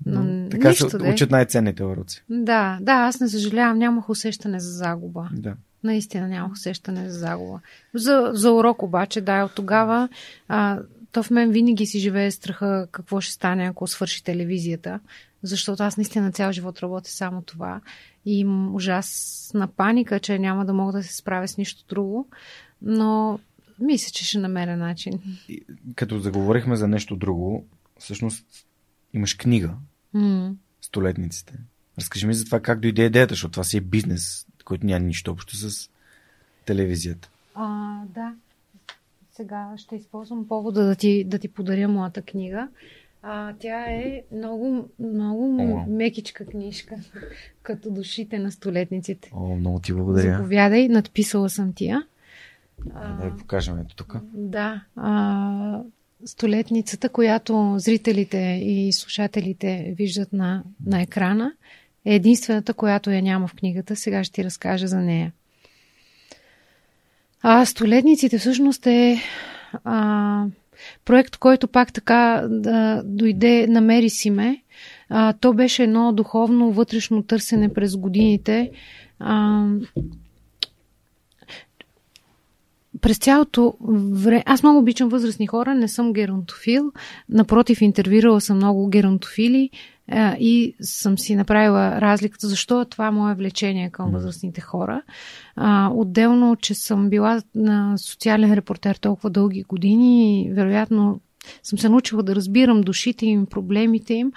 Но... но така нищо, се учат най-ценните уроци. Да, да, аз не съжалявам, нямах усещане за загуба. Да. Наистина нямах усещане за загуба. За, за урок обаче, да, от тогава а, то в мен винаги си живее страха какво ще стане, ако свърши телевизията защото аз наистина цял живот работя само това и имам ужасна паника, че няма да мога да се справя с нищо друго, но мисля, че ще намеря начин. И, като заговорихме за нещо друго, всъщност имаш книга mm. Столетниците. Разкажи ми за това как дойде идеята, защото това си е бизнес, който няма нищо общо с телевизията. А, да. Сега ще използвам повода да ти, да ти подаря моята книга. А, тя е много, много О. мекичка книжка, като душите на столетниците. О, много ти благодаря. Заповядай, надписала съм тия. А, да ви покажем ето тук. Да. А, столетницата, която зрителите и слушателите виждат на, на екрана, е единствената, която я няма в книгата. Сега ще ти разкажа за нея. А столетниците всъщност е а, проект, който пак така да дойде, намери си ме. А, то беше едно духовно вътрешно търсене през годините. А, през цялото време... Аз много обичам възрастни хора, не съм геронтофил. Напротив, интервюирала съм много геронтофили и съм си направила разликата, защо това е мое влечение към възрастните хора. А, отделно, че съм била на социален репортер толкова дълги години и вероятно съм се научила да разбирам душите им, проблемите им,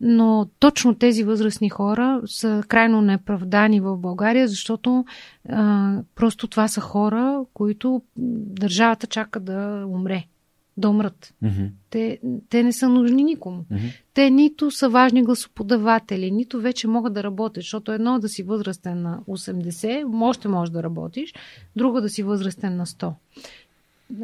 но точно тези възрастни хора са крайно неправдани в България, защото а, просто това са хора, които държавата чака да умре да умрат. Mm-hmm. Те, те не са нужни никому. Mm-hmm. Те нито са важни гласоподаватели, нито вече могат да работят, защото едно да си възрастен на 80, още можеш да работиш, друго да си възрастен на 100.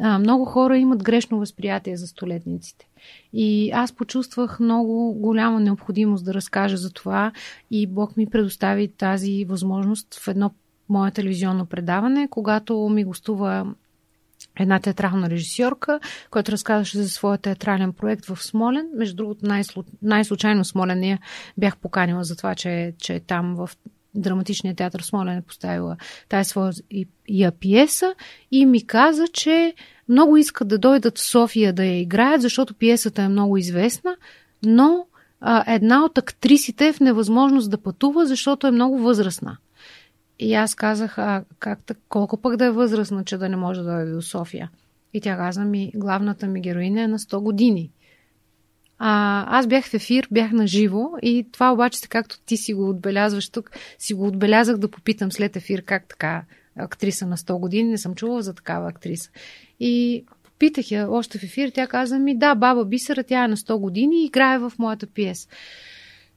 А, много хора имат грешно възприятие за столетниците. И аз почувствах много голяма необходимост да разкажа за това и Бог ми предостави тази възможност в едно мое телевизионно предаване, когато ми гостува една театрална режисьорка, която разказваше за своя театрален проект в Смолен. Между другото, най-слу... най-случайно Смолен я бях поканила за това, че, че е там в драматичния театър Смолен е поставила тази своя и, и пиеса и ми каза, че много искат да дойдат в София да я играят, защото пиесата е много известна, но а, една от актрисите е в невъзможност да пътува, защото е много възрастна. И аз казах, а как, колко пък да е възрастна, че да не може да дойде до София? И тя каза ми, главната ми героиня е на 100 години. А, аз бях в ефир, бях на живо и това обаче, както ти си го отбелязваш тук, си го отбелязах да попитам след ефир как така актриса на 100 години, не съм чувала за такава актриса. И попитах я още в ефир, тя каза ми, да, баба Бисера, тя е на 100 години и играе в моята пиеса.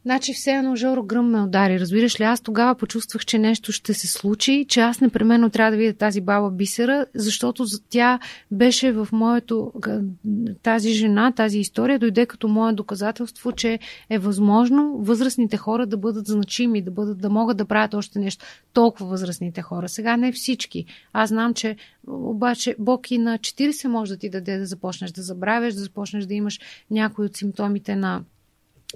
Значи все едно Жоро Гръм ме удари. Разбираш ли, аз тогава почувствах, че нещо ще се случи, че аз непременно трябва да видя тази баба Бисера, защото тя беше в моето... Тази жена, тази история дойде като мое доказателство, че е възможно възрастните хора да бъдат значими, да, бъдат, да могат да правят още нещо. Толкова възрастните хора. Сега не всички. Аз знам, че обаче Бог и на 40 може да ти даде да започнеш да забравяш, да започнеш да имаш някои от симптомите на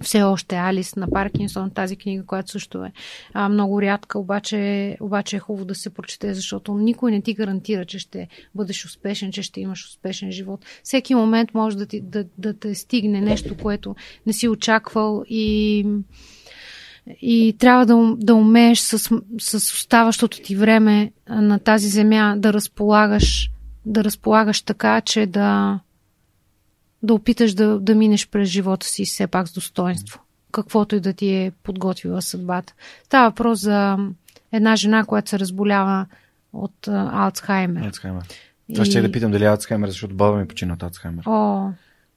все още Алис на Паркинсон, тази книга, която също е а, много рядка, обаче, обаче е хубаво да се прочете, защото никой не ти гарантира, че ще бъдеш успешен, че ще имаш успешен живот. Всеки момент може да, ти, да, да те стигне нещо, което не си очаквал и и трябва да, да умееш с, с оставащото ти време на тази земя да разполагаш, да разполагаш така, че да, да опиташ да, да минеш през живота си все пак с достоинство. Каквото и да ти е подготвила съдбата. Става въпрос за една жена, която се разболява от а, Алцхаймер. Алцхаймер. И... ще да питам дали е Алцхаймер, защото баба ми почина от Алцхаймер. О,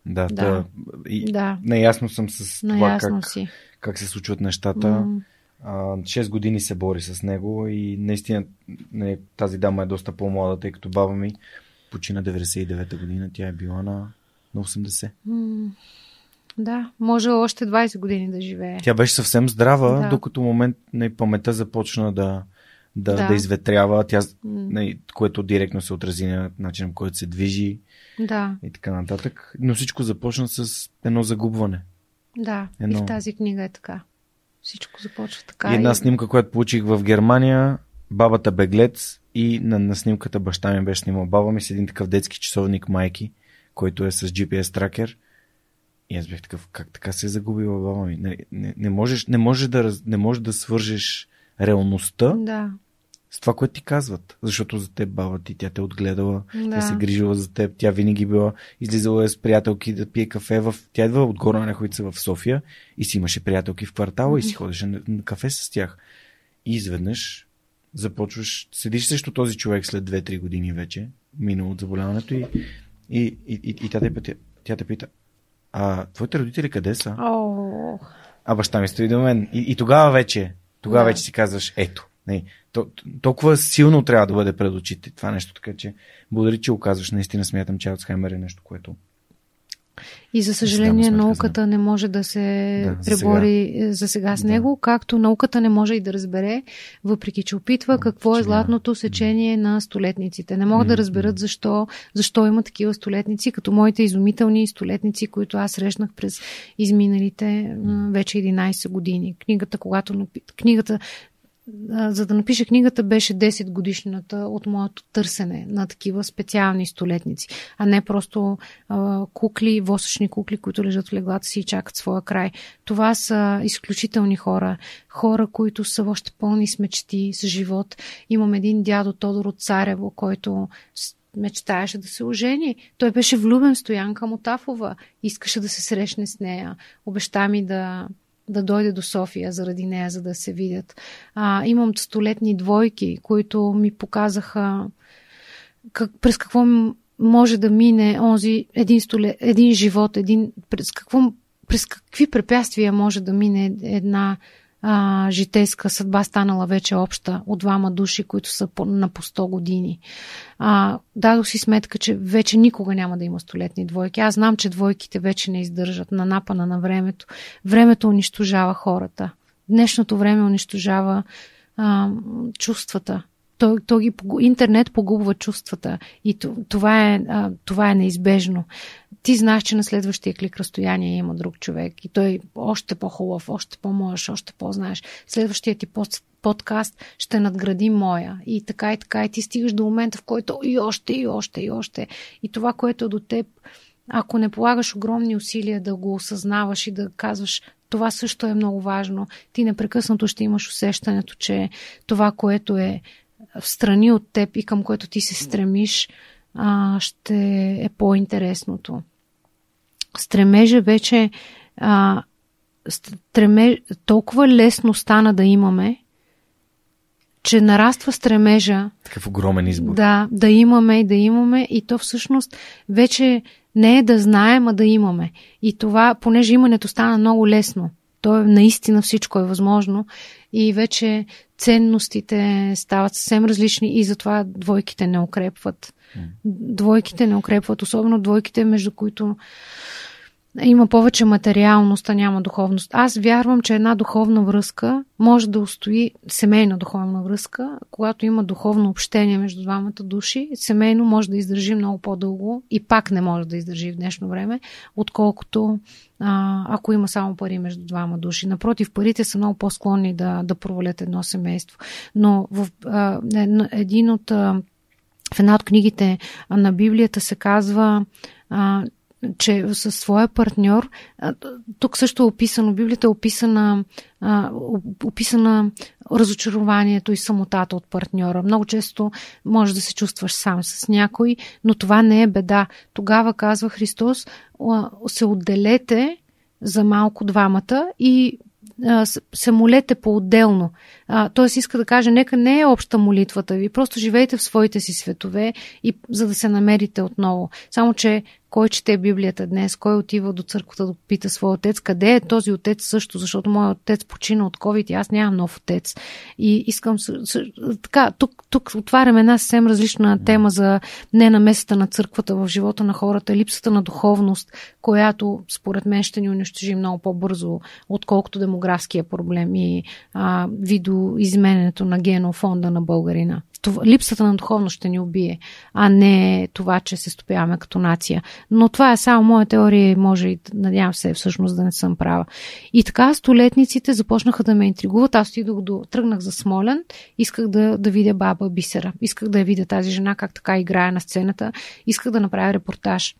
да, да. да. И, да. Неясно съм с това как, си. как се случват нещата. Mm. А, 6 години се бори с него и наистина не, тази дама е доста по-млада, тъй като баба ми почина 99-та година, тя е била на, на 80. М, Да, може още 20 години да живее. Тя беше съвсем здрава, Да. докато момент на паметта започна да, да, да. Да. изветрява, тя, М, не, което директно се отрази на начинът, който се движи Да, и така нататък. Но всичко започна с едно загубване. да. Едно. И в тази книга е така. Всичко започва така. И една снимка, която получих в Германия, бабата беглец и на, на снимката баща ми беше снимал баба ми с един такъв детски часовник майки, който е с GPS тракер. И аз бях такъв, как така се е загубила баба ми? Не, не, не, можеш, не, можеш да, не можеш да свържеш реалността Да, с това, което ти казват. Защото за теб баба ти, тя те е отгледала, да. тя се грижила за теб, тя винаги била, излизала е с приятелки да пие кафе в... Тя идва от Горна Нехоица в София и си имаше приятелки в квартала и си ходеше на, на кафе с тях. И изведнъж започваш, седиш срещу този човек след 2-3 години вече, минало от заболяването и, и, и, и, и тя, те, пита- тя те пита, а твоите родители къде са? О, А баща ми стои до мен. И, и тогава вече, тогава Да. вече си казваш, ето, не, то, толкова силно трябва да бъде пред очите това нещо, така че благодаря, че го казваш. Наистина смятам, че Алцхаймер е нещо, което И за съжаление сметка, науката не може да се Да, за пребори сега. за сега с Да. него, както науката не може и да разбере, въпреки че опитва какво е че златното сечение на столетниците. Не могат да разберат защо, защо има такива столетници, като моите изумителни столетници, които аз срещнах през изминалите вече 11 години. Книгата, когато книгата за да напиша книгата беше 10 годишната от моето търсене на такива специални столетници, а не просто а, кукли, восъчни кукли, които лежат в леглата си и чакат своя край. Това са изключителни хора, хора, които са още пълни с мечти, с живот. Имам един дядо Тодор от Царево, който мечтаеше да се ожени. Той беше влюбен в Стоянка Мотафова, искаше да се срещне с нея. Обеща ми да, да дойде до София заради нея, за да се видят. А, имам столетни двойки, които ми показаха как, през какво може да мине онзи един, столе, един живот, един, през, какво, през какви препятствия може да мине една а, житейска съдба, станала вече обща от двама души, които са по, на по 100 години. А, дадох си сметка, че вече никога няма да има столетни двойки. Аз знам, че двойките вече не издържат на напана на времето. Времето унищожава хората. Днешното време унищожава а, чувствата. То, то ги, интернет погубва чувствата и това е, това е неизбежно. Ти знаеш, че на следващия клик разстояние има друг човек и той още по-хубав, още по-мъж, още по-знаеш. Следващия ти под, подкаст ще надгради моя и така и така и ти стигаш до момента, в който и още, и още, и още. И това, което е до теб, ако не полагаш огромни усилия да го осъзнаваш и да казваш, това също е много важно, ти непрекъснато ще имаш усещането, че това, което е в страни от теб и към което ти се стремиш, а, ще е по-интересното. Стремежа вече а, стреме, толкова лесно стана да имаме, че нараства стремежа такъв огромен избор. да, да имаме и да имаме и то всъщност вече не е да знаем, а да имаме. И това, понеже имането стана много лесно, то е наистина всичко е възможно и вече ценностите стават съвсем различни и затова двойките не укрепват. Двойките не укрепват, особено двойките, между които има повече материалност, а няма духовност. Аз вярвам, че една духовна връзка може да устои, семейна духовна връзка, когато има духовно общение между двамата души, семейно може да издържи много по-дълго и пак не може да издържи в днешно време, отколкото а, ако има само пари между двама души. Напротив, парите са много по-склонни да, да провалят едно семейство. Но в а, един от а, в една от книгите на Библията се казва, а, че със своя партньор, тук също е описано, Библията е описана, описана разочарованието и самотата от партньора. Много често може да се чувстваш сам с някой, но това не е беда. Тогава казва Христос, се отделете за малко двамата и се молете по-отделно. А, Тоест иска да каже, нека не е обща молитвата ви, просто живейте в своите си светове, и, за да се намерите отново. Само, че кой чете Библията днес, кой отива до църквата да пита своя отец, къде е този отец също, защото моят отец почина от COVID и аз нямам нов отец. И искам така, тук, тук отварям една съвсем различна тема за ненамесата на църквата в живота на хората, липсата на духовност, която според мен ще ни унищожи много по-бързо, отколкото демографския проблем и а, видоизмененето на генофонда на българина това, липсата на духовност ще ни убие, а не това, че се стопяваме като нация. Но това е само моя теория и може и, надявам се, всъщност да не съм права. И така столетниците започнаха да ме интригуват. Аз отидох до, тръгнах за Смолен, исках да, да видя баба Бисера. Исках да я видя тази жена, как така играе на сцената. Исках да направя репортаж.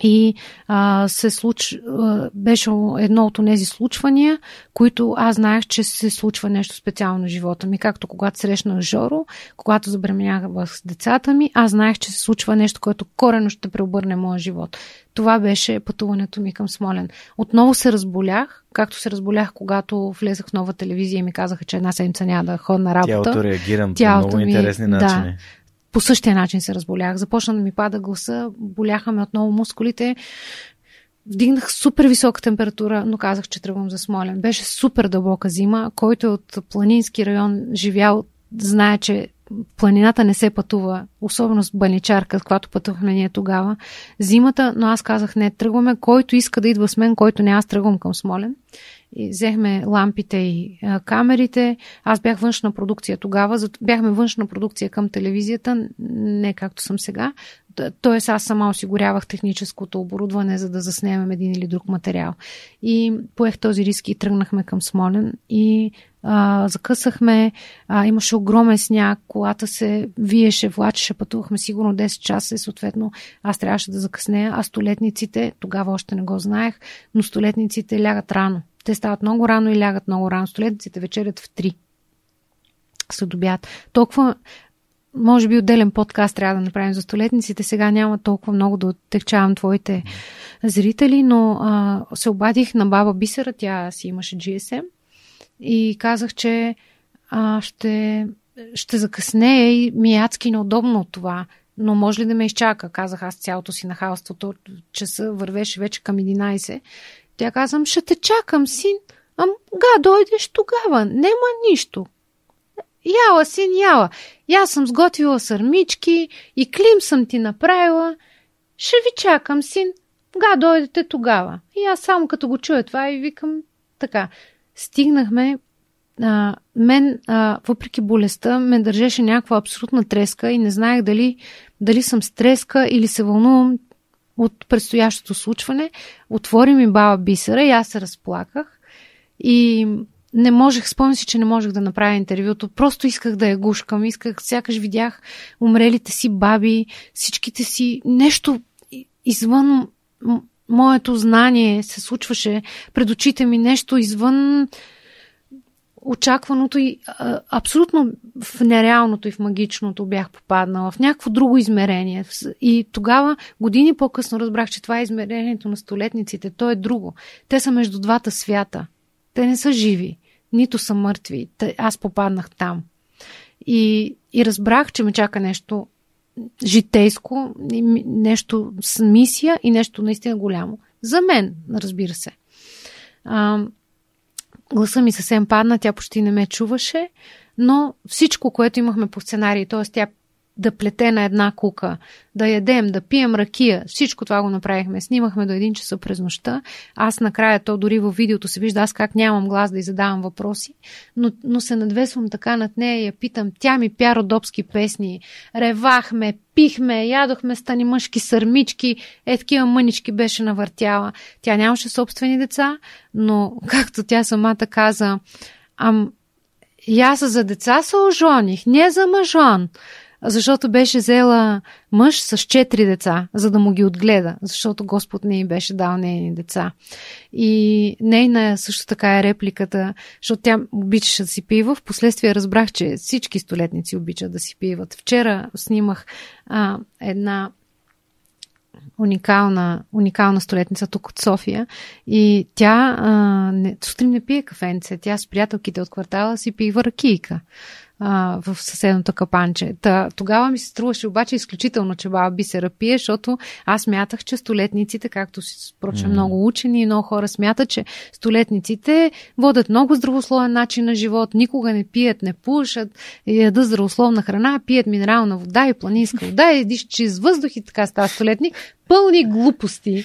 И а, се случ... а, беше едно от тези случвания, които аз знаех, че се случва нещо специално в живота ми. Както когато срещнах Жоро, когато забременях с децата ми, аз знаех, че се случва нещо, което корено ще преобърне моя живот. Това беше пътуването ми към Смолен. Отново се разболях, както се разболях, когато влезах в нова телевизия и ми казаха, че една седмица няма да ходя на работа. Тялото реагирам по много ми, интересни начини. Да, по същия начин се разболях. Започна да ми пада гласа, боляха ме отново мускулите. Вдигнах супер висока температура, но казах, че тръгвам за Смолен. Беше супер дълбока зима. Който е от планински район живял, знае, че планината не се пътува, особено с баничарка, когато пътувахме ние тогава. Зимата, но аз казах, не, тръгваме, който иска да идва с мен, който не, аз тръгвам към Смолен. И взехме лампите и а, камерите. Аз бях външна продукция тогава. Бяхме външна продукция към телевизията, не както съм сега. Тоест аз сама осигурявах техническото оборудване, за да заснемем един или друг материал. И поех този риск и тръгнахме към Смолен. И а, закъсахме, а, имаше огромен сняг, колата се виеше, влачеше, пътувахме сигурно 10 часа и съответно аз трябваше да закъснея, а столетниците, тогава още не го знаех, но столетниците лягат рано. Те стават много рано и лягат много рано. Столетниците вечерят в 3. След обяд. Толкова може би отделен подкаст трябва да направим за столетниците. Сега няма толкова много да оттекчавам твоите зрители, но а, се обадих на баба Бисера, тя си имаше GSM и казах, че а, ще, ще закъснея и ми е адски неудобно от това. Но може ли да ме изчака? Казах аз цялото си нахалството. Часа вървеше вече към 11. Тя казвам, ще те чакам, син. Ам, га, дойдеш тогава. Нема нищо. Яла, син, яла. Аз съм сготвила сърмички и клим съм ти направила. Ще ви чакам, син. Га, дойдете тогава. И аз само като го чуя това и викам така. Стигнахме а, мен, а, въпреки болестта, ме държеше някаква абсолютна треска и не знаех дали, дали съм с треска или се вълнувам от предстоящото случване. Отвори ми баба Бисера и аз се разплаках. И не можех, спомням си, че не можех да направя интервюто. Просто исках да я гушкам. Исках, сякаш видях умрелите си баби, всичките си нещо извън моето знание се случваше пред очите ми, нещо извън очакваното и а, абсолютно в нереалното и в магичното бях попаднала, в някакво друго измерение. И тогава, години по-късно, разбрах, че това е измерението на столетниците. То е друго. Те са между двата свята. Те не са живи, нито са мъртви. Те, аз попаднах там. И, и разбрах, че ме чака нещо житейско, нещо с мисия и нещо наистина голямо. За мен, разбира се. А, гласа ми съвсем падна, тя почти не ме чуваше, но всичко, което имахме по сценарий, т.е. тя да плете на една кука, да ядем, да пием ракия. Всичко това го направихме. Снимахме до един часа през нощта. Аз накрая, то дори във видеото се вижда, аз как нямам глас да й задавам въпроси, но, но се надвесвам така над нея и я питам. Тя ми пя родопски песни. Ревахме, пихме, ядохме стани мъжки сърмички, е такива мънички беше навъртяла. Тя нямаше собствени деца, но както тя самата каза, ам, и аз за деца се ожоних, не за мъжон защото беше взела мъж с четири деца, за да му ги отгледа, защото Господ не й беше дал нейни деца. И нейна също така е репликата, защото тя обичаше да си пива. Впоследствие разбрах, че всички столетници обичат да си пиват. Вчера снимах а, една уникална, уникална столетница тук от София. И тя а, не, сутрин не пие кафенце. Тя с приятелките от квартала си пива ракийка а, в съседното капанче. Та, тогава ми се струваше обаче изключително, че баба бисера пие, защото аз мятах, че столетниците, както впрочем mm. много учени и много хора смятат, че столетниците водят много здравословен начин на живот, никога не пият, не пушат, ядат здравословна храна, пият минерална вода и планинска вода, и дишат чист въздух и така става столетник пълни глупости.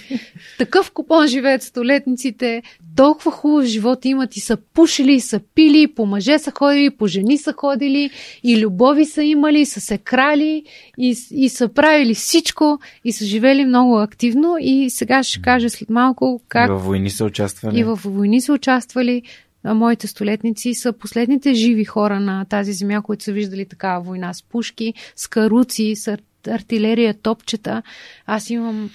Такъв купон живеят столетниците, толкова хубав живот имат и са пушили, и са пили, по мъже са ходили, по жени са ходили, и любови са имали, и са се крали, и, и са правили всичко, и са живели много активно. И сега ще кажа след малко как... И във войни са участвали. И във войни са участвали. Моите столетници са последните живи хора на тази земя, които са виждали такава война с пушки, с каруци, с артилерия, топчета. Аз имам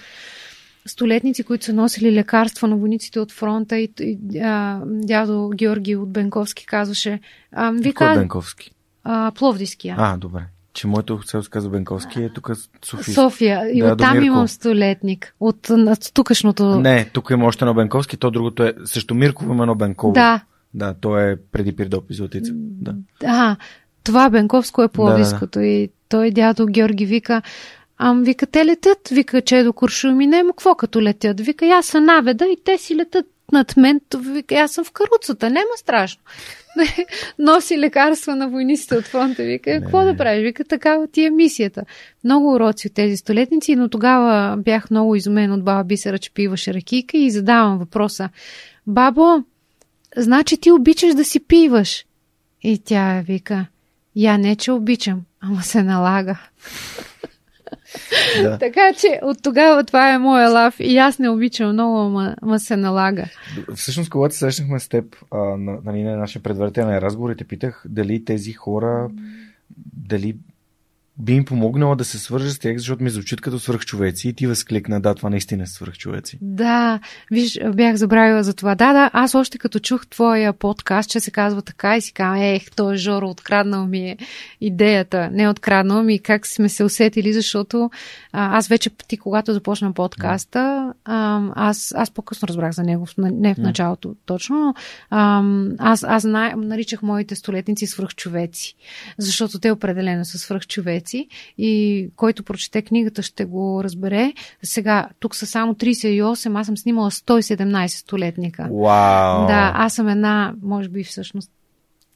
столетници, които са носили лекарства на войниците от фронта и, и а, дядо Георги от Бенковски казваше... А, ви Кой е Бенковски? А, Пловдиския. А, добре. Че моето се казва Бенковски е тук София. София. И да, оттам имам столетник. От, от тукашното... Не, тук има още едно Бенковски, то другото е... Също Мирково има едно Бенково. Да. Да, то е преди Пирдоп и Златица. Да. А, това Бенковско е Пловдиското да, да. и той дядо Георги вика, Ам, вика, те летят, вика, че е до Куршуми, не, какво като летят? Вика, аз съм наведа и те си летят над мен, вика, аз съм в каруцата, няма страшно. Носи лекарства на войниците от фронта, вика, какво да правиш? Вика, такава ти е мисията. Много уроци от тези столетници, но тогава бях много изумен от баба Бисера, че пиваше ракийка и задавам въпроса. Бабо, значи ти обичаш да си пиваш? И тя вика, я не, че обичам, ама се налага. Да. така че от тогава това е моя лав и аз не обичам много, ама, ама се налага. Всъщност, когато се срещнахме с теб а, на, нали, на нашия предварителен разговор и те питах дали тези хора, дали би им помогнала да се свържа с тях, защото ми звучат като свръхчовеци и ти възкликна, да, това наистина е свръхчовеци. Да, виж, бях забравила за това. Да, да, аз още като чух твоя подкаст, че се казва така и си казвам, ех, той Жоро откраднал ми е идеята. Не откраднал ми, как сме се усетили, защото а, аз вече ти, когато започна подкаста, а, аз, аз по-късно разбрах за него, не в началото точно, а, аз, аз наричах моите столетници свръхчовеци, защото те определено са свръхчовеци езици и който прочете книгата ще го разбере. Сега, тук са само 38, аз съм снимала 117 столетника. Вау! Да, аз съм една, може би всъщност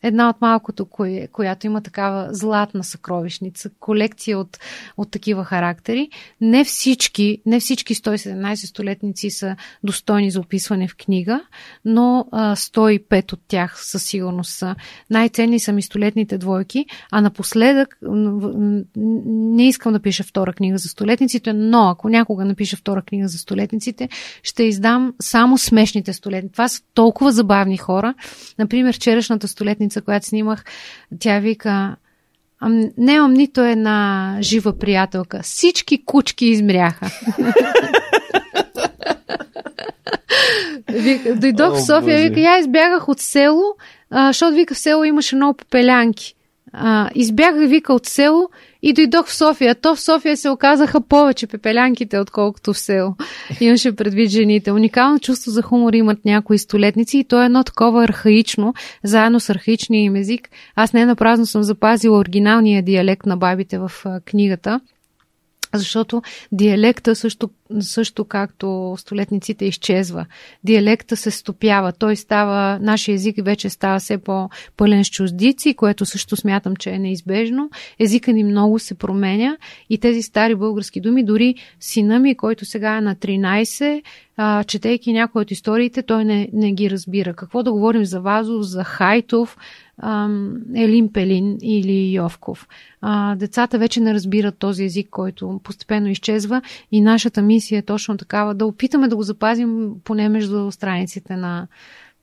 една от малкото, която има такава златна съкровищница, колекция от, от такива характери. Не всички, не всички 117 столетници са достойни за описване в книга, но а, 105 от тях със сигурност са. Най-ценни са ми столетните двойки, а напоследък не искам да пиша втора книга за столетниците, но ако някога напиша втора книга за столетниците, ще издам само смешните столетници. Това са толкова забавни хора. Например, вчерашната столетница седмица, която снимах, тя вика, нямам нито една жива приятелка. Всички кучки измряха. Дойдох в София, вика, я избягах от село, защото вика в село имаше много попелянки. избягах, вика, от село и дойдох в София. То в София се оказаха повече пепелянките, отколкото в село. Имаше предвид жените. Уникално чувство за хумор имат някои столетници и то е едно такова архаично, заедно с архаичния им език. Аз не напразно съм запазила оригиналния диалект на бабите в книгата защото диалекта също, също както столетниците изчезва. Диалекта се стопява. Той става, нашия език вече става все по-пълен с чуждици, което също смятам, че е неизбежно. Езика ни много се променя и тези стари български думи, дори сина ми, който сега е на 13, а, четейки някои от историите, той не, не ги разбира. Какво да говорим за Вазов, за Хайтов, Елин Пелин или Йовков. Децата вече не разбират този език, който постепенно изчезва и нашата мисия е точно такава да опитаме да го запазим поне между страниците на,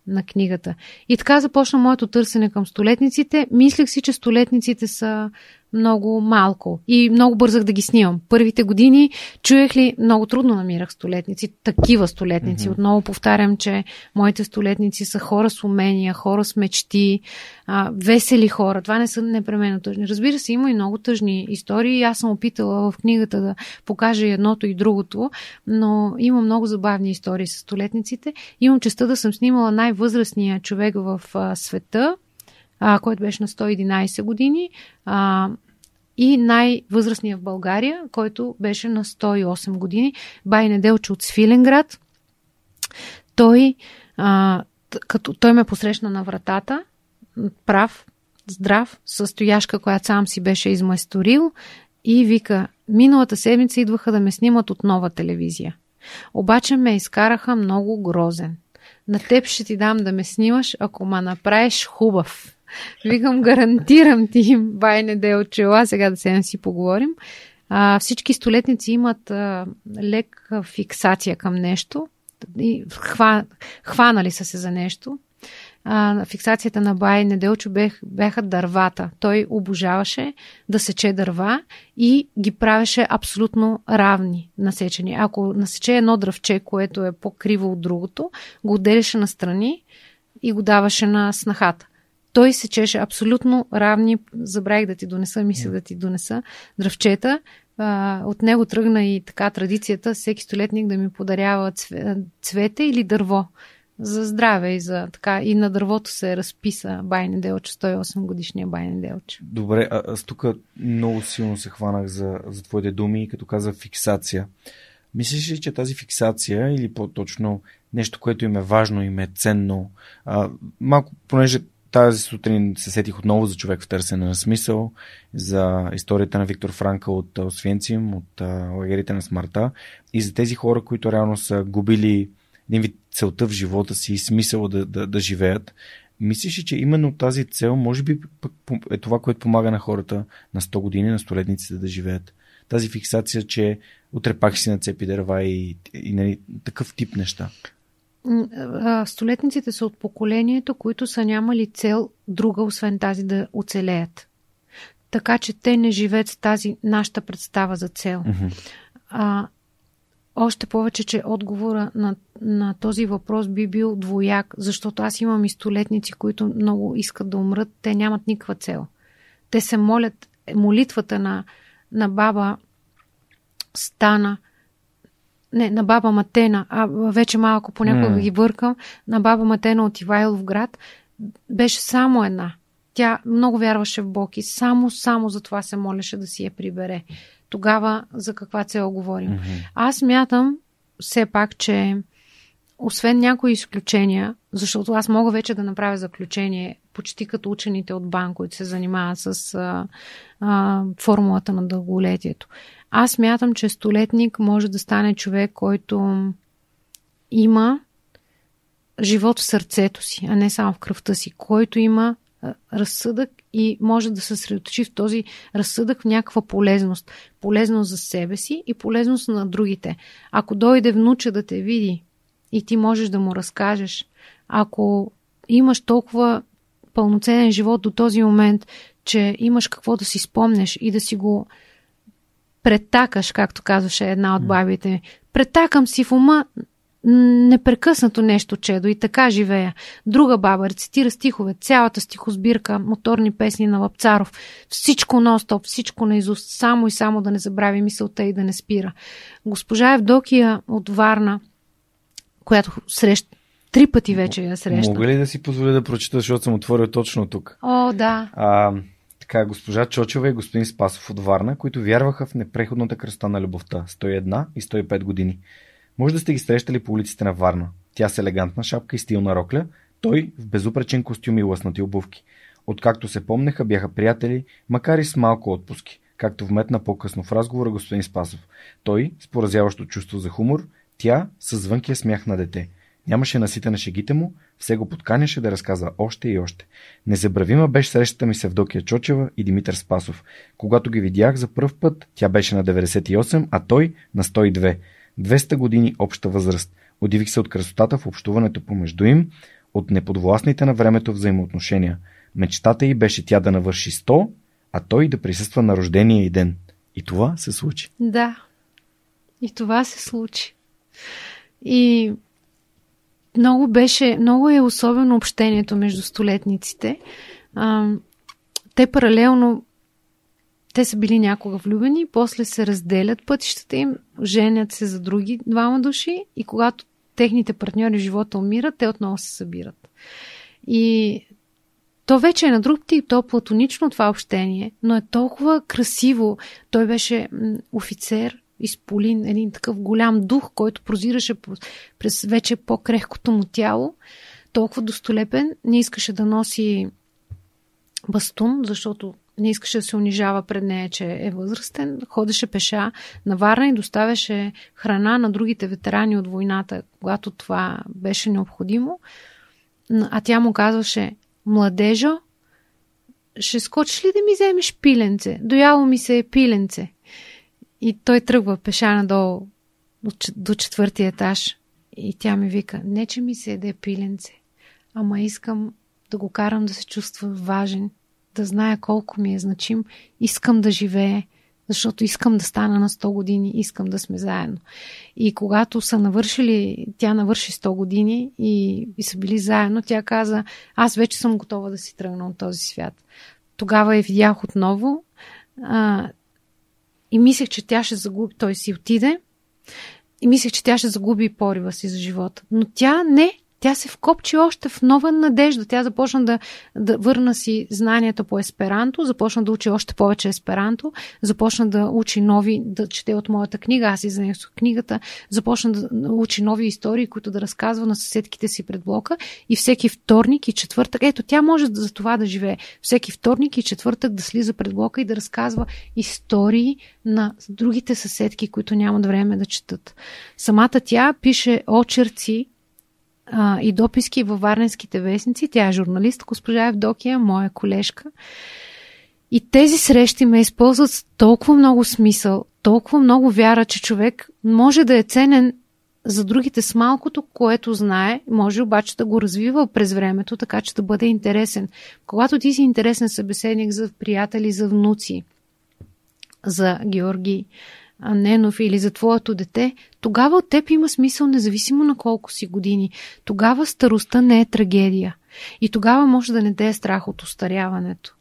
на книгата. И така започна моето търсене към столетниците. Мислех си, че столетниците са много малко и много бързах да ги снимам. Първите години чуех ли, много трудно намирах столетници, такива столетници. Mm-hmm. Отново повтарям, че моите столетници са хора с умения, хора с мечти, а, весели хора. Това не са непременно тъжни. Разбира се, има и много тъжни истории. Аз съм опитала в книгата да покажа едното и другото, но има много забавни истории с столетниците. Имам честа да съм снимала най-възрастния човек в а, света, а, който беше на 111 години. А, и най-възрастният в България, който беше на 108 години, Бай Неделче от Свиленград. Той, а, като той ме посрещна на вратата, прав, здрав, с стояшка, която сам си беше измайсторил и вика, миналата седмица идваха да ме снимат от нова телевизия. Обаче ме изкараха много грозен. На теб ще ти дам да ме снимаш, ако ма направиш хубав. Викам, гарантирам ти, бай неделче, ела сега да седем си поговорим. А, всички столетници имат а, лека фиксация към нещо. И хва, хванали са се за нещо а, фиксацията на Бай Неделчо бех, бяха дървата. Той обожаваше да сече дърва и ги правеше абсолютно равни насечени. Ако насече едно дръвче, което е по-криво от другото, го отделяше на страни и го даваше на снахата. Той сечеше абсолютно равни, забравих да ти донеса, мисля да ти донеса дръвчета. От него тръгна и така традицията всеки столетник да ми подарява цвете или дърво за здраве и за така. И на дървото се разписа Байне Делчо, 108 годишния Байне Делчо. Добре, а, аз тук много силно се хванах за, за твоите думи, като каза фиксация. Мислиш ли, че тази фиксация или по-точно нещо, което им е важно, им е ценно, а, малко, понеже тази сутрин се сетих отново за човек в търсене на смисъл, за историята на Виктор Франка от Освенцим, от лагерите на смъртта и за тези хора, които реално са губили един вид целта в живота си и смисъла да, да, да живеят. Мислиш ли, че именно тази цел може би е това, което помага на хората на 100 години, на столетниците да живеят? Тази фиксация, че утре пак си нацепи дърва и, и, и нали, такъв тип неща. Столетниците са от поколението, които са нямали цел друга, освен тази да оцелеят. Така че те не живеят с тази нашата представа за цел. Mm-hmm. А, още повече, че отговора на, на този въпрос би бил двояк, защото аз имам и столетници, които много искат да умрат, те нямат никаква цел. Те се молят, молитвата на, на баба Стана, не, на баба Матена, а вече малко понякога mm. ги бъркам, на баба Матена от Ивайлов град, беше само една. Тя много вярваше в Бог и само, само за това се молеше да си я прибере тогава за каква цел говорим. Mm-hmm. Аз мятам все пак, че освен някои изключения, защото аз мога вече да направя заключение, почти като учените от БАН, които се занимават с а, а, формулата на дълголетието. Аз мятам, че столетник може да стане човек, който има живот в сърцето си, а не само в кръвта си, който има разсъдък и може да се съсредоточи в този разсъдък в някаква полезност. Полезност за себе си и полезност на другите. Ако дойде внуча да те види и ти можеш да му разкажеш, ако имаш толкова пълноценен живот до този момент, че имаш какво да си спомнеш и да си го претакаш, както казваше една от бабите. Претакам си в ума непрекъснато нещо чедо и така живея. Друга баба рецитира стихове, цялата стихосбирка, моторни песни на Лапцаров, всичко ностоп, всичко на изуст, само и само да не забрави мисълта и да не спира. Госпожа Евдокия от Варна, която среща Три пъти вече я среща. Мога ли да си позволя да прочита, защото съм отворил точно тук? О, да. А, така, госпожа Чочева и господин Спасов от Варна, които вярваха в непреходната кръста на любовта. 101 и 105 години. Може да сте ги срещали по улиците на Варна. Тя с елегантна шапка и стилна рокля, той в безупречен костюм и лъснати обувки. Откакто се помнеха, бяха приятели, макар и с малко отпуски, както вметна по-късно в разговора господин Спасов. Той с поразяващо чувство за хумор, тя с звънкия смях на дете. Нямаше насита на шегите му, все го подканяше да разказва още и още. Незабравима беше срещата ми с Евдокия Чочева и Димитър Спасов. Когато ги видях за първ път, тя беше на 98, а той на 102. 200 години обща възраст. Удивих се от красотата в общуването помежду им, от неподвластните на времето взаимоотношения. Мечтата й беше тя да навърши 100, а той да присъства на рождения и ден. И това се случи. Да. И това се случи. И много беше, много е особено общението между столетниците. А, те паралелно те са били някога влюбени, после се разделят пътищата им, женят се за други двама души и когато техните партньори в живота умират, те отново се събират. И То вече е на друг тип, то е платонично това общение, но е толкова красиво. Той беше офицер, изполин, един такъв голям дух, който прозираше през вече по-крехкото му тяло, толкова достолепен, не искаше да носи бастун, защото не искаше да се унижава пред нея, че е възрастен, ходеше пеша на Варна и доставяше храна на другите ветерани от войната, когато това беше необходимо. А тя му казваше, младежо, ще скочиш ли да ми вземеш пиленце? Дояло ми се е пиленце. И той тръгва пеша надолу до четвъртия етаж. И тя ми вика, не че ми се еде пиленце, ама искам да го карам да се чувства важен, да зная колко ми е значим, искам да живее, защото искам да стана на 100 години, искам да сме заедно. И когато са навършили, тя навърши 100 години и, и са били заедно, тя каза, аз вече съм готова да си тръгна от този свят. Тогава я видях отново а, и мислех, че тя ще загуби, той си отиде и мислех, че тя ще загуби порива си за живота. Но тя не, тя се вкопчи още в нова надежда. Тя започна да, да върна си знанията по есперанто, започна да учи още повече есперанто, започна да учи нови, да чете от моята книга, аз изнесох книгата, започна да учи нови истории, които да разказва на съседките си пред блока и всеки вторник и четвъртък, ето тя може за това да живее, всеки вторник и четвъртък да слиза пред блока и да разказва истории на другите съседки, които нямат време да четат. Самата тя пише очерци а, и дописки във Варненските вестници. Тя е журналист, госпожа Евдокия, моя колежка. И тези срещи ме използват с толкова много смисъл, толкова много вяра, че човек може да е ценен за другите с малкото, което знае, може обаче да го развива през времето, така че да бъде интересен. Когато ти си интересен събеседник за приятели, за внуци, за Георги, Ненов или за твоето дете, тогава от теб има смисъл независимо на колко си години. Тогава старостта не е трагедия. И тогава може да не те е страх от остаряването.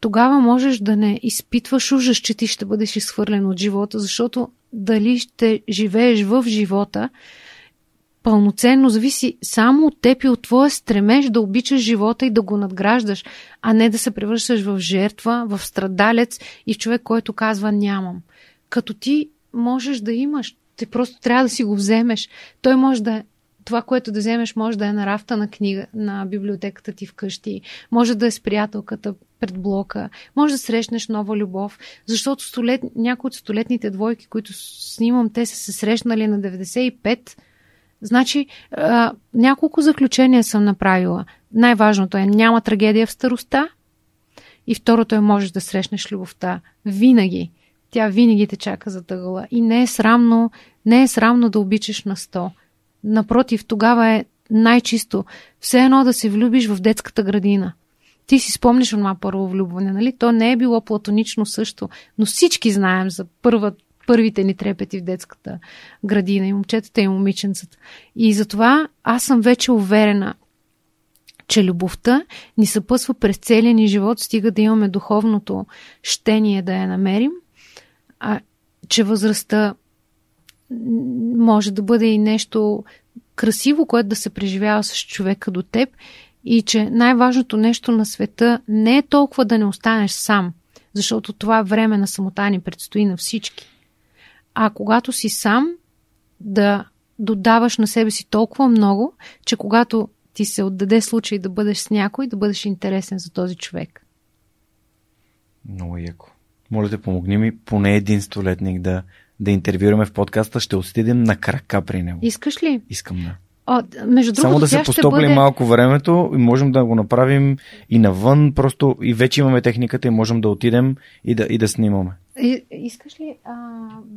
Тогава можеш да не изпитваш ужас, че ти ще бъдеш изхвърлен от живота, защото дали ще живееш в живота, пълноценно зависи само от теб и от твоя стремеж да обичаш живота и да го надграждаш, а не да се превръщаш в жертва, в страдалец и в човек, който казва нямам като ти можеш да имаш. Ти просто трябва да си го вземеш. Той може да това, което да вземеш, може да е на рафта на книга, на библиотеката ти вкъщи, може да е с приятелката пред блока, може да срещнеш нова любов, защото столет, някои от столетните двойки, които снимам, те са се срещнали на 95. Значи, а, няколко заключения съм направила. Най-важното е, няма трагедия в староста. И второто е, можеш да срещнеш любовта. Винаги. Тя винаги те чака за тъгъла. И не е срамно, не е срамно да обичаш на сто. Напротив, тогава е най-чисто. Все едно да се влюбиш в детската градина. Ти си спомниш това първо влюбване, нали? То не е било платонично също, но всички знаем за първа, първите ни трепети в детската градина и момчетата и момиченцата. И затова аз съм вече уверена, че любовта ни съпъсва през целия ни живот, стига да имаме духовното щение да я намерим – а, че възрастта може да бъде и нещо красиво, което да се преживява с човека до теб и че най-важното нещо на света не е толкова да не останеш сам, защото това време на самота ни предстои на всички. А когато си сам, да додаваш на себе си толкова много, че когато ти се отдаде случай да бъдеш с някой, да бъдеш интересен за този човек. Много яко. Моля те, помогни ми поне един столетник да, да интервюираме в подкаста. Ще отидем на крака при него. Искаш ли? Искам да. О, между другото, Само да се постопли бъде... малко времето и можем да го направим и навън, просто и вече имаме техниката и можем да отидем и да, и да снимаме. И, искаш ли, а,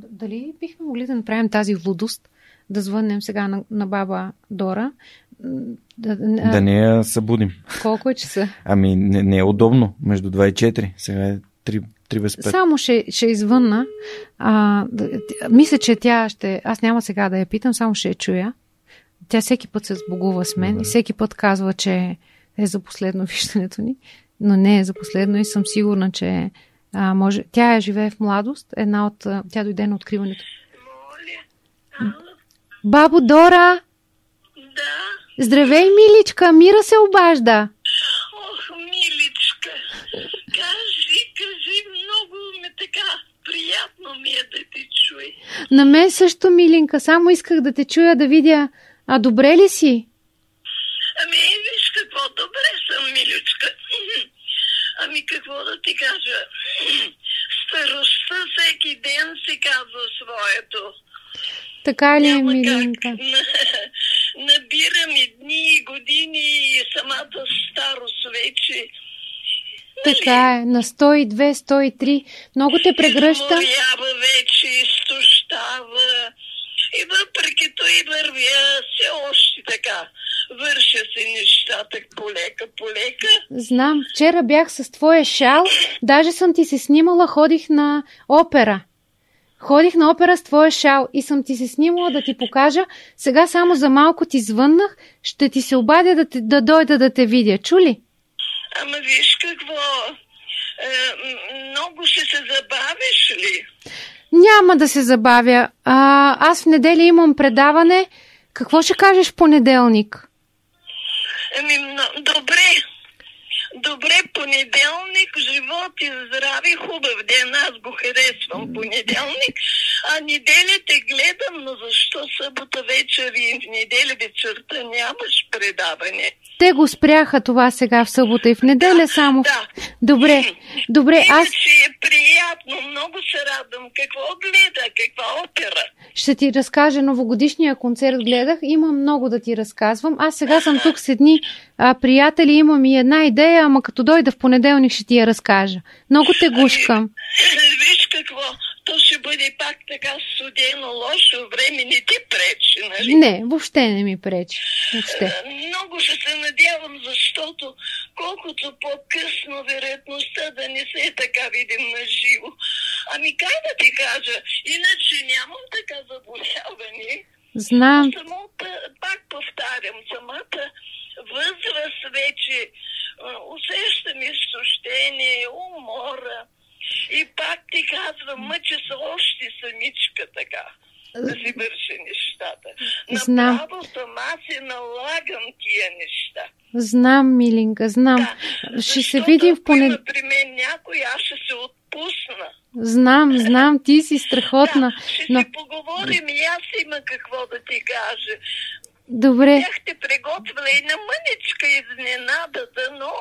дали бихме могли да направим тази лудост, да звъннем сега на, на баба Дора? Да, да не я събудим. Колко е часа? Ами не, не е удобно, между 2 и 4. Сега е 3, 3 без 5. Само ще, ще извънна. А, мисля, че тя ще... Аз няма сега да я питам, само ще я чуя. Тя всеки път се сбогува с мен Добре. и всеки път казва, че е за последно виждането ни, но не е за последно и съм сигурна, че а, може... Тя е живее в младост, една от... Тя дойде на откриването. Бабо Дора! Да. Здравей, миличка! Мира се обажда! На мен също, Милинка. Само исках да те чуя да видя. А добре ли си? Ами, виж какво, добре съм, Милючка. Ами, какво да ти кажа? Старостта всеки ден си казва своето. Така ли е, Няма Милинка? как. Набирам и дни, и години, и самата старост вече. Така е. На 102, 103. Много те прегръща. Изморява вече, изтощава. И въпреки това и вървя все още така. Върша си нещата полека, полека. Знам. Вчера бях с твоя шал. Даже съм ти се снимала. Ходих на опера. Ходих на опера с твоя шал и съм ти се снимала да ти покажа. Сега само за малко ти звъннах. Ще ти се обадя да, те, да дойда да те видя. Чули? Ама виж какво, е, много ще се забавиш ли? Няма да се забавя. А, аз в неделя имам предаване. Какво ще кажеш в понеделник? Но, добре. Добре, понеделник, живот и здраве, хубав ден, аз го харесвам понеделник. А неделя те гледам, но защо събота вечер и в неделя вечерта нямаш предаване? Те го спряха това сега в събота и в неделя само. Да. Добре, добре, аз Иначе е приятно, много се радвам. Какво гледа, каква опера? ще ти разкажа новогодишния концерт гледах. Имам много да ти разказвам. Аз сега съм тук с едни а, приятели, имам и една идея, ама като дойда в понеделник ще ти я разкажа. Много те гушкам. Виж какво, то ще бъде пак така студено, лошо време, не ти пречи, нали? Не, въобще не ми пречи. Въобще. Е, Много ще се надявам, защото колкото по-късно вероятността да не се така видим на живо. Ами как да ти кажа, иначе нямам така заболяване. Знам. Самата, пак повтарям, самата възраст вече усещам изтощение, умора. И пак ти казвам, мъча се още самичка така да си върши нещата. Направо сама си налагам тия неща. Знам, милинка, знам. Да, Ще се видим в ако понеделник. има при мен някой, аз ще се отпусна. Знам, знам, ти си страхотна. Да, ще Но, си поговорим и аз има какво да ти кажа. добре, Бях те приготвила и на мъничка изненадата, но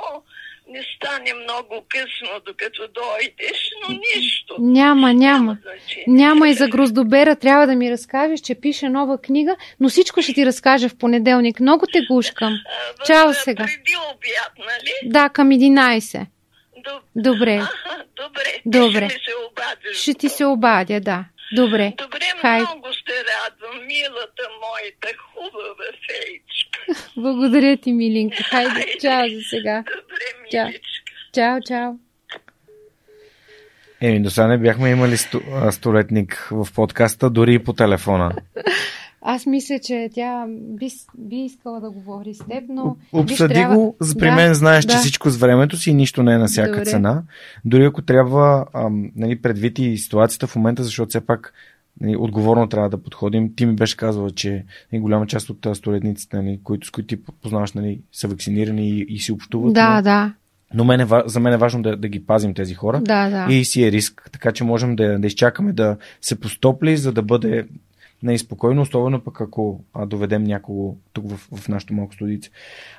не стане много късно, докато дойдеш, но нищо. няма, няма. значение. Няма и за Гроздобера. Трябва да ми разкажеш, че пише нова книга, но всичко ще ти разкажа в понеделник. Много те гушкам. В- Чао сега. Преди обяд, нали? Да, към 11. Доб- Добре. Добре. Добре. Ще се обадиш. Ще ти се обадя, да. Добре. Добре, Хай. много се радвам, милата моята хубава фейчка. Благодаря ти, милинка. Хайде, Хайде. чао за сега. Добре, Чао. миличка. Чао, чао. Еми, до сега не бяхме имали сто, столетник в подкаста, дори и по телефона. Аз мисля, че тя би, би искала да говори с теб, но... Обсъди трябва- го, при Да, мен знаеш, че да. всичко с времето си и нищо не е на всяка Добре. цена. Дори ако трябва, ам, нали, предвид и ситуацията в момента, защото все пак нали, отговорно трябва да подходим. Ти ми беше казала, че нали, голяма част от столетниците, нали, които, с които ти познаваш, нали, са вакцинирани и, и си общуват. Да, но, да, но мен е, за мен е важно да, да ги пазим тези хора. да, да. И си е риск, така че можем да, да изчакаме да се постопли, за да бъде неизпокойно, особено пък ако а, доведем някого тук в, в нашото малко студице.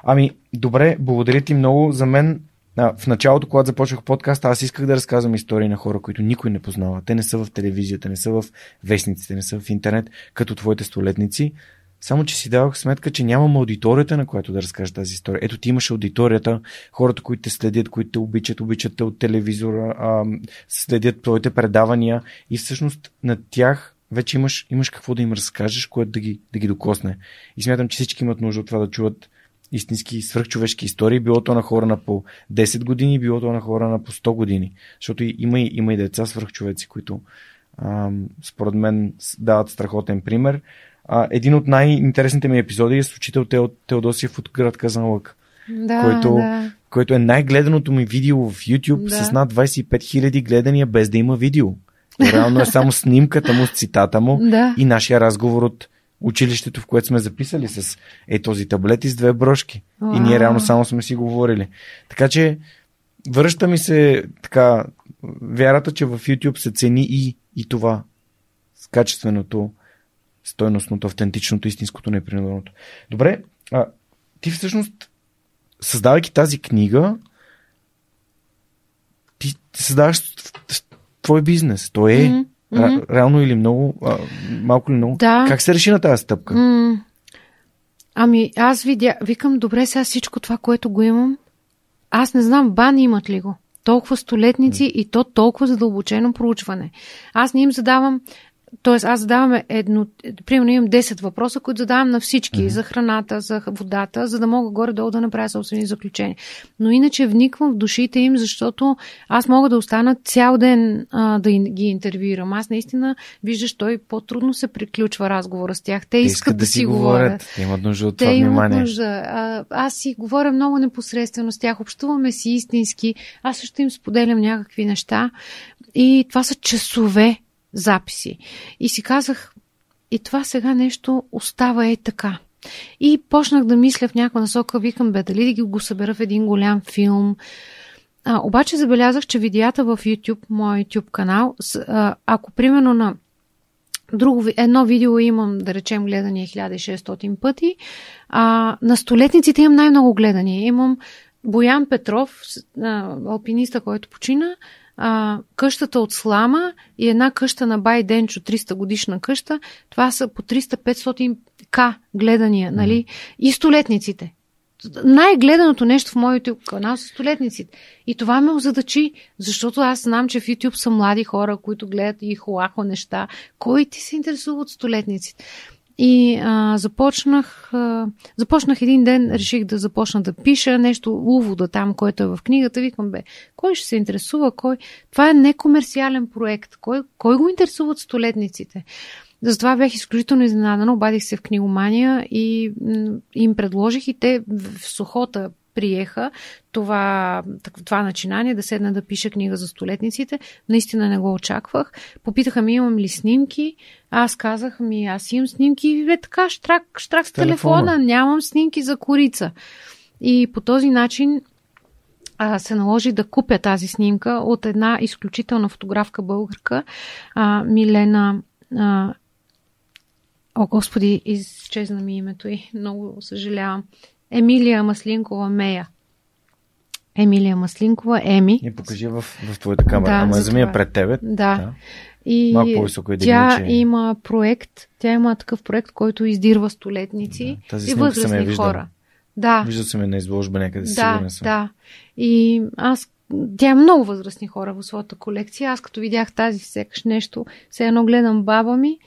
Ами, добре, благодаря ти много. За мен, а, в началото, когато започнах подкаста, аз исках да разказвам истории на хора, които никой не познава. Те не са в телевизията, не са в вестниците, не са в интернет, като твоите столетници. Само, че си давах сметка, че нямам аудиторията, на която да разкажа тази история. Ето ти имаш аудиторията, хората, които те следят, които те обичат, обичат те от телевизора, а, следят твоите предавания и всъщност на тях вече имаш, имаш какво да им разкажеш, което да ги, да ги докосне. И смятам, че всички имат нужда от това да чуват истински свръхчовешки истории, било то на хора на по 10 години, било то на хора на по 100 години. Защото има и, има и деца свръхчовеци, които ам, според мен дават страхотен пример. А, един от най-интересните ми епизоди е с учител Тео, Теодосиев от град Казанлък, да, който, да. който е най-гледаното ми видео в YouTube Да. с над 25 000 гледания без да има видео. Реално е само снимката му с цитата му Да. и нашия разговор от училището, в което сме записали с е този таблет и с две брошки. И ние реално само сме си говорили. Така че връща ми се така вярата, че в YouTube се цени и, и това качественото, стойностното, автентичното, истинското, непринуденото. Добре, а, ти всъщност, създавайки тази книга, ти създаваш твой бизнес. Той е mm-hmm. ре, реално или много, а, малко или много. Да. Как се реши на тази стъпка? Mm. Ами, аз видя, викам, добре, сега всичко това, което го имам, аз не знам, бани имат ли го. Толкова столетници mm. и то толкова задълбочено проучване. аз не им задавам Тоест, аз задавам едно, примерно имам 10 въпроса, които задавам на всички, mm-hmm. за храната, за водата, за да мога горе-долу да направя собствени заключения. Но иначе вниквам в душите им, защото аз мога да остана цял ден а, да ги интервюирам. Аз наистина, виждаш, той по-трудно се приключва разговора с тях. Те, Те искат, искат да, да си говорят. говорят. Имат нужда от Те това внимание. нужда. А, аз си говоря много непосредствено с тях, общуваме си истински. Аз също им споделям някакви неща. И това са часове записи. И си казах, и това сега нещо остава е така. И почнах да мисля в някаква насока, викам, бе, дали да ги го събера в един голям филм. А, обаче забелязах, че видеята в YouTube, мой YouTube канал, ако примерно на друго, едно видео имам, да речем, гледания 1600 пъти, а, на столетниците имам най-много гледания. Имам Боян Петров, алпиниста, който почина, а, къщата от слама и една къща на Бай Денчо, 300 годишна къща, това са по 300-500 к гледания, нали? И столетниците. Най-гледаното нещо в моят YouTube канал са столетниците. И това ме озадачи, защото аз знам, че в YouTube са млади хора, които гледат и хуахо неща. Кой ти се интересува от столетниците? И а, започнах, а, започнах един ден, реших да започна да пиша нещо, увода там, който е в книгата. Викам, бе, кой ще се интересува? Кой? Това е некомерциален проект. Кой, кой го интересуват столетниците? Затова бях изключително изненадана, обадих се в книгомания и им предложих и те в сухота приеха това, това начинание да седна да пиша книга за столетниците. Наистина не го очаквах. Попитаха ми имам ли снимки. Аз казах ми, аз имам снимки и е така, штрак, штрак с телефона. телефона. Нямам снимки за корица. И по този начин а, се наложи да купя тази снимка от една изключителна фотографка българка, а, Милена. А, О, Господи, изчезна ми името и много съжалявам. Емилия Маслинкова Мея. Емилия Маслинкова, Еми. И покажи в, в твоята камера. Да, Ама за е пред тебе. Да. да. И Малко по-високо е тя че... има проект, тя има такъв проект, който издирва столетници да, и възрастни хора. Да. Вижда се ме на изложба някъде, да, сигурен съм. Да, И аз тя е много възрастни хора в своята колекция. Аз като видях тази секаш нещо, все едно гледам баба ми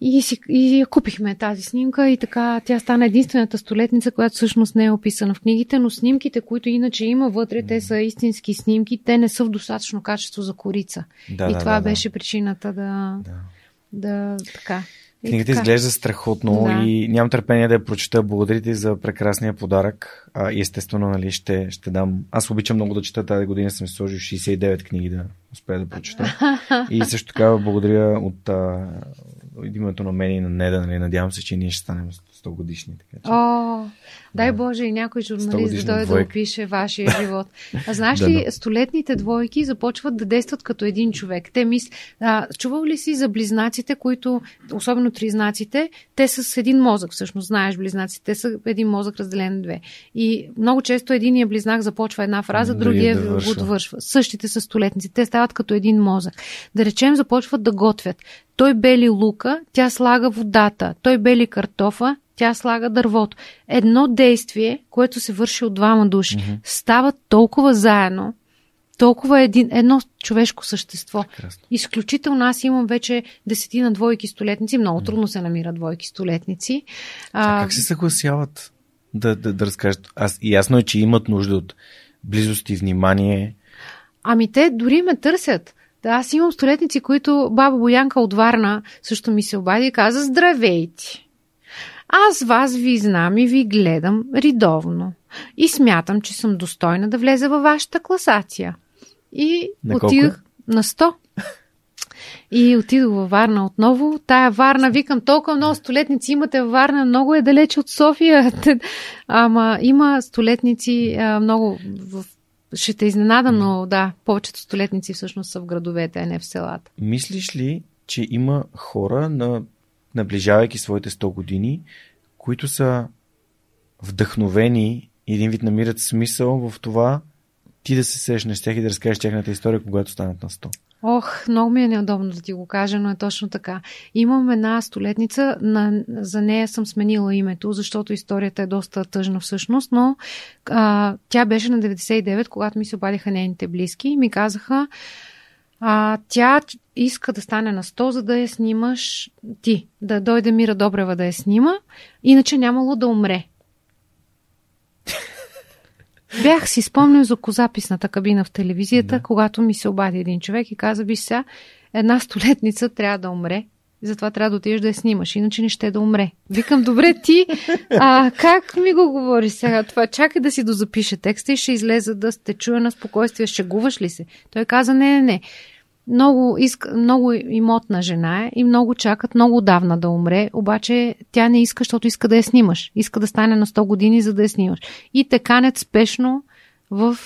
и, си, и купихме тази снимка и така тя стана единствената столетница, която всъщност не е описана в книгите, но снимките, които иначе има вътре, те са истински снимки, те не са в достатъчно качество за корица. Да, и да, това да, беше да. причината да, да. да така. Книгата изглежда страхотно да. и нямам търпение да я прочета. Благодаря ти за прекрасния подарък. А, и естествено, нали, ще, ще дам. Аз обичам много да чета. Тази година съм сложил 69 книги да успея да прочета. и също така благодаря от, а, името на мен и на Неда. Нали, надявам се, че ние ще станем 100 годишни. Така, че... О, дай Боже и някой журналист да дойде да опише вашия живот. А знаеш ли, столетните двойки започват да действат като един човек. Те мис... а, чувал ли си за близнаците, които, особено тризнаците, те са с един мозък, всъщност, знаеш близнаците, те са един мозък разделен на две. И много често единия близнак започва една фраза, другия го довършва. Същите са столетници. Те стават като един мозък. Да речем, започват да готвят. Той бели лука, тя слага водата. Той бели картофа, тя слага дървото. Едно действие, което се върши от двама души, mm-hmm. става толкова заедно, толкова един, едно човешко същество. Прекрасно. Изключително аз имам вече десетина двойки столетници. Много трудно се намират двойки столетници. А, как се съгласяват да, да, да разкажат? Аз, ясно е, че имат нужда от близост и внимание. Ами те дори ме търсят. Аз имам столетници, които баба Боянка от Варна също ми се обади и каза Здравейте! Аз вас ви знам и ви гледам редовно. И смятам, че съм достойна да влеза във вашата класация. И на отидох на 100. И отидох във Варна отново. Тая Варна, викам, толкова много столетници имате във Варна, много е далече от София. Ама има столетници много в ще те изненада, но да, повечето столетници всъщност са в градовете, а не в селата. Мислиш ли, че има хора, на, наближавайки своите 100 години, които са вдъхновени един вид намират смисъл в това ти да се срещнеш с тях и да разкажеш тяхната история, когато станат на 100. Ох, много ми е неудобно да ти го кажа, но е точно така. Имам една столетница, на, за нея съм сменила името, защото историята е доста тъжна всъщност, но а, тя беше на 99, когато ми се обадиха нейните близки и ми казаха, а, тя иска да стане на 100, за да я снимаш ти, да дойде Мира Добрева да я снима, иначе нямало да умре. Бях си спомнил за козаписната кабина в телевизията, да. когато ми се обади един човек и каза, виж сега, една столетница трябва да умре, и затова трябва да отидеш да я снимаш, иначе не ще да умре. Викам, добре ти, а как ми го говори сега това? Чакай да си дозапише текста и ще излезе да те чуя на спокойствие. Шегуваш ли се? Той каза, не, не, не много, иска, много имотна жена е и много чакат много давна да умре, обаче тя не иска, защото иска да я снимаш. Иска да стане на 100 години, за да я снимаш. И те канят спешно в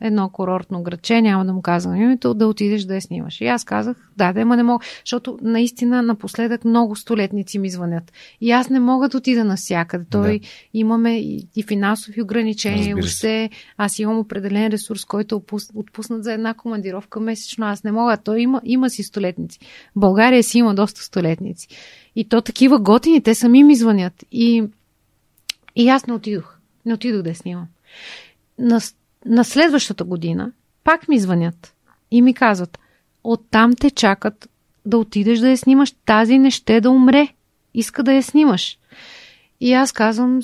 едно курортно градче, няма да му казвам името, да отидеш да я снимаш. И аз казах, да, да, ма не мога, защото наистина напоследък много столетници ми звънят. И аз не мога да отида навсякъде. Той да. имаме и, и финансови ограничения, въобще аз имам определен ресурс, който е отпуснат за една командировка месечно. Аз не мога. Той има, има си столетници. В България си има доста столетници. И то такива готини, те сами ми звънят. И, и аз не отидох. Не отидох да снимам. На на следващата година пак ми звънят и ми казват, оттам те чакат да отидеш да я снимаш. Тази не ще да умре. Иска да я снимаш. И аз казвам,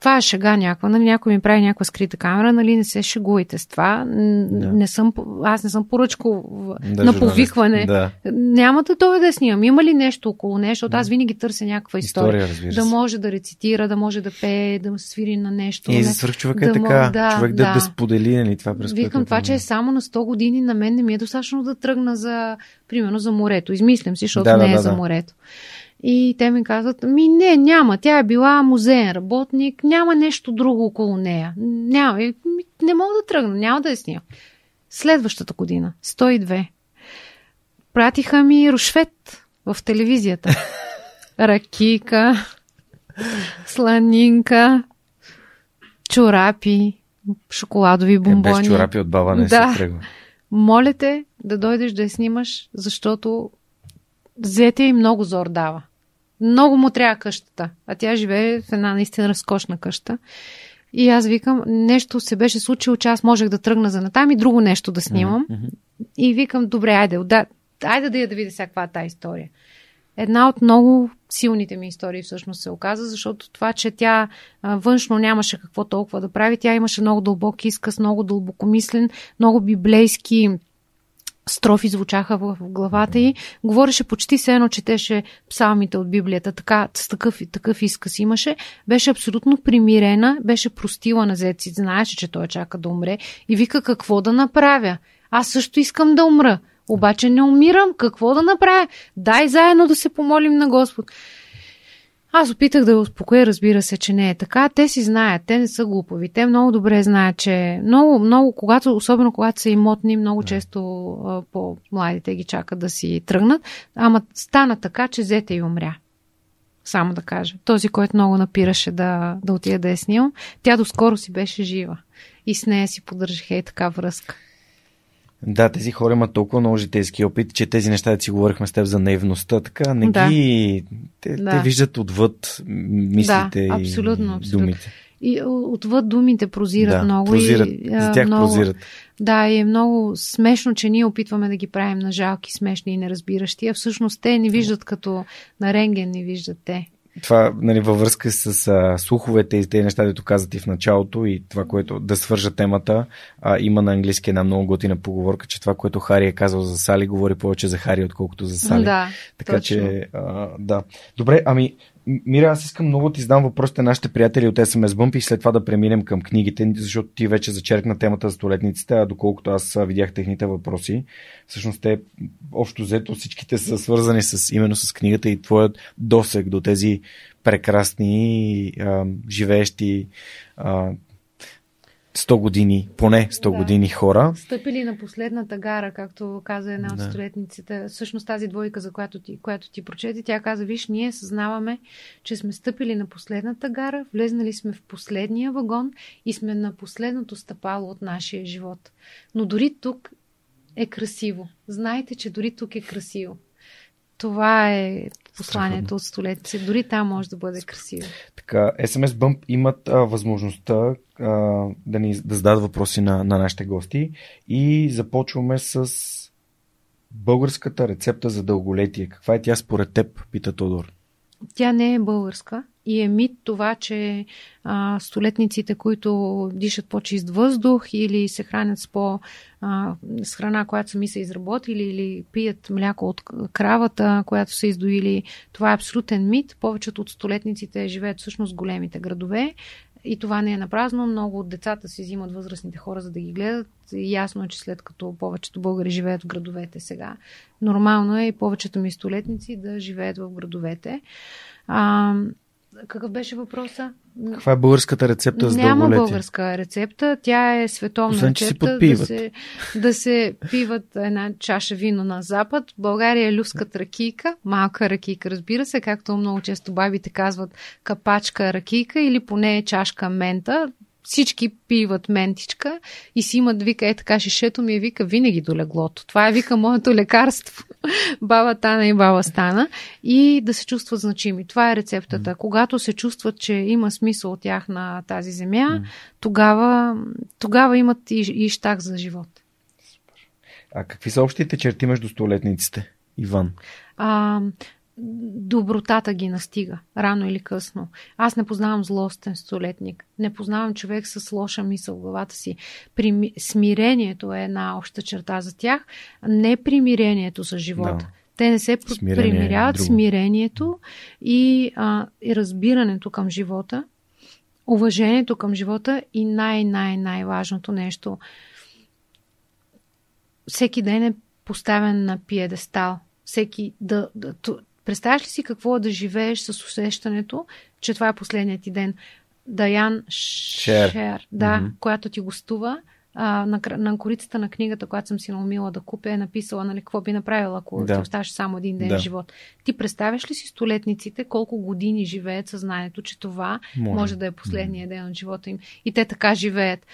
това е шега някаква, нали, някой ми прави някаква скрита камера, нали, не се шегувайте с това. Да. Не съм, аз не съм поръчко да, на повикване. Да. Няма да той да снимам. Има ли нещо около нещо? Защото аз винаги търся някаква история. история да може да рецитира, да може да пее, да свири на нещо. И за свърх човек е да така. Да, човек да, да, да сподели нали, това през Викам това, че е само на 100 години, на мен не ми е достатъчно да тръгна за, примерно, за морето. Измислям си, защото да, не да, е да, за морето. И те ми казват, ми не, няма, тя е била музеен работник, няма нещо друго около нея. Няма, не мога да тръгна, няма да я снимам. Следващата година, 102, пратиха ми рушвет в телевизията. Ракика, сланинка, чорапи, шоколадови бомбони. Е, без чорапи от баба не да. се тръгва. Моля те да дойдеш да я снимаш, защото зете и много зор дава. Много му трябва къщата. А тя живее в една наистина разкошна къща. И аз викам, нещо се беше случило, че аз можех да тръгна за натам и друго нещо да снимам. Mm-hmm. И викам, добре, айде, да, айде да я да видя всякаква е тази история. Една от много силните ми истории всъщност се оказа, защото това, че тя външно нямаше какво толкова да прави, тя имаше много дълбок изказ, много дълбокомислен, много библейски строфи звучаха в главата й. Говореше почти все едно, четеше псалмите от Библията. Така, с такъв, такъв изказ имаше. Беше абсолютно примирена, беше простила на зеци. Знаеше, че той чака да умре. И вика какво да направя. Аз също искам да умра. Обаче не умирам. Какво да направя? Дай заедно да се помолим на Господ. Аз опитах да успокоя, разбира се, че не е така. Те си знаят, те не са глупови. Те много добре знаят, че много, много, когато, особено когато са имотни, много често по-младите ги чакат да си тръгнат. Ама стана така, че зете и умря. Само да кажа. Този, който много напираше да, да отиде да е снимам, тя доскоро си беше жива. И с нея си поддържаха и така връзка. Да, тези хора имат толкова много житейски опит, че тези неща, да си говорихме с теб за наивността, така не да. ги... Те, да. те виждат отвъд мислите да, абсолютно, и абсолютно. думите. И отвъд думите прозират да, много. Прозират, и, за тях много, прозират. Да, и е много смешно, че ние опитваме да ги правим на жалки, смешни и неразбиращи, а всъщност те ни виждат като на рентген ни виждат те това нали, във връзка с а, слуховете и тези неща, които казат и в началото и това, което да свържа темата, а, има на английски една много готина поговорка, че това, което Хари е казал за Сали, говори повече за Хари, отколкото за Сали. Да, така точно. че, а, да. Добре, ами Мира, аз искам много ти задам въпросите на нашите приятели от SMS Bump и след това да преминем към книгите, защото ти вече зачеркна темата за столетниците, а доколкото аз видях техните въпроси, всъщност те общо взето всичките са свързани с, именно с книгата и твоят досег до тези прекрасни, а, живеещи а, 100 години, поне 100 да. години хора. Стъпили на последната гара, както каза една от да. столетниците. Всъщност тази двойка, за която ти, която ти прочети, тя каза, виж, ние съзнаваме, че сме стъпили на последната гара, влезнали сме в последния вагон и сме на последното стъпало от нашия живот. Но дори тук е красиво. Знайте, че дори тук е красиво. Това е посланието от столетници. Дори там може да бъде красиво. Така, SMS Bump имат а, възможността да ни да зададат въпроси на, на нашите гости и започваме с българската рецепта за дълголетие. Каква е тя според теб, пита Тодор? Тя не е българска и е мит това, че а, столетниците, които дишат по-чист въздух или се хранят с, по, а, с храна, която сами са изработили или пият мляко от кравата, която са издоили, това е абсолютен мит. Повечето от столетниците живеят всъщност в големите градове. И това не е напразно. Много от децата си взимат възрастните хора, за да ги гледат. Ясно е, че след като повечето българи живеят в градовете сега, нормално е и повечето ми столетници да живеят в градовете. А, какъв беше въпроса? Каква е българската рецепта за Няма дълголетие? българска рецепта. Тя е световна Освен, рецепта. Да, се, да се пиват една чаша вино на запад. България е люскат ракийка, малка ракийка, разбира се, както много често бабите казват капачка ракийка или поне чашка мента всички пиват ментичка и си имат, вика, е така, шишето ми е, вика, винаги до леглото. Това е, вика, моето лекарство. баба Тана и баба Стана. И да се чувстват значими. Това е рецептата. Mm. Когато се чувстват, че има смисъл от тях на тази земя, mm. тогава, тогава имат и, и щак за живот. А какви са общите черти между столетниците, Иван? А, добротата ги настига, рано или късно. Аз не познавам злостен столетник. Не познавам човек с лоша мисъл в главата си. При... Смирението е една обща черта за тях, не примирението с живота. Да. Те не се Смирение е примиряват, е смирението и, а, и разбирането към живота, уважението към живота и най-най-най-важното нещо. Всеки ден е поставен на пиедестал. Всеки да, да, Представяш ли си какво е да живееш с усещането, че това е последният ти ден? Даян Шер, Шер да, mm-hmm. която ти гостува, а, на, на корицата на книгата, която съм си наумила да купя, е написала, нали, какво би направила, ако да. ти оставаш само един ден да. живот. Ти представяш ли си столетниците колко години живеят съзнанието, че това може, може да е последния ден от живота им? И те така живеят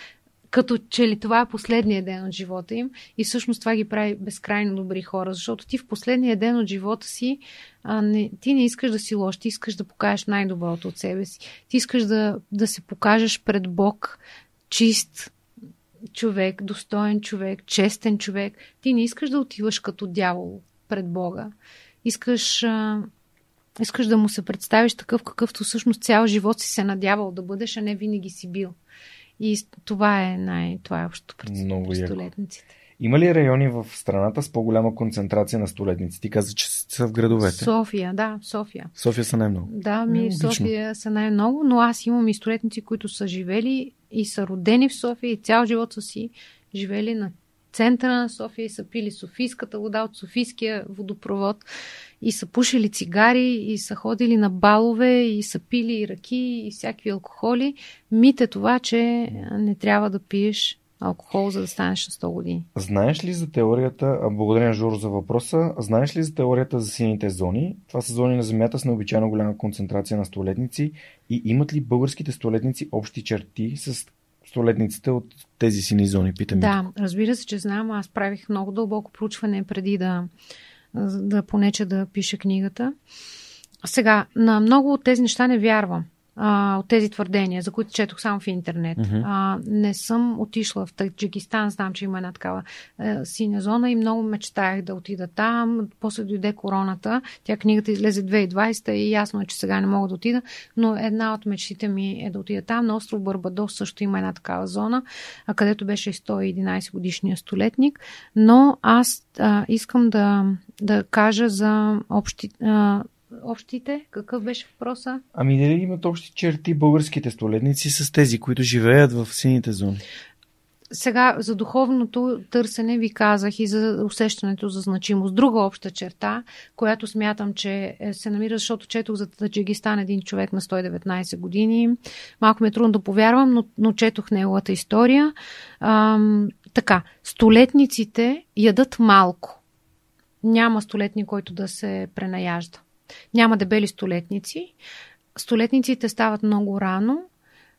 като че ли това е последния ден от живота им и всъщност това ги прави безкрайно добри хора, защото ти в последния ден от живота си а, не, ти не искаш да си лош, ти искаш да покажеш най-доброто от себе си. Ти искаш да, да се покажеш пред Бог чист човек, достоен човек, честен човек. Ти не искаш да отиваш като дявол пред Бога. Искаш, а, искаш да му се представиш такъв, какъвто всъщност цял живот си се надявал да бъдеш, а не винаги си бил. И това е най- това е общо пред столетниците. Има ли райони в страната с по-голяма концентрация на столетници? Ти каза, че са в градовете. София, да, София. София са най-много. Да, ми в София са най-много, но аз имам и столетници, които са живели и са родени в София и цял живот са си живели на центъра на София и са пили софийската вода от софийския водопровод и са пушили цигари и са ходили на балове и са пили и ръки и всякакви алкохоли. Мите това, че не трябва да пиеш алкохол, за да станеш на 100 години. Знаеш ли за теорията, благодаря Жоро за въпроса, знаеш ли за теорията за сините зони? Това са зони на Земята с необичайно голяма концентрация на столетници и имат ли българските столетници общи черти с столетниците от тези сини зони? Питам да, разбира се, че знам. Аз правих много дълбоко проучване преди да, да понече да пиша книгата. Сега, на много от тези неща не вярвам а, от тези твърдения, за които четох само в интернет. Uh-huh. А, не съм отишла в Таджикистан, знам, че има една такава а, синя зона и много мечтаях да отида там. После дойде короната. Тя книгата излезе 2020 и ясно е, че сега не мога да отида, но една от мечтите ми е да отида там. На остров Барбадос също има една такава зона, а, където беше 111 годишния столетник. Но аз а, искам да, да кажа за общи, а, общите? Какъв беше въпроса? Ами дали имат общи черти българските столетници с тези, които живеят в сините зони? сега за духовното търсене ви казах и за усещането за значимост. Друга обща черта, която смятам, че е, се намира, защото четох за Таджикистан един човек на 119 години. Малко ми е трудно да повярвам, но, но четох неговата история. Ам, така, столетниците ядат малко. Няма столетни, който да се пренаяжда. Няма дебели столетници. Столетниците стават много рано,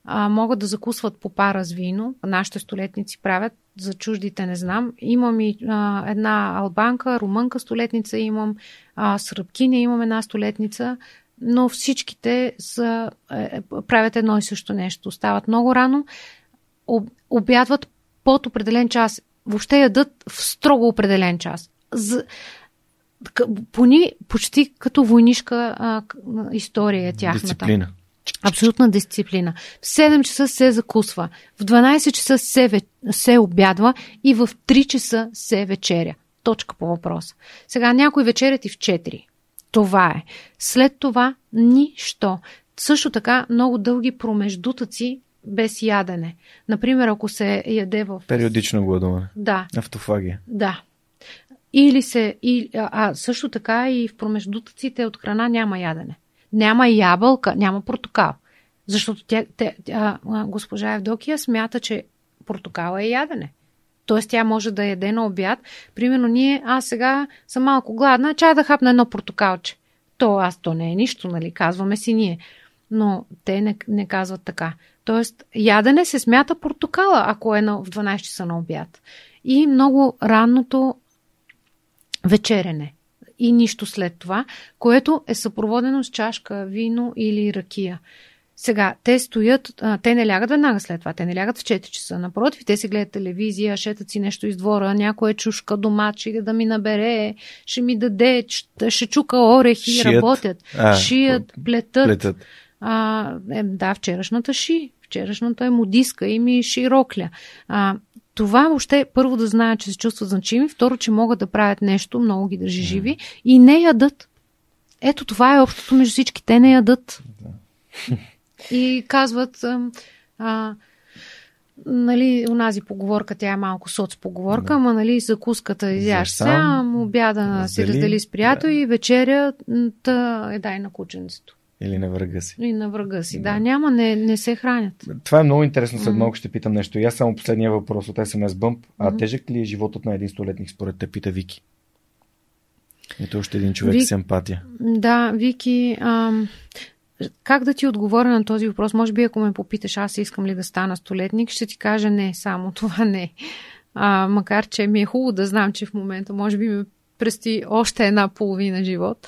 а, могат да закусват по пара с вино. Нашите столетници правят, за чуждите не знам. Имам и а, една албанка, румънка столетница, имам а, сръбкиня, имам една столетница, но всичките са, е, правят едно и също нещо. Стават много рано, об, обядват под определен час. Въобще ядат в строго определен час. За, пони почти като войнишка а, история е тяхната. Дисциплина. Абсолютна дисциплина. В 7 часа се закусва, в 12 часа се, се обядва и в 3 часа се вечеря. Точка по въпроса. Сега някой вечерят и в 4. Това е. След това нищо. Също така много дълги промеждутъци без ядене. Например, ако се яде в... Периодично гладуване. Да. Автофагия. Да. Или се... И, а също така и в промеждутъците от храна няма ядене няма ябълка, няма портокал. Защото тя, тя, тя, госпожа Евдокия смята, че портокала е ядене. Тоест тя може да яде на обяд. Примерно ние, аз сега съм малко гладна, чай да хапна едно портокалче. То аз, то не е нищо, нали, казваме си ние. Но те не, не казват така. Тоест, ядене се смята портокала, ако е на, в 12 часа на обяд. И много ранното вечерене и нищо след това, което е съпроводено с чашка вино или ракия. Сега, те стоят, а, те не лягат веднага след това, те не лягат в 4 часа. Напротив, те си гледат телевизия, шетат си нещо из двора, някоя чушка дома, че да ми набере, ще ми даде, ще, ще чука орехи, Шият. работят, а, шият, плетат. плетат. А, е, да, вчерашната ши, вчерашната е модиска и ми широкля. А, това въобще първо да знаят, че се чувстват значими, второ, че могат да правят нещо, много ги държи живи и не ядат. Ето това е общото между всички. Те не ядат. И казват, а, нали, унази поговорка, тя е малко соц поговорка, ама нали, закуската изяш сам, обяда раздели, си раздели с приятел да. и вечерята е дай на кученцето. Или на врага си. Или на врага си. Да, да няма, не, не се хранят. Това е много интересно. След mm-hmm. малко ще питам нещо. И аз само последния въпрос от SMS Bump. А mm-hmm. тежък ли е животът на един столетник според те, пита Вики? Ето още един човек Вик... с емпатия. Да, Вики, ам... как да ти отговоря на този въпрос? Може би ако ме попиташ аз искам ли да стана столетник, ще ти кажа не, само това не. А, макар, че ми е хубаво да знам, че в момента може би ме прести още една половина живот.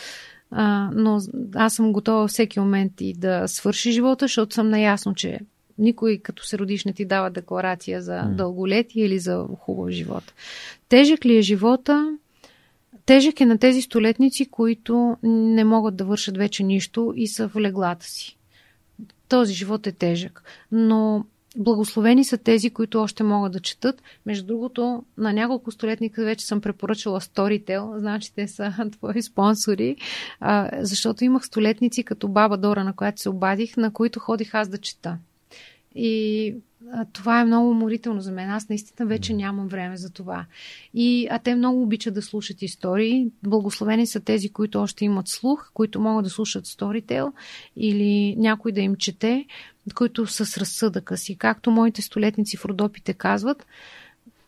А, но аз съм готова всеки момент и да свърши живота, защото съм наясно, че никой като се родиш не ти дава декларация за дълголетие или за хубав живот. Тежък ли е живота? Тежък е на тези столетници, които не могат да вършат вече нищо и са в леглата си. Този живот е тежък. Но Благословени са тези, които още могат да четат. Между другото, на няколко столетника вече съм препоръчала Storytel, значи те са твои спонсори, защото имах столетници като баба Дора, на която се обадих, на които ходих аз да чета. И това е много уморително за мен. Аз наистина вече нямам време за това. И, а те много обичат да слушат истории. Благословени са тези, които още имат слух, които могат да слушат Storytel или някой да им чете, които са с разсъдъка си. Както моите столетници в Родопите казват,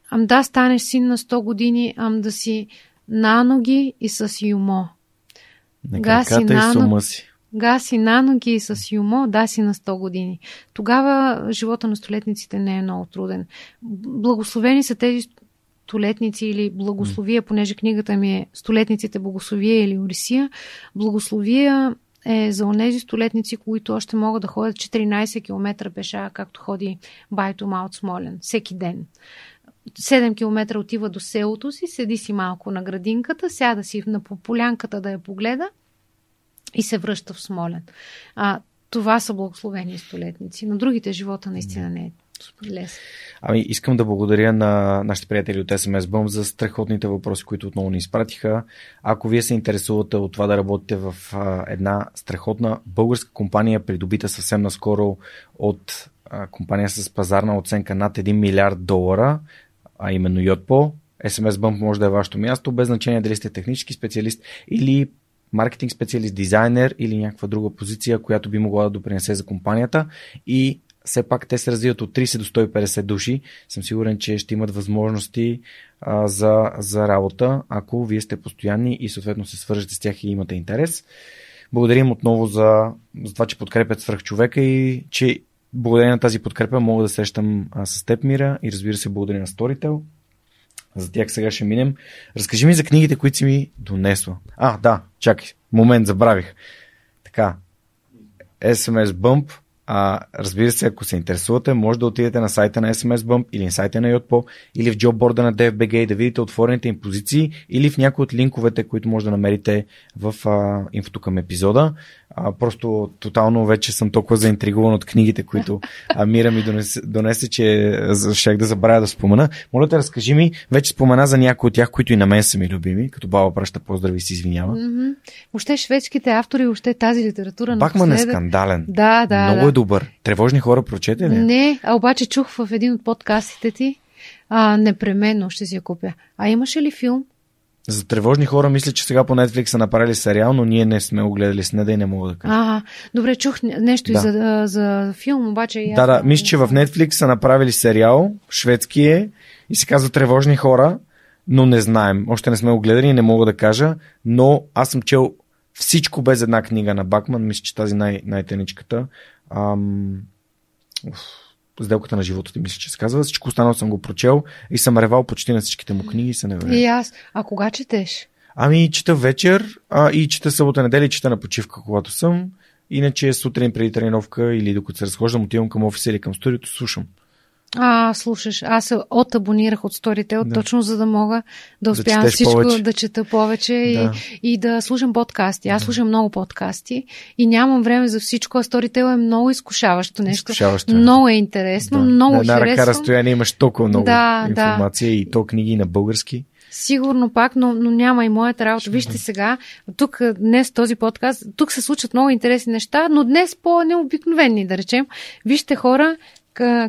ам да станеш син на 100 години, ам да си на ноги и с юмо. На Гаси на, и с ума си. Гаси на ноги с юмо, да си на 100 години. Тогава живота на столетниците не е много труден. Благословени са тези столетници или благословия, понеже книгата ми е Столетниците благословия или Орисия. Благословия е за онези столетници, които още могат да ходят 14 км пеша, както ходи Байто Малт Смолен, всеки ден. 7 км отива до селото си, седи си малко на градинката, сяда си на полянката да я погледа и се връща в Смолен. А, това са благословени столетници. На другите живота наистина не е лесно. Ами, искам да благодаря на нашите приятели от SMS Bump за страхотните въпроси, които отново ни изпратиха. Ако вие се интересувате от това да работите в а, една страхотна българска компания, придобита съвсем наскоро от а, компания с пазарна оценка над 1 милиард долара, а именно Yotpo. SMS Bump може да е вашето място, без значение дали сте технически специалист или маркетинг специалист, дизайнер или някаква друга позиция, която би могла да допринесе за компанията. И все пак те се развиват от 30 до 150 души. Съм сигурен, че ще имат възможности а, за, за работа, ако вие сте постоянни и съответно се свържете с тях и имате интерес. Благодарим отново за, за това, че подкрепят свръх човека и че благодарение на тази подкрепа мога да срещам а, с теб, Мира, и разбира се, благодаря на Storytel. За тях сега ще минем. Разкажи ми за книгите, които си ми донесла. А, да, чакай. Момент, забравих. Така. SMS Bump а, разбира се, ако се интересувате, може да отидете на сайта на SMS Bump или на сайта на Yotpo или в джобборда на DFBG и да видите отворените им позиции или в някои от линковете, които може да намерите в а, инфото към епизода. А, просто тотално вече съм толкова заинтригуван от книгите, които Амира ми донесе, донесе че щех да забравя да спомена. Моля те, разкажи ми, вече спомена за някои от тях, които и на мен са ми любими, като баба праща поздрави и се извинява. Mm-hmm. Още шведските автори, още тази литература. Бахман е скандален. Да, да. Много да. е добър. Тревожни хора прочете ли? Не, а обаче чух в един от подкастите ти. А, непременно ще си я купя. А имаше ли филм? За тревожни хора мисля, че сега по Netflix са направили сериал, но ние не сме го гледали с неда и не мога да кажа. А, добре, чух нещо Да. и за, за филм, обаче Да, да, мисля, че в Netflix са направили сериал, шведски е и се казва Тревожни хора, но не знаем. Още не сме го гледали и не мога да кажа, но аз съм чел всичко без една книга на Бакман. Мисля, че тази най- най-теничката. Ам... Сделката на живота ти, мисля, че се казва. Всичко останало съм го прочел и съм ревал почти на всичките му книги и се не И аз. А кога четеш? Ами, чета вечер а, и чета събота неделя и чета на почивка, когато съм. Иначе сутрин преди тренировка или докато се разхождам, отивам към офиса или към студиото, слушам. А, слушаш, аз се отабонирах от Storytel, Да. точно за да мога да успявам четеш всичко, повече. да чета повече и, Да. и да слушам подкасти. Аз слушам много подкасти и нямам време за всичко, а Storytel е много изкушаващо нещо. Изкушаващо е. Много е интересно, Да. много На една ръка разстояние имаш толкова много Да, да. информация и то книги на български. Сигурно пак, но, но няма и моята работа. Вижте сега, тук днес този подкаст, тук се случват много интересни неща, но днес по-необикновени, да речем. Вижте хора,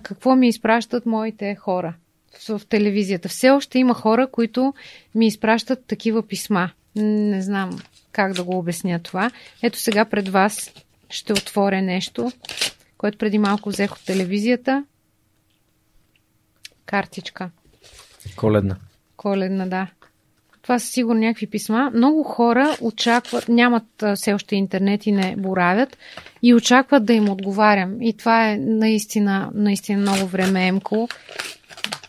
какво ми изпращат моите хора в, в телевизията. Все още има хора, които ми изпращат такива писма. Не знам как да го обясня това. Ето сега пред вас ще отворя нещо, което преди малко взех от телевизията. Картичка. Коледна. Коледна, да. Това са сигурно някакви писма. Много хора очакват, нямат все още интернет и не боравят и очакват да им отговарям. И това е наистина, наистина много времеемко.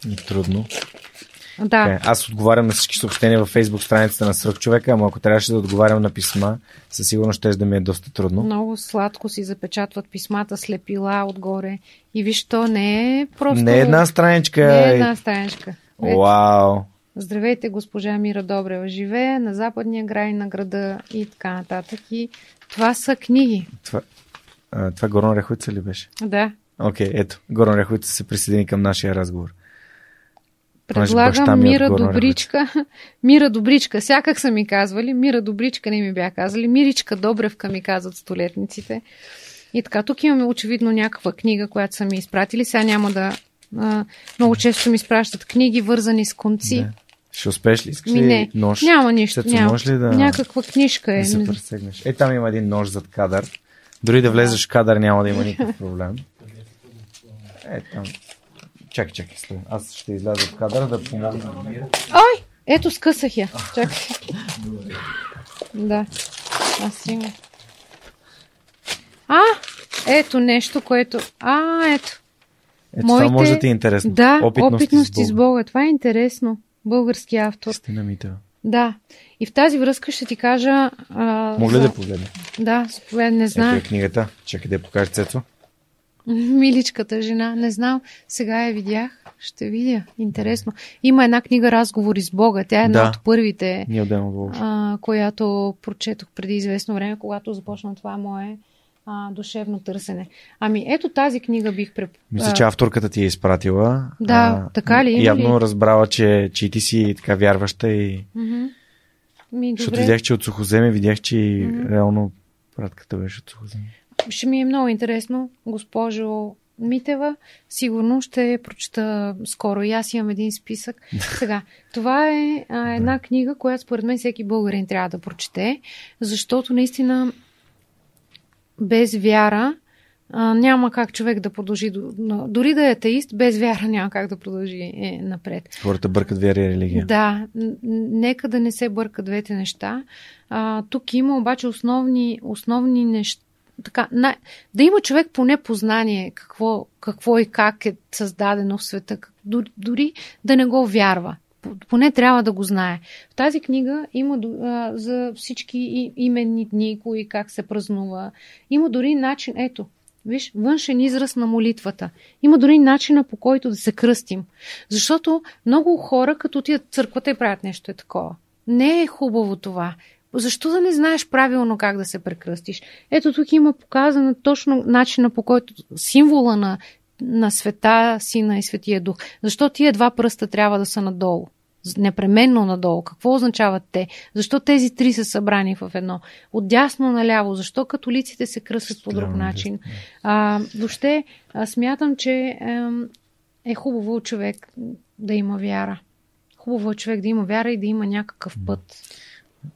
И трудно. Да, Е, аз отговарям на всички съобщения във Facebook страницата на Сръх човека, ама ако трябваше да отговарям на писма, със сигурност ще да ми е доста трудно. много сладко си запечатват писмата, слепила отгоре. И виж, то не е просто... Не е една страничка. Не е една страничка. Вау. Здравейте, госпожа Мира Добрева. Живее на западния край на града и така нататък. И това са книги. Това, а, това Горна Реховица ли беше? Да. Окей, ето. Горна Реховица се присъедини към нашия разговор. Предлагам е от Мира Добричка. Мира Добричка. Всякак са ми казвали. Мира Добричка не ми бяха казали. Миричка Добревка ми казват столетниците. И така, тук имаме очевидно някаква книга, която са ми изпратили. Сега няма да... А, много често ми изпращат книги, вързани с конци. Да. Ще успееш ли? Искаш Ми ли не, нож? няма нищо. Цецо, Няма. ли да... Някаква книжка е. да се пресегнеш? Е, там има един нож зад кадър. Дори да влезеш в кадър няма да има никакъв проблем. Е, там. Чакай, чакай, стой. Аз ще изляза в кадър да помогна. Ой, ето скъсах я. Чакай. Да. Аз имам. А, ето нещо, което... А, ето. Ето това може да ти е интересно. Да, Опитности, опитности, с. Бога. Това е интересно. Български автор. Стина Митева. Да. И в тази връзка ще ти кажа... А, Мога ли за- да погледна? Да, заповядай, не Ето знам. е книгата. Чакай да я покажа Цецо. Миличката жена, не знам. Сега я видях. Ще видя. Интересно. Има една книга Разговори с Бога. Тя е една Да. от първите. А, която прочетох преди известно време, когато започна това мое а, душевно търсене. Ами ето тази книга бих преп... Мисля, а, че авторката ти е изпратила. Да, така ли? Явно ли? разбрала, че, че ти си така вярваща и... Ми, Защото добре. видях, че от Сухоземе, видях, че и реално пратката беше от Сухоземе. Ще ми е много интересно, госпожо Митева. Сигурно ще прочета скоро. И аз имам един списък. Сега, това е а, една книга, която според мен всеки българин трябва да прочете, защото наистина без вяра а, няма как човек да продължи. Дори да е атеист, без вяра няма как да продължи е, напред. Хората бъркат вяра и религия. Да, нека да не се бъркат двете неща. А, тук има обаче основни, основни неща. Така, на, да има човек поне познание какво, какво и как е създадено в света, дори, дори да не го вярва поне трябва да го знае. В тази книга има а, за всички именни дни, кои как се празнува. Има дори начин, ето, Виж, външен израз на молитвата. Има дори начина по който да се кръстим. Защото много хора, като отидат в църквата и правят нещо е такова. Не е хубаво това. Защо да не знаеш правилно как да се прекръстиш? Ето тук има показана точно начина по който символа на, на света, сина и светия дух. Защо тия два пръста трябва да са надолу? непременно надолу. Какво означават те? Защо тези три са събрани в едно? Отдясно наляво. Защо католиците се кръсят по друг начин? А, въобще, а, смятам, че е, е хубаво човек да има вяра. Хубаво е човек да има вяра и да има някакъв път.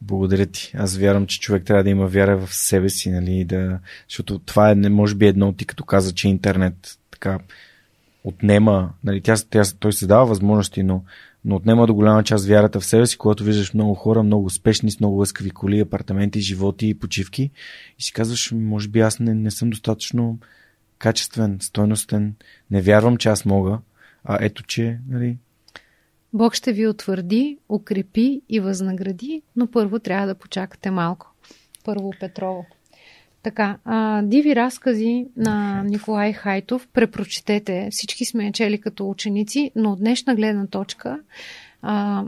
Благодаря ти. Аз вярвам, че човек трябва да има вяра в себе си, нали, да... защото това е, може би, едно, ти като каза, че интернет така отнема, нали, тя, тя, той се дава възможности, но но отнема до голяма част вярата в себе си, когато виждаш много хора, много успешни, с много лъскави коли, апартаменти, животи и почивки и си казваш, може би аз не, не съм достатъчно качествен, стойностен, не вярвам, че аз мога, а ето, че, нали, Бог ще ви утвърди, укрепи и възнагради, но първо трябва да почакате малко. Първо Петрово. Така, а, диви разкази на Николай Хайтов, препрочетете. Всички сме я чели като ученици, но от днешна гледна точка а,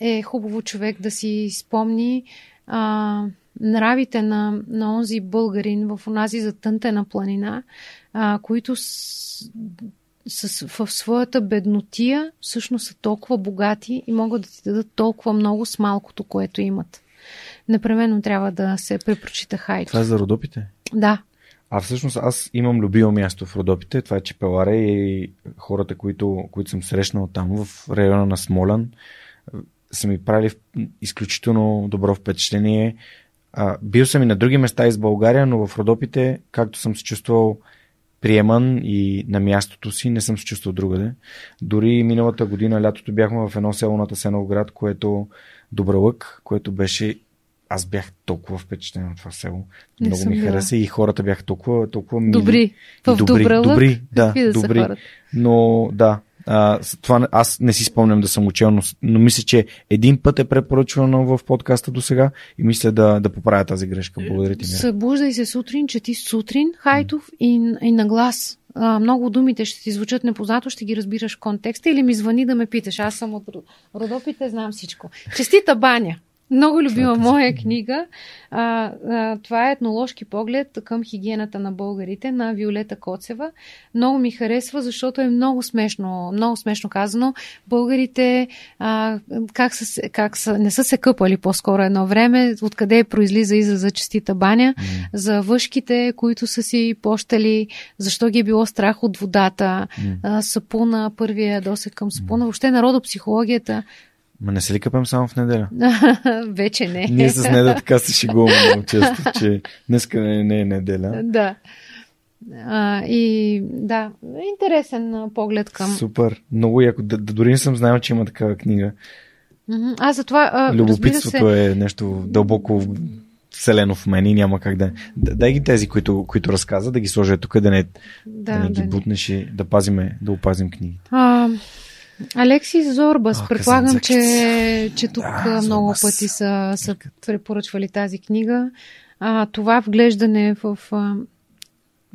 е хубаво човек да си спомни а, нравите на, на онзи българин в онази затънтена планина, а, които с, с, в своята беднотия всъщност са толкова богати и могат да ти дадат толкова много с малкото, което имат непременно трябва да се препрочита Хайто. Това е за родопите? Да. А всъщност аз имам любимо място в Родопите, това е Чепеларе и хората, които, които съм срещнал там в района на Смолян, са ми правили изключително добро впечатление. А, бил съм и на други места из България, но в Родопите, както съм се чувствал приеман и на мястото си, не съм се чувствал другаде. Дори миналата година, лятото, бяхме в едно село на Тасеновград, което Добралък, което беше аз бях толкова впечатлен от това село. Не Много ми хареса и хората бяха толкова, толкова мили. Добри. В добри, Добралък? добри, да, да добри. Но да, а, това аз не си спомням да съм учил, но, но мисля, че един път е препоръчвано в подкаста до сега и мисля да, да поправя тази грешка. Благодаря ти. Събуждай се сутрин, че ти сутрин, Хайтов и, и на глас. А, много думите ще ти звучат непознато, ще ги разбираш в контекста или ми звъни да ме питаш. Аз съм от Родопите, знам всичко. Честита баня! Много любима моя книга. А, а, това е етноложки поглед към хигиената на българите на Виолета Коцева. Много ми харесва, защото е много смешно, много смешно казано. Българите а, как, са, как са, не са се къпали по-скоро едно време, откъде е произлиза израза честита баня, mm. за въшките, които са си пощали, защо ги е било страх от водата, mm. а, сапуна, първия досек към сапуна, въобще народопсихологията Ма не се ли къпем само в неделя? Вече не. Ние с неделя така се шегуваме много често, че днеска не, не е неделя. Да. А, и да, интересен поглед към. Супер. Много яко. Да, дори не съм знаел, че има такава книга. А, затова. А, Любопитството се... е нещо дълбоко вселено в мен и няма как да. Дай ги тези, които, които разказа, да ги сложа тук, да не, да, да не ги да бутнеш и да пазиме, да опазим книги. А, Алексис Зорбас, О, предполагам, че, че тук да, много Зорбас. пъти са, са препоръчвали тази книга. А, това вглеждане в а,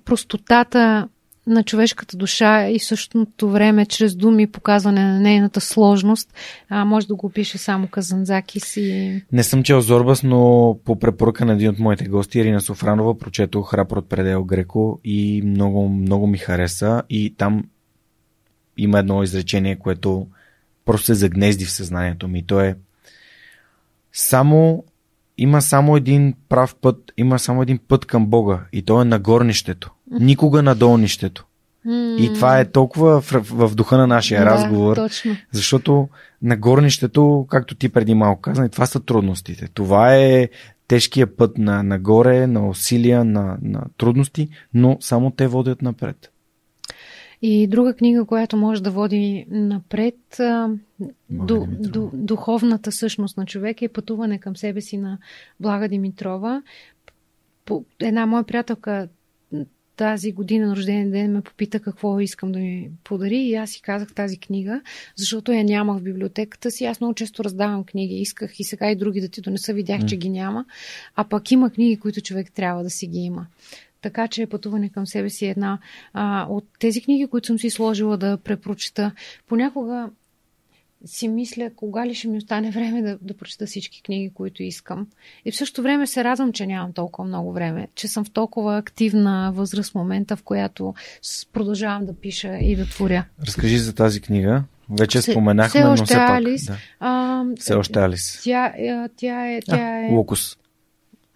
простотата на човешката душа и в същото време чрез думи показване на нейната сложност, а, може да го пише само Казанзаки си. Не съм чел Зорбас, но по препоръка на един от моите гости, Ирина Софранова, прочетох Рапор от предел Греко и много, много ми хареса и там има едно изречение, което просто се загнезди в съзнанието ми. То е само има само един прав път, има само един път към Бога и то е на горнището. Никога на долнището. И това е толкова в, в духа на нашия да, разговор, точно. защото на горнището, както ти преди малко каза, и това са трудностите. Това е тежкия път на нагоре, на усилия, на, на трудности, но само те водят напред. И друга книга, която може да води напред, а, до, до, духовната същност на човека е Пътуване към себе си на Блага Димитрова. По, една моя приятелка тази година на рожден ден ме попита какво искам да ми подари и аз си казах тази книга, защото я нямах в библиотеката си. Аз много често раздавам книги. Исках и сега и други да ти донеса. Видях, че ги няма. А пък има книги, които човек трябва да си ги има. Така че пътуване към себе си е една а, от тези книги, които съм си сложила да препрочета. Понякога си мисля, кога ли ще ми остане време да, да прочета всички книги, които искам. И в същото време се радвам, че нямам толкова много време, че съм в толкова активна възраст момента, в която продължавам да пиша и да творя. Разкажи за тази книга. Вече се, споменахме, все но все пак. Алис, да. а, все още Алис. Тя, тя е... Тя е... Лукус.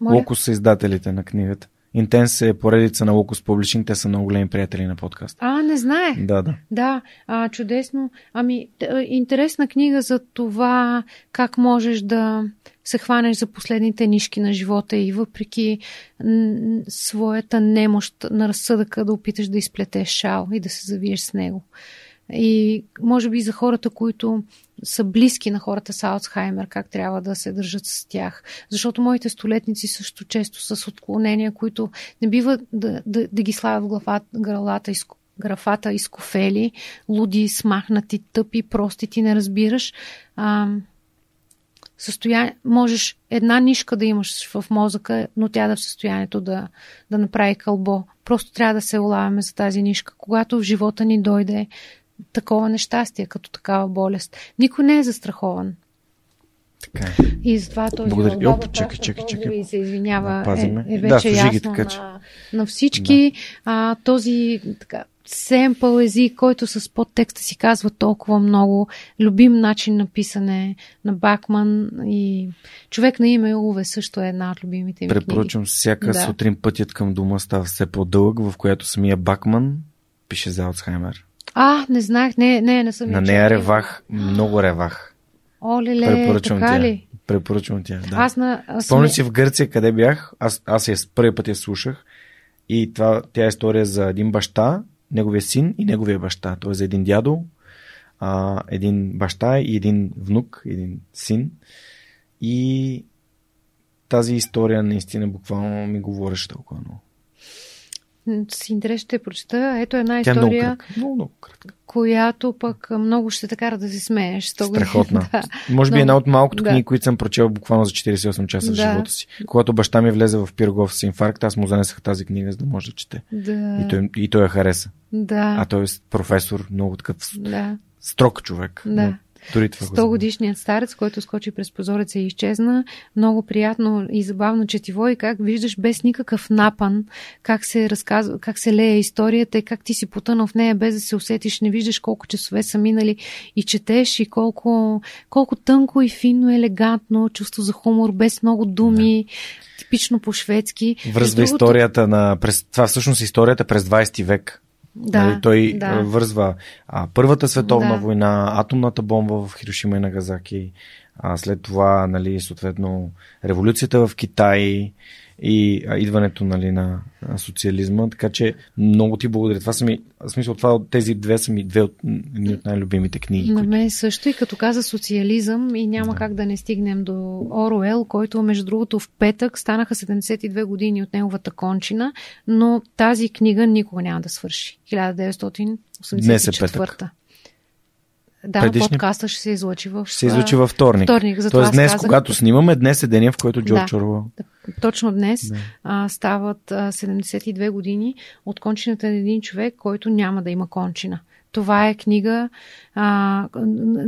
Моля? Лукус са издателите на книгата. Интенс е поредица на Лукус Publishing. Те са много големи приятели на подкаст. А, не знае. Да, да. Да, а, чудесно. Ами, интересна книга за това как можеш да се хванеш за последните нишки на живота и въпреки своята немощ на разсъдъка да опиташ да изплетеш шал и да се завиеш с него. И може би за хората, които са близки на хората с Алцхаймер, как трябва да се държат с тях. Защото моите столетници също често са с отклонения, които не бива да, да, да ги славят в главата, гралата и графата изкофели, луди, смахнати, тъпи, прости, ти не разбираш. А, състояние, можеш една нишка да имаш в мозъка, но тя да е в състоянието да, да направи кълбо. Просто трябва да се улавяме за тази нишка. Когато в живота ни дойде такова нещастие, като такава болест. Никой не е застрахован. Така е. И затова този Благодаря. Оп, чакай, чакай, чакай. И се извинява Пазиме. е, е Да, вече ги ясно така, че- на, на всички. А, този така, семпъл език, който с подтекста си казва толкова много. Любим начин на писане на Бакман и човек на име Уве също е една от любимите ми книги. Препоръчвам всяка Да. сутрин пътят към дома става все по-дълъг, в която самия Бакман пише за Алцхаймер. А, не знаех, не, не, не съм На нея ревах, много ревах. Оле-ле, Препоръчвам така тя. ли? Препоръчвам тя. Да. Аз на... аз Спомням си в Гърция къде бях, аз, аз я първи път я слушах и това, тя е история за един баща, неговия син и неговия баща. Той е за един дядо, а, един баща и един внук, един син. И тази история наистина буквално ми говореше толкова много. С интерес ще прочета. Ето една Тя е много история, кратка. Много, много кратка. която пък много ще те кара да се смееш. Страхотна. да. Може би Много. една от малкото Да. книги, които съм прочел буквално за 48 часа в Да. живота си. Когато баща ми влезе в Пирогов с инфаркт, аз му занесах тази книга, за да може да чете. Да. И той, и той я хареса. да. А той е професор, много такъв да. строг човек. Да. Но Дори това го 100 годишният старец, който скочи през прозореца и изчезна. Много приятно и забавно четиво и как виждаш без никакъв напън как се разказва, как се лее историята и как ти си потънал в нея без да се усетиш. Не виждаш колко часове са минали и четеш и колко, колко тънко и финно, елегантно, чувство за хумор, без много думи, типично по-шведски. Връзва другото- историята на... През, това всъщност е историята през 20 век. Да, нали, той да. а, вързва а, Първата световна Да. война, атомната бомба в Хирошима и Нагазаки, а, след това, нали, съответно, революцията в Китай и идването нали, на, социализма. Така че много ти благодаря. Това са ми, в смисъл, това от тези две са ми две от, от най-любимите книги. На които... мен също и като каза социализъм и няма Да. как да не стигнем до Оруел, който между другото в петък станаха 72 години от неговата кончина, но тази книга никога няма да свърши. 1984. Днес е петък. Да, Предишни- подкаста ще се излъчи в... Ще се излучи във вторник. вторник, затова Тоест днес, казах- когато снимаме, днес е деня, в който Джордж Да. Оруел. Точно днес Да. а, стават а, 72 години от кончината на един човек, който няма да има кончина. Това е книга. А,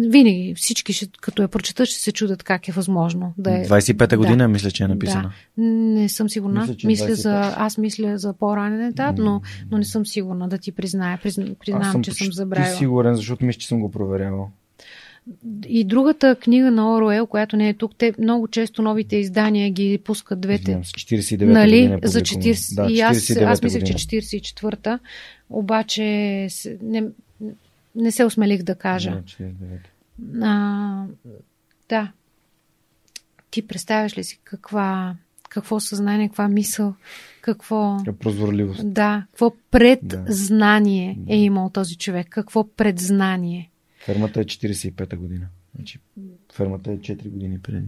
винаги всички, ще, като я прочетат, ще се чудят как е възможно да е. 25-та година, Да. мисля, че е написана. Да. Не съм сигурна. Мисля, Мисля, че мисля 25. за, аз мисля за по-ранен етап, но, но не съм сигурна да ти призная. Призна, признавам, че съм забравила. сигурен, защото мисля, че съм го проверявал. И другата книга на Оруел, която не е тук, те много често новите издания ги пускат двете. 49 нали? е За публикувано. 40. Да, и аз, 49 аз мислех, че година. 44-та, обаче не, не се осмелих да кажа. Да, 49. А, да. Ти представяш ли си каква, какво съзнание, каква мисъл, какво... Прозорливост. Да, какво предзнание е имал този човек, какво предзнание. Фермата е 45-та година. Значи, фермата е 4 години преди.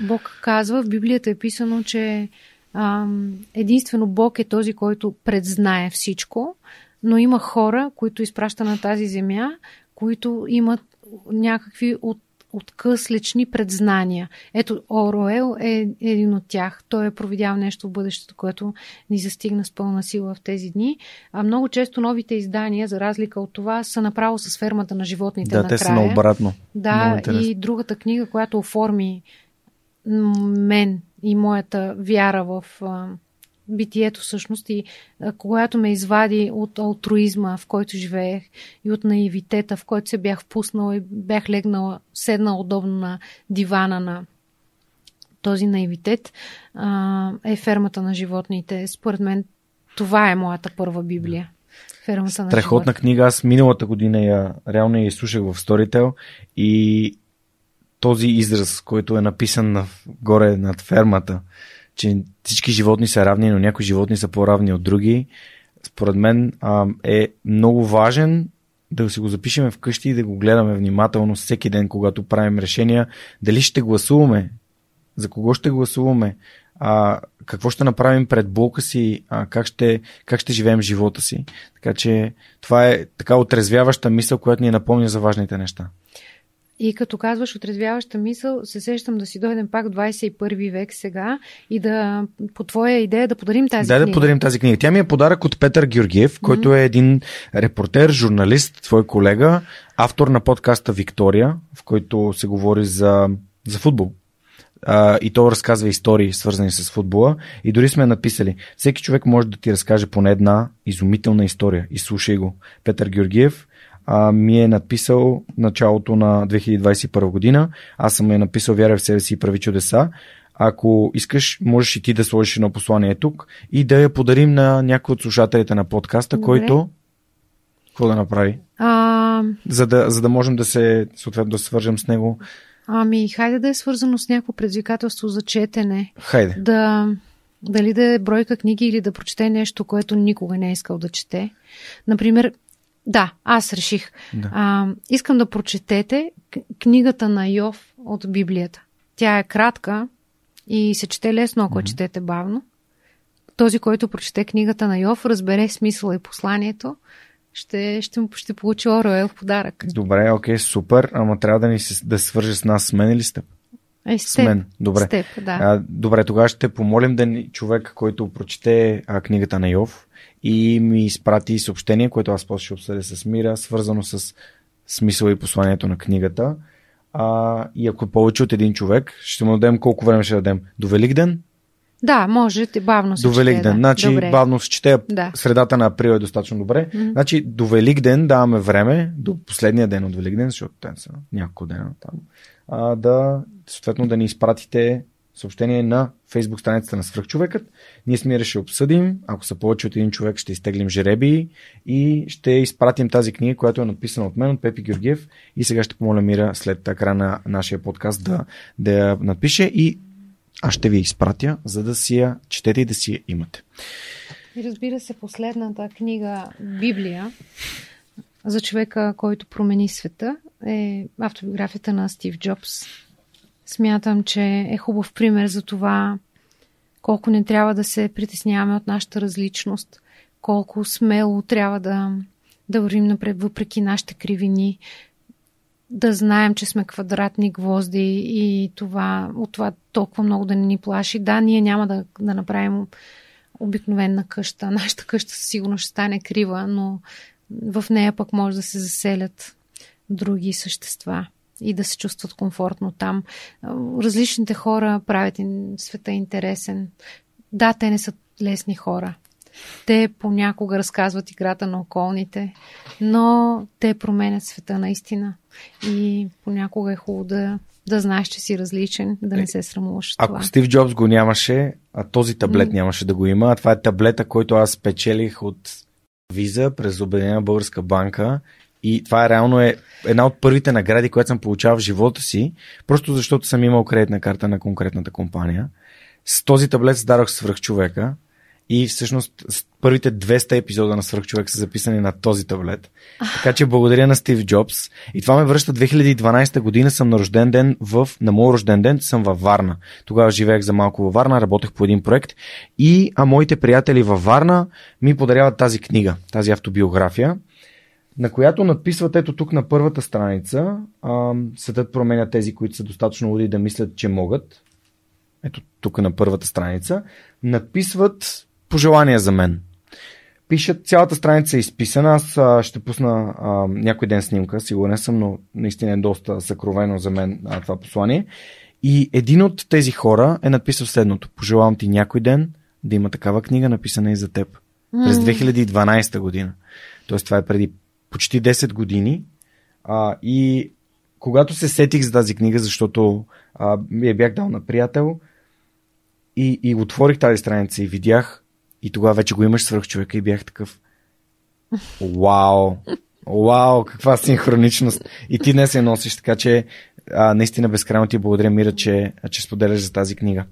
Бог казва, в Библията е писано, че ам, единствено Бог е този, който предзнае всичко, но има хора, които изпраща на тази земя, които имат някакви от, откъслечни предзнания. Ето, Ороел е един от тях. Той е провидял нещо в бъдещето, което ни застигна с пълна сила в тези дни. А много често новите издания, за разлика от това, са направо с фермата на животните Да, накрая. те са наобратно. Да, и другата книга, която оформи мен и моята вяра в битието всъщност и а, която ме извади от алтруизма, в който живеех и от наивитета, в който се бях впуснала и бях легнала, седнала удобно на дивана на този наивитет, е фермата на животните. Според мен това е моята първа Библия. Фермата на Страхотна книга. Аз миналата година я реално я изслушах в Storytel и този израз, който е написан на, горе над фермата, че всички животни са равни, но някои животни са по-равни от други, според мен а, е много важен да си го запишеме вкъщи и да го гледаме внимателно всеки ден, когато правим решения. Дали ще гласуваме, за кого ще гласуваме, а, какво ще направим пред блока си, а, как, ще, как ще живеем живота си. Така че това е така отрезвяваща мисъл, която ни напомня за важните неща. И като казваш отрезвяваща мисъл, се сещам да си дойдем пак в 21 век сега и да, по твоя идея, да подарим тази Дай книга. да подарим тази книга. Тя ми е подарък от Петър Георгиев, който е един репортер, журналист, твой колега, автор на подкаста Виктория, в който се говори за, за футбол. А, и той разказва истории, свързани с футбола. И дори сме написали, всеки човек може да ти разкаже поне една изумителна история. И слушай го. Петър Георгиев а, ми е написал началото на 2021 година. Аз съм е написал Вяра в себе си и прави чудеса. Ако искаш, можеш и ти да сложиш едно послание тук и да я подарим на някой от слушателите на подкаста, Добре. който какво да направи, А, за да, за да можем да се, съответно, да свържем с него. ами, хайде да е свързано с някакво предизвикателство за четене. Хайде. Да, дали да е бройка книги или да прочете нещо, което никога не е искал да чете. Например, да, аз реших. Да. А, искам да прочетете книгата на Йов от Библията. Тя е кратка и се чете лесно, ако mm-hmm. четете бавно. Този, който прочете книгата на Йов, разбере смисъла и посланието, ще, ще, ще получи Ороел в подарък. Добре, окей, супер, ама трябва да ни се, да се свърже с нас, с мен или с теб? Е, с С мен. Добре. С теб, да. А, добре, тогава ще помолим да ни, човек, който прочете а, книгата на Йов и ми изпрати съобщение, което аз после ще обсъдя с Мира, свързано с смисъл и посланието на книгата. А, и ако повече от един човек, ще му дадем колко време ще дадем? До Великден? Да, може, бавно се До чете, Великден. да. Значи Добре. бавно се чете, Да. средата на април е достатъчно добре. Мгм. Значи до Великден даваме време, до последния ден от Великден, защото те са няколко дена там, а, да, съответно да ни изпратите съобщение на фейсбук страницата на Свръхчовекът. Ние с Мира обсъдим. Ако са повече от един човек, ще изтеглим жеребии и ще изпратим тази книга, която е написана от мен, от Пепи Георгиев. И сега ще помоля Мира след края на нашия подкаст да, да я напише и аз ще ви изпратя, за да си я четете и да си я имате. И разбира се, последната книга Библия за човека, който промени света е автобиографията на Стив Джобс. Смятам, че е хубав пример за това колко не трябва да се притесняваме от нашата различност, колко смело трябва да, да вървим напред въпреки нашите кривини, да знаем, че сме квадратни гвозди и това, от това толкова много да не ни плаши. Да, ние няма да, да направим обикновена къща. Нашата къща със сигурност ще стане крива, но в нея пък може да се заселят други същества и да се чувстват комфортно там. Различните хора правят света интересен. Да, те не са лесни хора. Те понякога разказват играта на околните, но те променят света наистина. И понякога е хубаво да, да знаеш, че си различен, да не се срамуваш. Ако това. Стив Джобс го нямаше, а този таблет mm. нямаше да го има, а това е таблета, който аз печелих от виза през Обединена българска банка и това е реално е една от първите награди, която съм получавал в живота си, просто защото съм имал кредитна карта на конкретната компания. С този таблет създадох свръхчовека и всъщност първите 200 епизода на Свърхчовек са записани на този таблет. Така че благодаря на Стив Джобс. И това ме връща 2012 година. Съм на рожден ден в, на моят рожден ден съм във Варна. Тогава живеех за малко във Варна, работех по един проект и а моите приятели във Варна ми подаряват тази книга, тази автобиография на която надписват ето тук на първата страница. Съдът променя тези, които са достатъчно луди да мислят, че могат. Ето тук на първата страница. Надписват пожелания за мен. Пишат, цялата страница е изписана. Аз а, ще пусна а, някой ден снимка, сигурен съм, но наистина е доста съкровено за мен а, това послание. И един от тези хора е написал следното. Пожелавам ти някой ден да има такава книга, написана и за теб. През 2012 година. Тоест това е преди почти 10 години. А, и когато се сетих за тази книга, защото а, я бях дал на приятел и, и отворих тази страница и видях и тогава вече го имаш свърх човека и бях такъв Вау! Вау, каква синхроничност! И ти днес я носиш, така че а, наистина безкрайно ти благодаря, Мира, че, че споделяш за тази книга.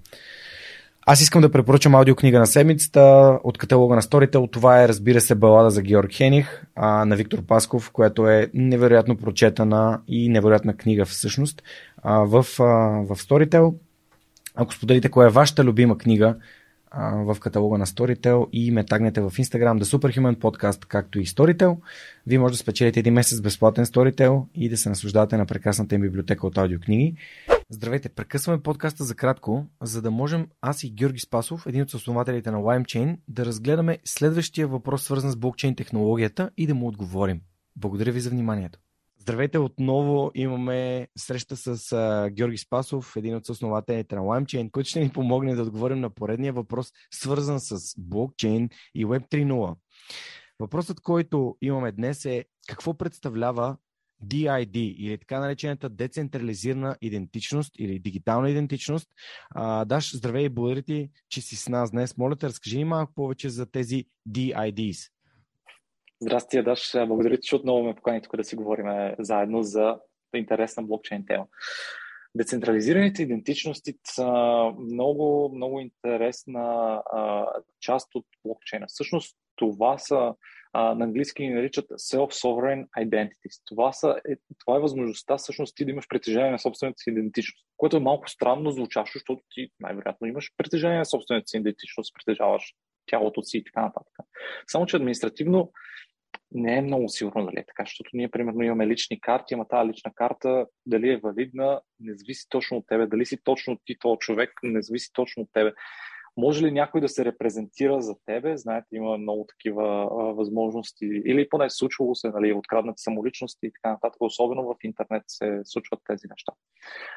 Аз искам да препоръчам аудиокнига на седмицата от каталога на Storytel. Това е, разбира се, балада за Георг Хених а, на Виктор Пасков, която е невероятно прочетена и невероятна книга всъщност а, в, а, в Storytel. Ако споделите коя е вашата любима книга, в каталога на Storytel и ме тагнете в Instagram The Superhuman Podcast, както и Storytel. Вие може да спечелите един месец безплатен Storytel и да се наслаждавате на прекрасната им библиотека от аудиокниги. Здравейте, прекъсваме подкаста за кратко, за да можем аз и Георги Спасов, един от основателите на LimeChain, да разгледаме следващия въпрос, свързан с блокчейн технологията и да му отговорим. Благодаря ви за вниманието. Здравейте, отново имаме среща с а, Георги Спасов, един от основателите на LimeChain, който ще ни помогне да отговорим на поредния въпрос, свързан с блокчейн и Web 3.0. Въпросът, който имаме днес е какво представлява DID или така наречената децентрализирана идентичност или дигитална идентичност. А, Даш, здравей и благодаря ти, че си с нас днес. Моля те, разкажи ни малко повече за тези DIDs. Здрасти, Даш. Благодаря ти, че отново ме покани тук да си говорим заедно за интересна блокчейн тема. Децентрализираните идентичности са много, много интересна а, част от блокчейна. Всъщност това са, а, на английски ни наричат self-sovereign identities. Това, са, е, това е възможността всъщност ти да имаш притежание на собствената си идентичност, което е малко странно звучащо, защото ти най-вероятно имаш притежание на собствената си идентичност, притежаваш тялото си и така нататък. Само, че административно не е много сигурно дали е така, защото ние, примерно, имаме лични карти, ама тази лична карта дали е валидна, не зависи точно от тебе, дали си точно ти този човек, не зависи точно от тебе. Може ли някой да се репрезентира за тебе? Знаете, има много такива а, възможности. Или поне случвало се, нали, откраднати самоличности и така нататък. Особено в интернет се случват тези неща.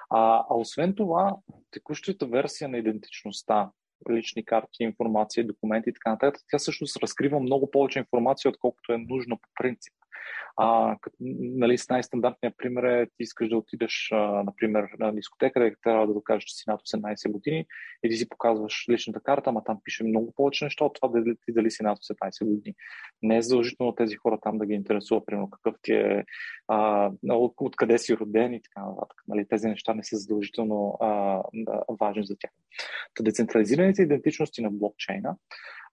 А, а освен това, текущата версия на идентичността, лични карти, информация, документи и така нататък, тя всъщност разкрива много повече информация, отколкото е нужно по принцип. А, като, нали, с най-стандартния пример е, ти искаш да отидеш, а, например, на дискотека, да трябва да докажеш, че си над 18 години и ти си показваш личната карта, ама там пише много повече неща от това дали, ти дали си над 18 години. Не е задължително тези хора там да ги интересува, примерно, какъв ти е, а, от, откъде си роден и така нататък. Нали, тези неща не са задължително а, важни за тях. Та децентрализираните идентичности на блокчейна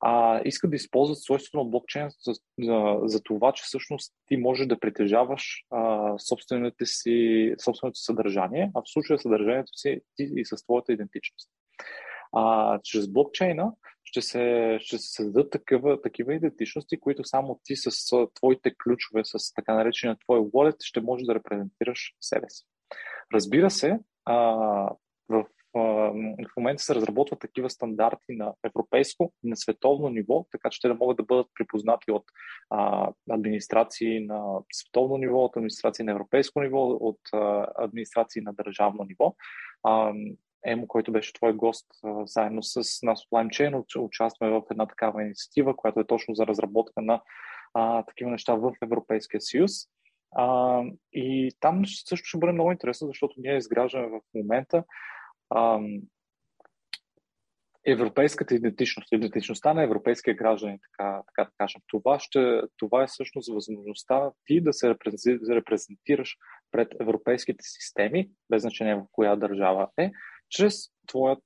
а, искат да използват свойството на блокчейн за, за, за това, че всъщност ти можеш да притежаваш а, собственото си, съдържание, а в случая съдържанието си ти и с твоята идентичност. А, чрез блокчейна ще се, ще се създадат такива, такива идентичности, които само ти с твоите ключове, с така наречения твой wallet, ще можеш да репрезентираш себе си. Разбира се, а, в в момента се разработват такива стандарти на европейско и на световно ниво, така че те да могат да бъдат припознати от а, администрации на световно ниво, от администрации на европейско ниво, от а, администрации на държавно ниво. А, Емо, който беше твой гост, заедно с нас от LimeChain, участваме в една такава инициатива, която е точно за разработка на а, такива неща в Европейския съюз. А, и там също ще бъде много интересно, защото ние изграждаме в момента а, европейската идентичност, идентичността на европейския гражданин, така, така да кажем. Това, ще, това е всъщност възможността ти да се репрезентираш пред европейските системи, без значение в коя държава е, чрез твоят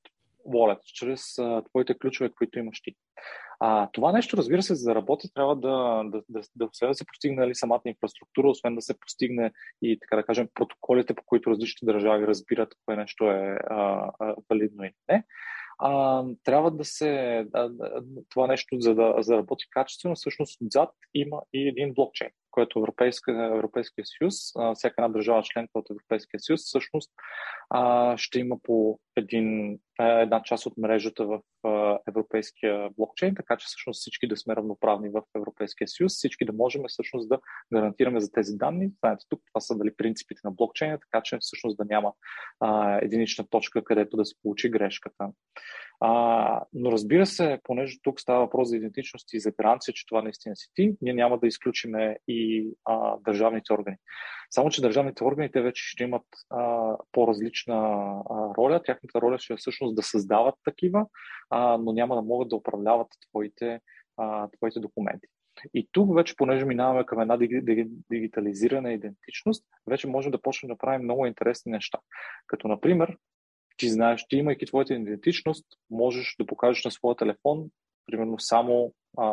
wallet, чрез а, твоите ключове, които имаш ти. А, това нещо, разбира се, за да работи, трябва да, да, да, да, освен да се постигне нали, самата инфраструктура, освен да се постигне и, така да кажем, протоколите, по които различните държави разбират кое нещо е а, а, валидно и не а, трябва да се. А, това нещо, за да заработи качествено, всъщност отзад има и един блокчейн, който Европейска, Европейския съюз, а, всяка една държава членка от Европейския съюз, всъщност а, ще има по един, една част от мрежата в а, европейския блокчейн, така че всъщност всички да сме равноправни в Европейския съюз, всички да можем всъщност да гарантираме за тези данни. Знаете, тук това са дали принципите на блокчейна, така че всъщност да няма а, единична точка, където да се получи грешката. А, но разбира се, понеже тук става въпрос за идентичност и за гаранция, че това наистина си ти, ние няма да изключиме и а, държавните органи. Само, че държавните органи те вече ще имат а, по-различна а, роля. Тяхната роля ще е всъщност да създават такива, а, но няма да могат да управляват твоите, а, твоите документи. И тук вече, понеже минаваме към една дигитализирана идентичност, вече можем да почнем да правим много интересни неща. Като, например, ти знаеш, ти имайки твоята идентичност, можеш да покажеш на своя телефон, примерно само а,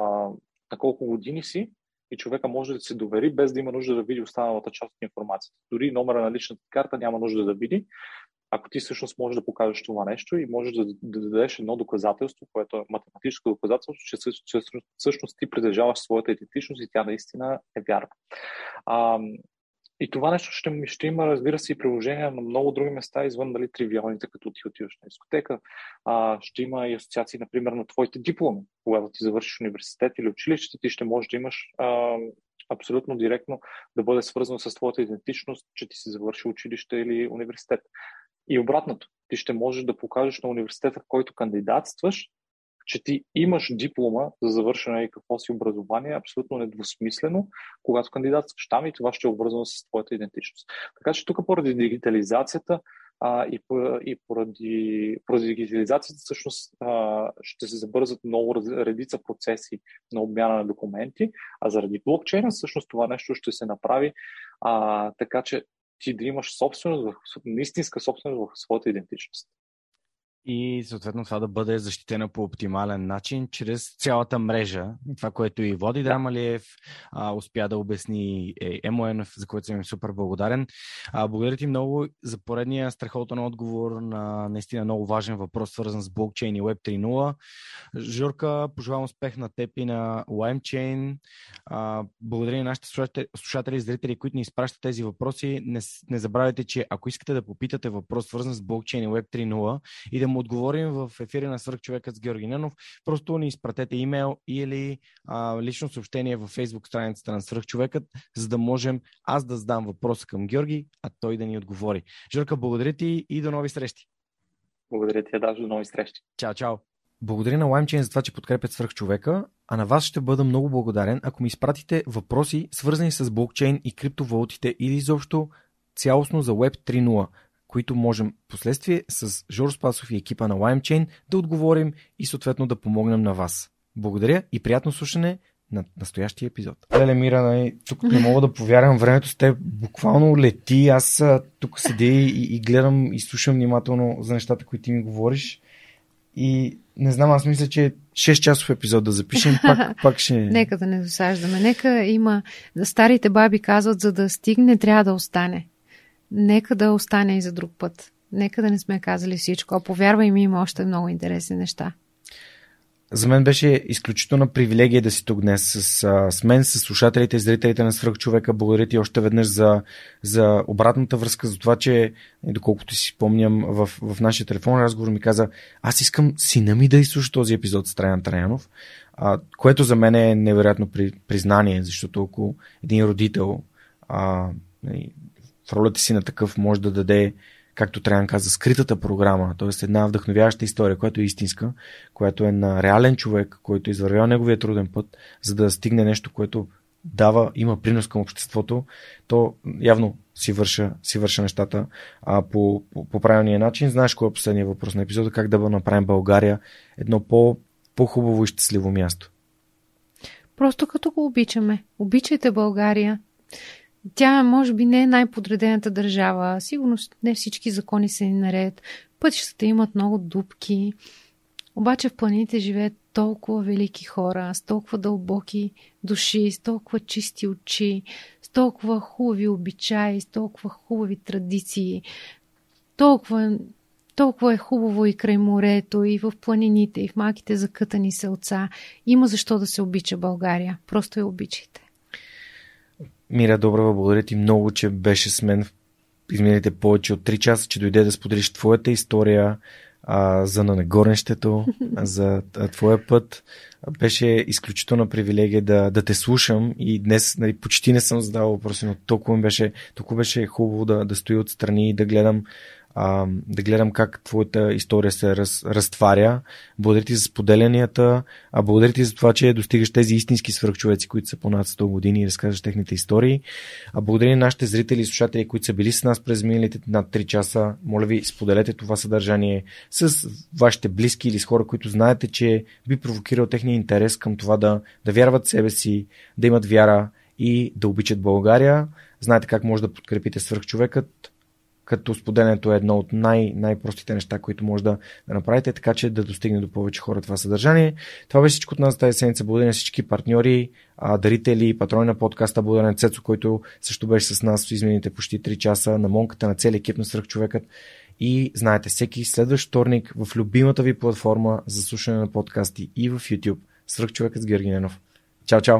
на колко години си и човека може да се довери, без да има нужда да види останалата част от информацията. Дори номера на личната карта няма нужда да види, ако ти всъщност можеш да покажеш това нещо и можеш да, да дадеш едно доказателство, което е математическо доказателство, че, че всъщност ти придържаваш своята идентичност и тя наистина е вярна. А, и това нещо ще, ще има, разбира се, и приложения на много други места, извън дали тривиалните, като ти отиваш на дискотека. А, ще има и асоциации, например, на твоите дипломи. Когато ти завършиш университет или училище, ти ще можеш да имаш а, абсолютно директно да бъде свързано с твоята идентичност, че ти си завършил училище или университет. И обратното, ти ще можеш да покажеш на университета, в който кандидатстваш, че ти имаш диплома за завършено и какво си образование, абсолютно недвусмислено, когато кандидатстваш там и това ще е обвързано с твоята идентичност. Така че тук поради дигитализацията а, и, и поради, поради дигитализацията всъщност а, ще се забързат много редица процеси на обмяна на документи, а заради блокчейна всъщност това нещо ще се направи а, така, че ти да имаш собственост, истинска собственост в своята идентичност и съответно това да бъде защитено по оптимален начин чрез цялата мрежа. Това, което и Води Драмалиев а, успя да обясни е, Емоенов, за което съм им супер благодарен. А, благодаря ти много за поредния страхотен отговор на наистина много важен въпрос, свързан с блокчейн и Web 3.0. Журка, пожелавам успех на теб и на LimeChain. А, благодаря на нашите слушатели и зрители, които ни изпращат тези въпроси. Не, не забравяйте, че ако искате да попитате въпрос, свързан с блокчейн и Web 3.0 и да му отговорим в ефира на Свърхчовекът с Георги Ненов, просто ни изпратете имейл или а, лично съобщение във Facebook страницата на Свърхчовекът, за да можем аз да задам въпроса към Георги, а той да ни отговори. Жорка, благодаря ти и до нови срещи. Благодаря ти, даже до нови срещи. Чао, чао. Благодаря на LimeChain за това, че подкрепят свръхчовека, а на вас ще бъда много благодарен, ако ми изпратите въпроси, свързани с блокчейн и криптовалутите или изобщо цялостно за Web 3.0 които можем последствие с Жор Спасов и екипа на LimeChain да отговорим и съответно да помогнем на вас. Благодаря и приятно слушане на настоящия епизод. Леле, Мира, нали, тук не мога да повярвам, времето с теб буквално лети. Аз тук седя и, и гледам и слушам внимателно за нещата, които ти ми говориш. И не знам, аз мисля, че 6 часов епизод да запишем, пак, пак ще... Нека да не досаждаме. Нека има... Старите баби казват, за да стигне, трябва да остане нека да остане и за друг път. Нека да не сме казали всичко. А повярвай ми, има още много интересни неща. За мен беше изключителна привилегия да си тук днес с, с мен, с слушателите и зрителите на Свръхчовека. Благодаря ти още веднъж за, за обратната връзка, за това, че, доколкото си спомням, в, в нашия телефон разговор ми каза, аз искам сина ми да изслуша този епизод с Траян Траянов, а, което за мен е невероятно при, признание, защото ако един родител а, нали, в ролята си на такъв може да даде както трябва да каза, скритата програма, т.е. една вдъхновяваща история, която е истинска, която е на реален човек, който е извървял неговия труден път, за да стигне нещо, което дава, има принос към обществото, то явно си върша, си върша нещата а, по, по, по правилния начин. Знаеш кой е последния въпрос на епизода? Как да направим България едно по, по-хубаво и щастливо място? Просто като го обичаме. Обичайте България. Тя, може би, не е най-подредената държава. Сигурно не всички закони са ни наред. Пътищата имат много дупки. Обаче в планините живеят толкова велики хора, с толкова дълбоки души, с толкова чисти очи, с толкова хубави обичаи, с толкова хубави традиции. Толкова, толкова е хубаво и край морето, и в планините, и в малките закътани селца. Има защо да се обича България. Просто я обичайте. Мира Добрава, благодаря ти много, че беше с мен в изминалите повече от 3 часа, че дойде да споделиш твоята история а, за нанегорнещето, за твоя път. Беше изключителна привилегия да, да те слушам и днес нали, почти не съм задавал въпроси, но толкова беше, толкова беше хубаво да, да стоя отстрани и да гледам а, да гледам как твоята история се раз, разтваря. Благодаря ти за споделянията, а благодаря ти за това, че достигаш тези истински свръхчовеци, които са по над 100 години и разказваш техните истории. А благодаря на нашите зрители и слушатели, които са били с нас през миналите над 3 часа. Моля ви, споделете това съдържание с вашите близки или с хора, които знаете, че би провокирал техния интерес към това да, да вярват в себе си, да имат вяра и да обичат България. Знаете как може да подкрепите свръхчовекът като споделянето е едно от най- най-простите неща, които може да, направите, така че да достигне до повече хора това съдържание. Това беше всичко от нас тази седмица. Благодаря на всички партньори, дарители, патрони на подкаста. Благодаря на Цецо, който също беше с нас в изминалите почти 3 часа, на Монката, на целия екип на Свърхчовекът. И знаете, всеки следващ вторник в любимата ви платформа за слушане на подкасти и в YouTube. Свърхчовекът с Георги Ненов. Чао, чао!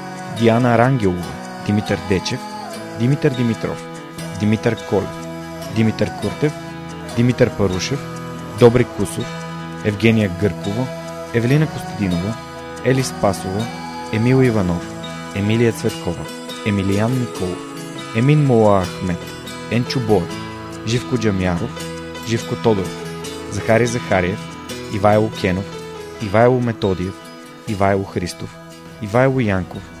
Диана Рангелова, Димитър Дечев, Димитър Димитров, Димитър Колев, Димитър Куртев, Димитър Парушев, Добри Кусов, Евгения Гъркова, Евелина Костадинова, Ели Спасова, Емил Иванов, Емилия Цветкова, Емилиян Николов, Емин Мола Ахмет, Енчо Боев, Живко Джамяров, Живко Тодоров, Захари Захариев, Ивайло Кенов, Ивайло Методиев, Ивайло Христов, Ивайло Янков,